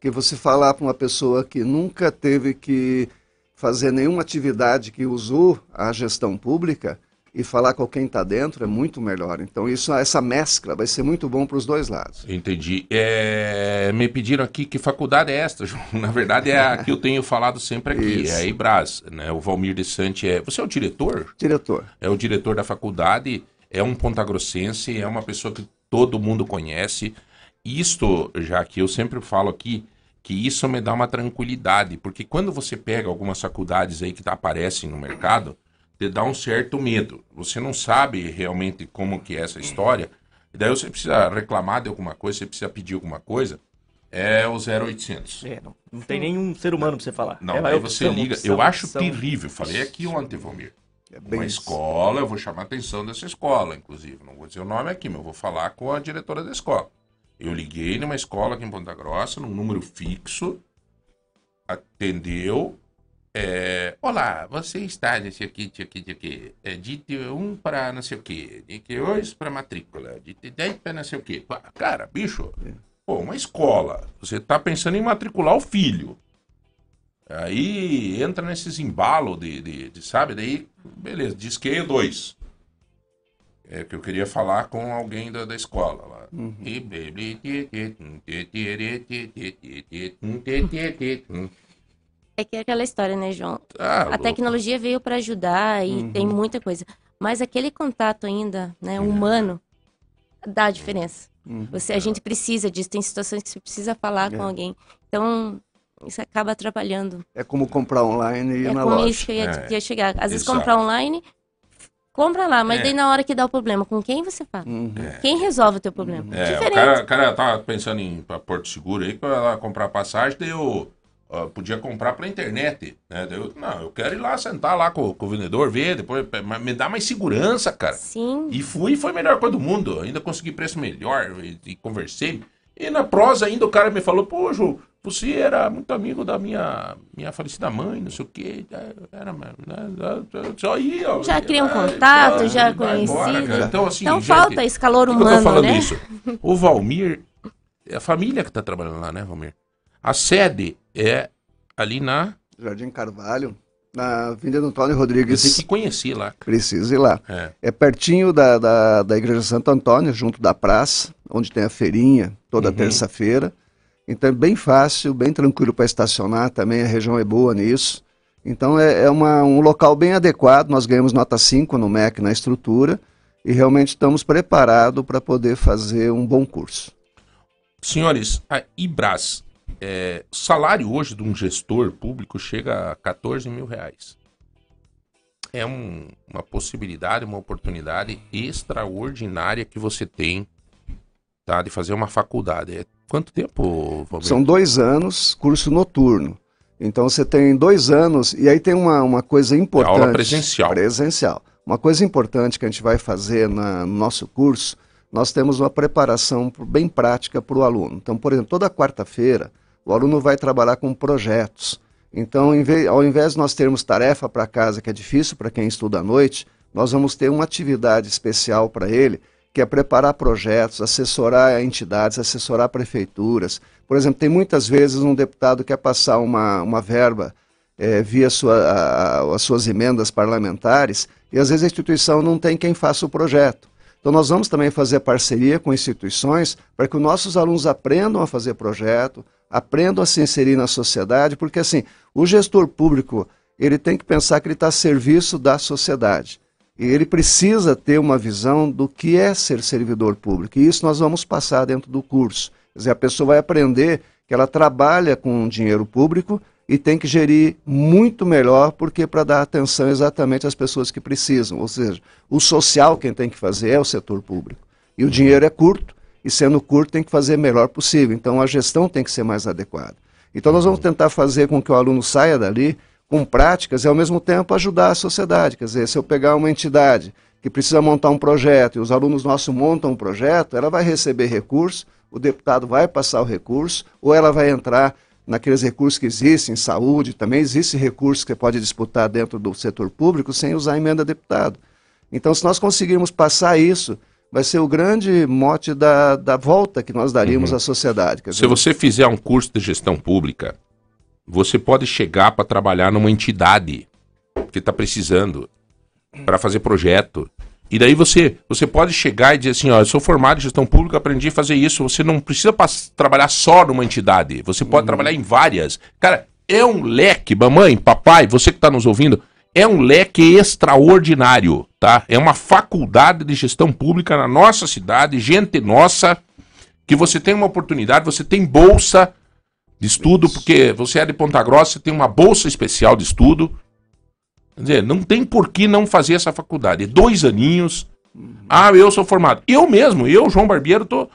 Que você falar para uma pessoa que nunca teve que fazer nenhuma atividade que usou a gestão pública e falar com quem está dentro é muito melhor. Então, isso, essa mescla vai ser muito bom para os dois lados. Entendi. É, me pediram aqui que faculdade é esta, João. Na verdade, é a que eu tenho falado sempre aqui, Isso. é a Ibras. Né? O Valmir de Sante é. Você é o diretor? Diretor. É o diretor da faculdade, é um pontagrossense, é uma pessoa que todo mundo conhece. Isto, já que eu sempre falo aqui, que isso me dá uma tranquilidade, porque quando você pega algumas faculdades aí que tá- aparecem no mercado, te dá um certo medo. Você não sabe realmente como que é essa história, e daí você precisa reclamar de alguma coisa, você precisa pedir alguma coisa, é o 0800. É, não, não tem nenhum ser humano pra você falar. Não, é, daí vai você opção, liga. opção, eu acho opção. terrível. Falei aqui ontem, Valmir. É Uma escola, eu vou chamar a atenção dessa escola, inclusive. Não vou dizer o nome aqui, mas eu vou falar com a diretora da escola. Eu liguei numa escola aqui em Ponta Grossa, num número fixo, atendeu. é, Olá, você está nesse aqui, aqui, aqui, aqui. É, dite um para não sei o quê, dite dois para matrícula, dite dez para não sei o quê. Cara, bicho, pô, uma escola. Você está pensando em matricular o filho. Aí entra nesses embalos de, de, de, sabe? Daí, beleza, disqueio dois. É que eu queria falar com alguém da, da escola lá. É que é aquela história, né, João? Ah, A louco. tecnologia veio para ajudar e Uhum. tem muita coisa. Mas aquele contato ainda, né, humano, dá a diferença. Uhum. Você, a gente precisa disso. Tem situações que você precisa falar com É. alguém. Então, isso acaba atrapalhando. É como comprar online e ir É na com loja. isso que eu ia, É. ia chegar. Às vezes Exato. comprar online, compra lá, mas É. daí na hora que dá o problema, com quem você fala? Uhum. Quem resolve o teu problema? É, o Diferente. cara, o cara tava pensando em ir pra Porto Seguro aí, pra lá comprar passagem, daí eu ó, podia comprar pela internet, né? Daí eu, não, eu quero ir lá sentar lá com, com o vendedor, ver, depois me dá mais segurança, cara. Sim. E fui, foi a melhor coisa do mundo. Ainda consegui preço melhor e, e conversei. E na prosa ainda o cara me falou, pô, Ju, você era muito amigo da minha, minha falecida mãe, não sei o quê. Era, né, só aí, ó. Já cria um contato, então, já cara. Então, assim, Então gente, falta esse calor que eu tô humano, falando né? isso? O Valmir, é a família que tá trabalhando lá, né, Valmir? A sede é ali na. Jardim Carvalho, na Avenida Antônio Eu Rodrigues. sei que conheci lá. Precisa ir lá. É. É pertinho da, da, da Igreja Santo Antônio, junto da praça, onde tem a feirinha toda Uhum. terça-feira. Então é bem fácil, bem tranquilo para estacionar também, a região é boa nisso. Então é, é uma- um local bem adequado, nós ganhamos nota 5 no MEC na estrutura e realmente estamos preparados para poder fazer um bom curso. Senhores, a Ibras, é, salário hoje de um gestor público chega a 14 mil reais. É um- uma possibilidade, uma oportunidade extraordinária que você tem tá, de fazer uma faculdade. É, quanto tempo, Valmir? São dois anos, curso noturno. Então você tem dois anos, e aí tem uma, uma coisa importante. É aula presencial. Presencial. Uma coisa importante que a gente vai fazer na- no nosso curso, nós temos uma preparação bem prática para o aluno. Então, por exemplo, toda quarta-feira, o aluno vai trabalhar com projetos. Então, ao invés de nós termos tarefa para casa, que é difícil para quem estuda à noite, nós vamos ter uma atividade especial para ele, que é preparar projetos, assessorar entidades, assessorar prefeituras. Por exemplo, tem muitas vezes um deputado quer passar uma, uma verba eh, via sua, a- as suas emendas parlamentares e às vezes a instituição não tem quem faça o projeto. Então nós vamos também fazer parceria com instituições para que os nossos alunos aprendam a fazer projeto, aprendam a se inserir na sociedade, porque assim, o gestor público, ele tem que pensar que ele está a serviço da sociedade. E ele precisa ter uma visão do que é ser servidor público. E isso nós vamos passar dentro do curso. Quer dizer, a pessoa vai aprender que ela trabalha com dinheiro público e tem que gerir muito melhor, porque para dar atenção exatamente às pessoas que precisam. Ou seja, o social quem tem que fazer é o setor público. E o dinheiro é curto, e sendo curto tem que fazer o melhor possível. Então a gestão tem que ser mais adequada. Então nós vamos tentar fazer com que o aluno saia dali com práticas e ao mesmo tempo ajudar a sociedade. Quer dizer, se eu pegar uma entidade que precisa montar um projeto e os alunos nossos montam um projeto, ela vai receber recurso, o deputado vai passar o recurso, ou ela vai entrar naqueles recursos que existem, saúde, também existe recurso que você pode disputar dentro do setor público sem usar emenda deputado. Então, se nós conseguirmos passar isso, vai ser o grande mote da, da volta que nós daríamos à sociedade. Quer Se você fizer um curso de gestão pública, você pode chegar para trabalhar numa entidade que está precisando para fazer projeto. E daí você, você pode chegar e dizer assim, ó, eu sou formado em gestão pública, aprendi a fazer isso. Você não precisa trabalhar só numa entidade. Você pode trabalhar em várias. Cara, é um leque, mamãe, papai, você que está nos ouvindo, é um leque extraordinário, tá? É uma faculdade de gestão pública na nossa cidade, gente nossa, que você tem uma oportunidade, você tem bolsa de estudo, porque você é de Ponta Grossa, você tem uma bolsa especial de estudo. Quer dizer, não tem por que não fazer essa faculdade. Dois aninhos. Ah, eu sou formado. Eu mesmo, eu, João Barbeiro, tô.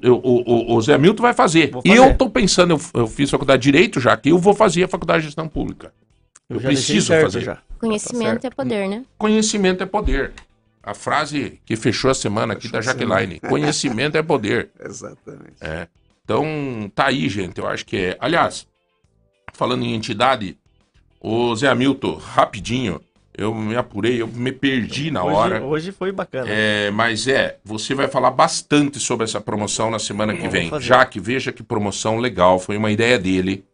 eu- o, o- o Zé Milton vai fazer. Fazer. Eu tô pensando, eu, eu fiz faculdade de Direito já, que eu vou fazer a faculdade de Gestão Pública. Eu, já deixei preciso certo fazer. já. Conhecimento Tá é poder, né? Conhecimento é poder. A frase que fechou a semana aqui da Jaqueline. Conhecimento é poder. Exatamente. É. Então, tá aí, gente. Eu acho que é. Aliás, falando em entidade, o Zé Hamilton, rapidinho, eu me apurei, eu me perdi na hoje, hora. Hoje foi bacana. É, mas é, você vai falar bastante sobre essa promoção na semana que vem. Já que veja que promoção legal, foi uma ideia dele.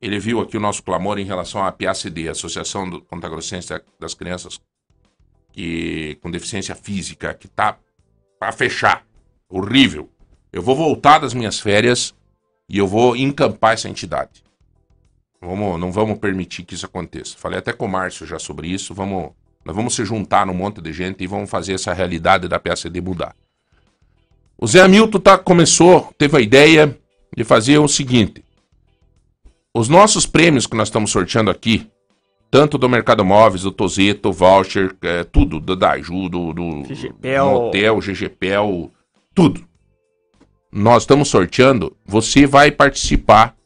ele viu aqui o nosso clamor em relação à PACD, Associação do, contra a Groscência das Crianças que, com Deficiência Física, que tá para fechar. Horrível. Eu vou voltar das minhas férias e eu vou encampar essa entidade. Vamos, não vamos permitir que isso aconteça. Falei até com o Márcio já sobre isso. Vamos, nós vamos se juntar num monte de gente e vamos fazer essa realidade da PACD mudar. O Zé Hamilton tá, começou, teve a ideia de fazer o seguinte: os nossos prêmios que nós estamos sorteando aqui, tanto do Mercado Móveis, do Tozeto, voucher, é, tudo, do Daju, do, do GGPel. Motel, GGPel, tudo. Nós estamos sorteando, você vai participar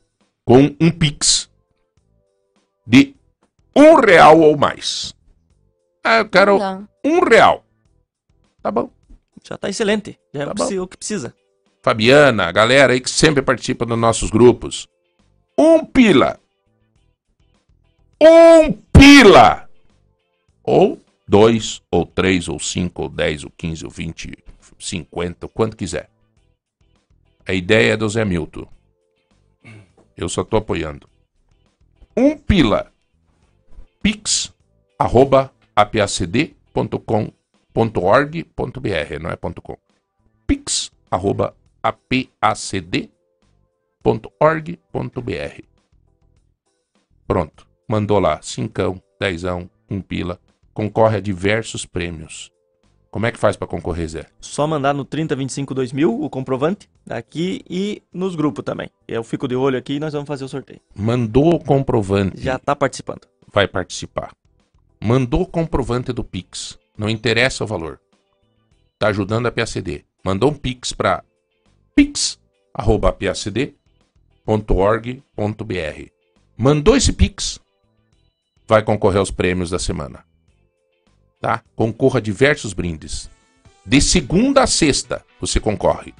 com um Pix de um real ou mais. Ah, eu quero Legal. um real. Tá bom. Já tá excelente. Já é Tá que, o que precisa. Fabiana, a galera aí que sempre participa dos nossos grupos. Um pila. Um pila. Ou dois, ou três, ou cinco, ou dez, ou quinze, ou vinte, cinquenta, o quanto quiser. A ideia é do Zé Milton. Eu só tô apoiando. Um pila. Pix, arroba apacd.com.org.br, não é ponto .com. Pix, arroba apacd.org.br. Pronto. Mandou lá, cincão, dezão, um pila. Concorre a diversos prêmios. Como é que faz pra concorrer, Zé? Só mandar no 3025 2000 o comprovante aqui e nos grupos também. Eu fico de olho aqui e nós vamos fazer o sorteio. Mandou o comprovante, Já tá participando. vai participar. Mandou o comprovante do Pix, não interessa o valor. Tá ajudando a PACD. Mandou um Pix para pix@pacd.org.br. Mandou esse Pix, vai concorrer aos prêmios da semana. Tá? Concorra a diversos brindes. De segunda a sexta você concorre.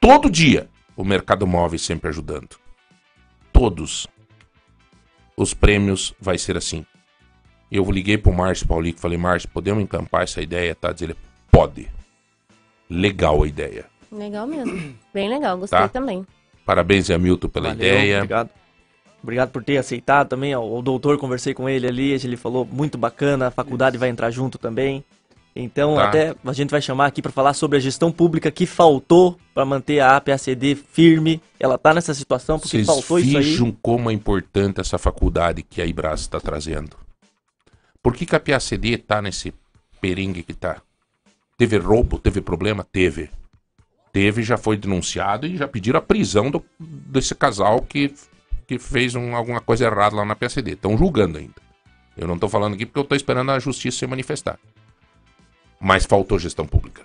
Todo dia o Mercado Móvel sempre ajudando. Todos os prêmios vai ser assim. Eu liguei pro Márcio Paulico e falei, Márcio, podemos encampar essa ideia? Tá? Diz ele, pode. Legal a ideia. Legal mesmo. Bem legal, gostei Tá. também. Parabéns, Hamilton, pela Valeu, ideia. Obrigado. Obrigado por ter aceitado também. O doutor, conversei com ele ali, ele falou muito bacana, a faculdade vai entrar junto também. Então, Tá. até a gente vai chamar aqui para falar sobre a gestão pública que faltou para manter a APACD firme. Ela tá nessa situação porque Vocês faltou isso aí. vejam como é importante essa faculdade que a Ibras está trazendo. Por que, que a PACD tá nesse peringue que tá? Teve roubo, teve problema? Teve. Teve, já foi denunciado e já pediram a prisão do- desse casal que, que fez um- alguma coisa errada lá na PACD. Estão julgando ainda. Eu não tô falando aqui porque eu tô esperando a justiça se manifestar. Mas faltou gestão pública.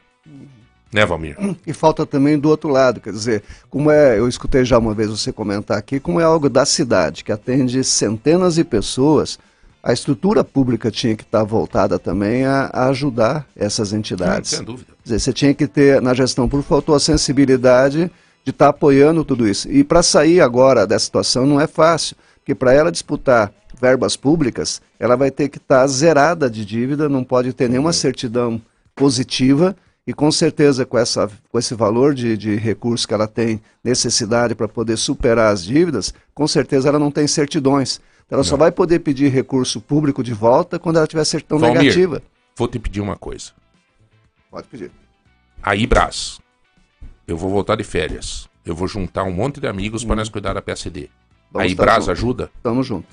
Né, Valmir? E falta também do outro lado, quer dizer, como é, eu escutei já uma vez você comentar aqui, como é algo da cidade, que atende centenas de pessoas, a estrutura pública tinha que estar voltada também a, a ajudar essas entidades. Sem dúvida. Quer dizer, você tinha que ter, na gestão pública, faltou a sensibilidade de estar apoiando tudo isso. E para sair agora dessa situação não é fácil, porque para ela disputar verbas públicas, ela vai ter que estar zerada de dívida, não pode ter nenhuma certidão positiva, e com certeza com, essa, com esse valor de, de recurso que ela tem, necessidade para poder superar as dívidas, com certeza ela não tem certidões. Ela só vai poder pedir recurso público de volta quando ela tiver certidão Valmir. negativa. Vou te pedir uma coisa. Pode pedir. A Ibras, eu vou voltar de férias. Eu vou juntar um monte de amigos para nós cuidar da PSD. Vamos a Ibras ajuda? Tamo junto.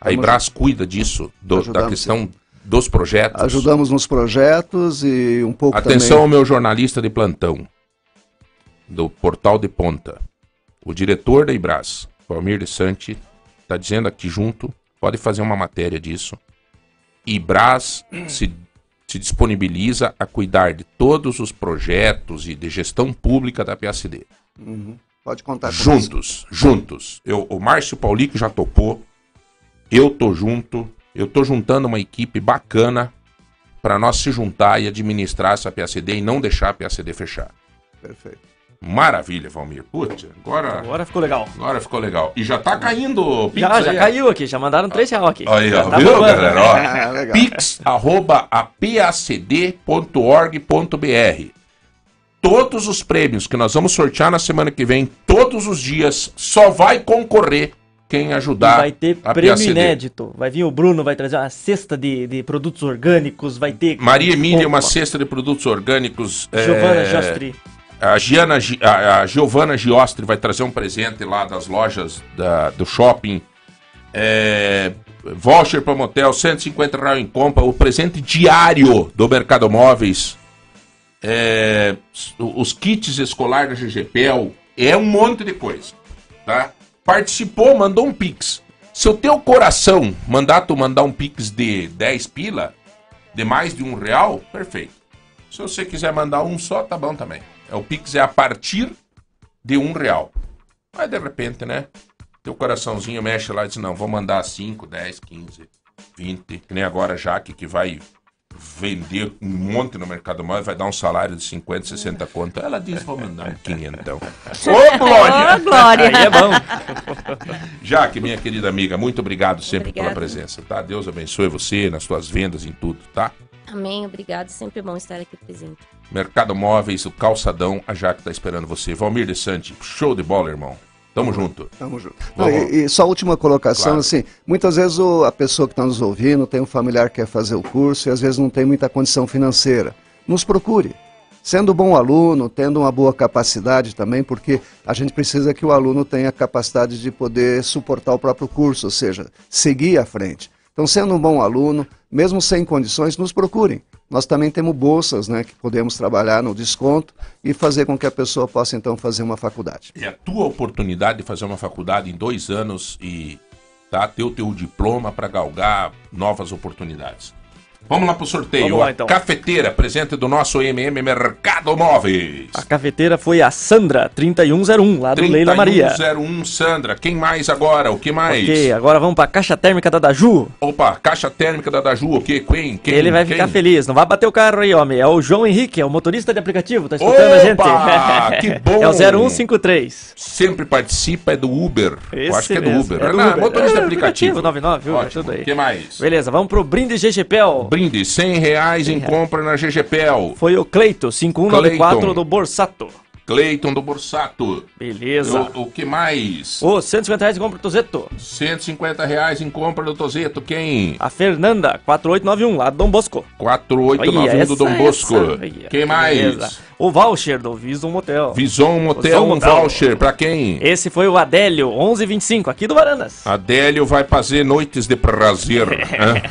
A Ibras cuida disso, do- da questão dos projetos. Ajudamos nos projetos e um pouco Atenção também. ao meu jornalista de plantão, do Portal de Ponta. O diretor da Ibras, Valmir de Santi, está dizendo aqui junto, pode fazer uma matéria disso. Ibras se, se disponibiliza a cuidar de todos os projetos e de gestão pública da PSD. Uhum. Pode contar com Juntos, juntos. Eu, o Márcio Paulico já topou. Eu tô junto. Eu tô juntando uma equipe bacana para nós se juntar e administrar essa PACD e não deixar a PACD fechar. Perfeito. Maravilha, Valmir. Putz, agora, Agora ficou legal. agora ficou legal. E já tá caindo o Pix Já, já aí, caiu aqui, já mandaram 3 reais aqui. Aí, Já ó, tá viu, bombando. galera? Ó, Ah, pix, arroba, apacd.org.br. Todos os prêmios que nós vamos sortear na semana que vem, todos os dias, só vai concorrer quem E ajudar vai ter a prêmio PACD. inédito. Vai vir o Bruno, vai trazer uma cesta de, de produtos orgânicos, vai ter. Maria Emília, uma cesta de produtos orgânicos. é, Giovana Jostri. A, Giana, Gi- a, a Giovana Giostri vai trazer um presente lá das lojas da- do shopping. É, voucher para motel, 150 reais em compra. O presente diário do Mercado Móveis. É, os kits escolares da GGPEL. É um monte de coisa. Tá? Participou, mandou um pix. Se o teu coração mandar tu mandar um pix de 10 pila, de mais de um real, perfeito. Se você quiser mandar um só, tá bom também. É, O Pix é a partir de um real. Mas de repente, né? Teu coraçãozinho mexe lá e diz, não, vou mandar 5, 10, 15, 20. Que nem agora a Jaque que vai vender um monte no Mercado Móvel, vai dar um salário de 50, 60 conto. Ela diz, vou mandar um 500. Ô, Glória! Ô, Glória! Aí é bom. Jaque, minha querida amiga, muito obrigado sempre pela presença, tá? Deus abençoe você nas suas vendas, em tudo, tá? Amém, obrigado. Sempre bom estar aqui presente. Mercado Móveis, o Calçadão, a Jaque tá esperando você. Valmir de Sante, show de bola, irmão. Tamo junto. Tamo junto. Não, e, e só a última colocação, Claro. assim, muitas vezes o- a pessoa que está nos ouvindo tem um familiar que quer fazer o curso e às vezes não tem muita condição financeira. Nos procure. Sendo bom aluno, tendo uma boa capacidade também, porque a gente precisa que o aluno tenha capacidade de poder suportar o próprio curso, ou seja, seguir à frente. Então, sendo um bom aluno, mesmo sem condições, nos procurem. Nós também temos bolsas, né, que podemos trabalhar no desconto e fazer com que a pessoa possa então fazer uma faculdade. É a tua oportunidade de fazer uma faculdade em dois anos e tá, ter o teu diploma para galgar novas oportunidades. Vamos lá pro sorteio. Vamos lá, A então. Cafeteira, presente do nosso MM Mercado Móveis. A cafeteira foi a Sandra, 3101, lá do Leila Maria. 3101 Sandra. Quem mais agora? O que mais? Ok, agora vamos pra caixa térmica da Daju. Opa, caixa térmica da Daju, o quê? Quem? Quem? Ele vai Quem? ficar feliz, não vai bater o carro aí, homem. É o João Henrique, é o motorista de aplicativo, tá escutando Opa, a gente? que bom. É o 0153. Sempre participa, é do Uber. Eu Esse acho que é do mesmo, Uber. é do Não, Uber. motorista É, aplicativo. aplicativo, 99, viu? Ótimo. Tudo aí. O que mais? Beleza, vamos pro brinde GGPEL. Brinde, 100 reais em compra na GGPEL. Foi o Cleito, 5194 Cleiton. do Borsato. Cleiton do Borsato. Beleza. O, o que mais? Ô, 150 reais em compra do Tozeto. 150 reais em compra do Tozeto. Quem? A Fernanda, 4891, lá do Dom Bosco. 4891 do essa, Dom Bosco. essa, olha, Quem mais? beleza. O voucher do Visum Motel. Vison Motel, Vison um voucher. Pra quem? Esse foi o Adélio, 1125, aqui do Varandas. Adélio vai fazer noites de prazer. né?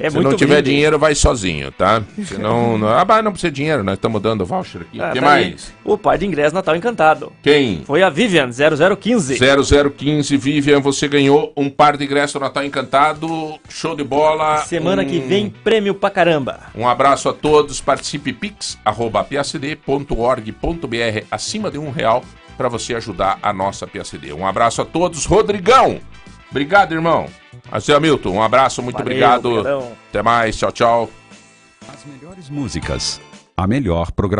É Se não tiver brinde. dinheiro, vai sozinho, tá? Se não, não... Ah, mas não precisa de dinheiro, nós estamos dando voucher aqui. O Ah, que tá aí. mais? O par de ingresso Natal Encantado. Quem? Foi a Vivian, 0015. 0015 Vivian, você ganhou um par de ingressos no Natal Encantado. Show de bola. Semana que Um- vem, prêmio pra caramba. Um abraço a todos. Participe pix, arroba pacd.org.br, acima de um real, para você ajudar a nossa PACD. Um abraço a todos. Rodrigão, obrigado, irmão. Assim, Hamilton, um abraço, muito Valeu, obrigado. obrigadão. Até mais, tchau, tchau. As melhores músicas, a melhor programação.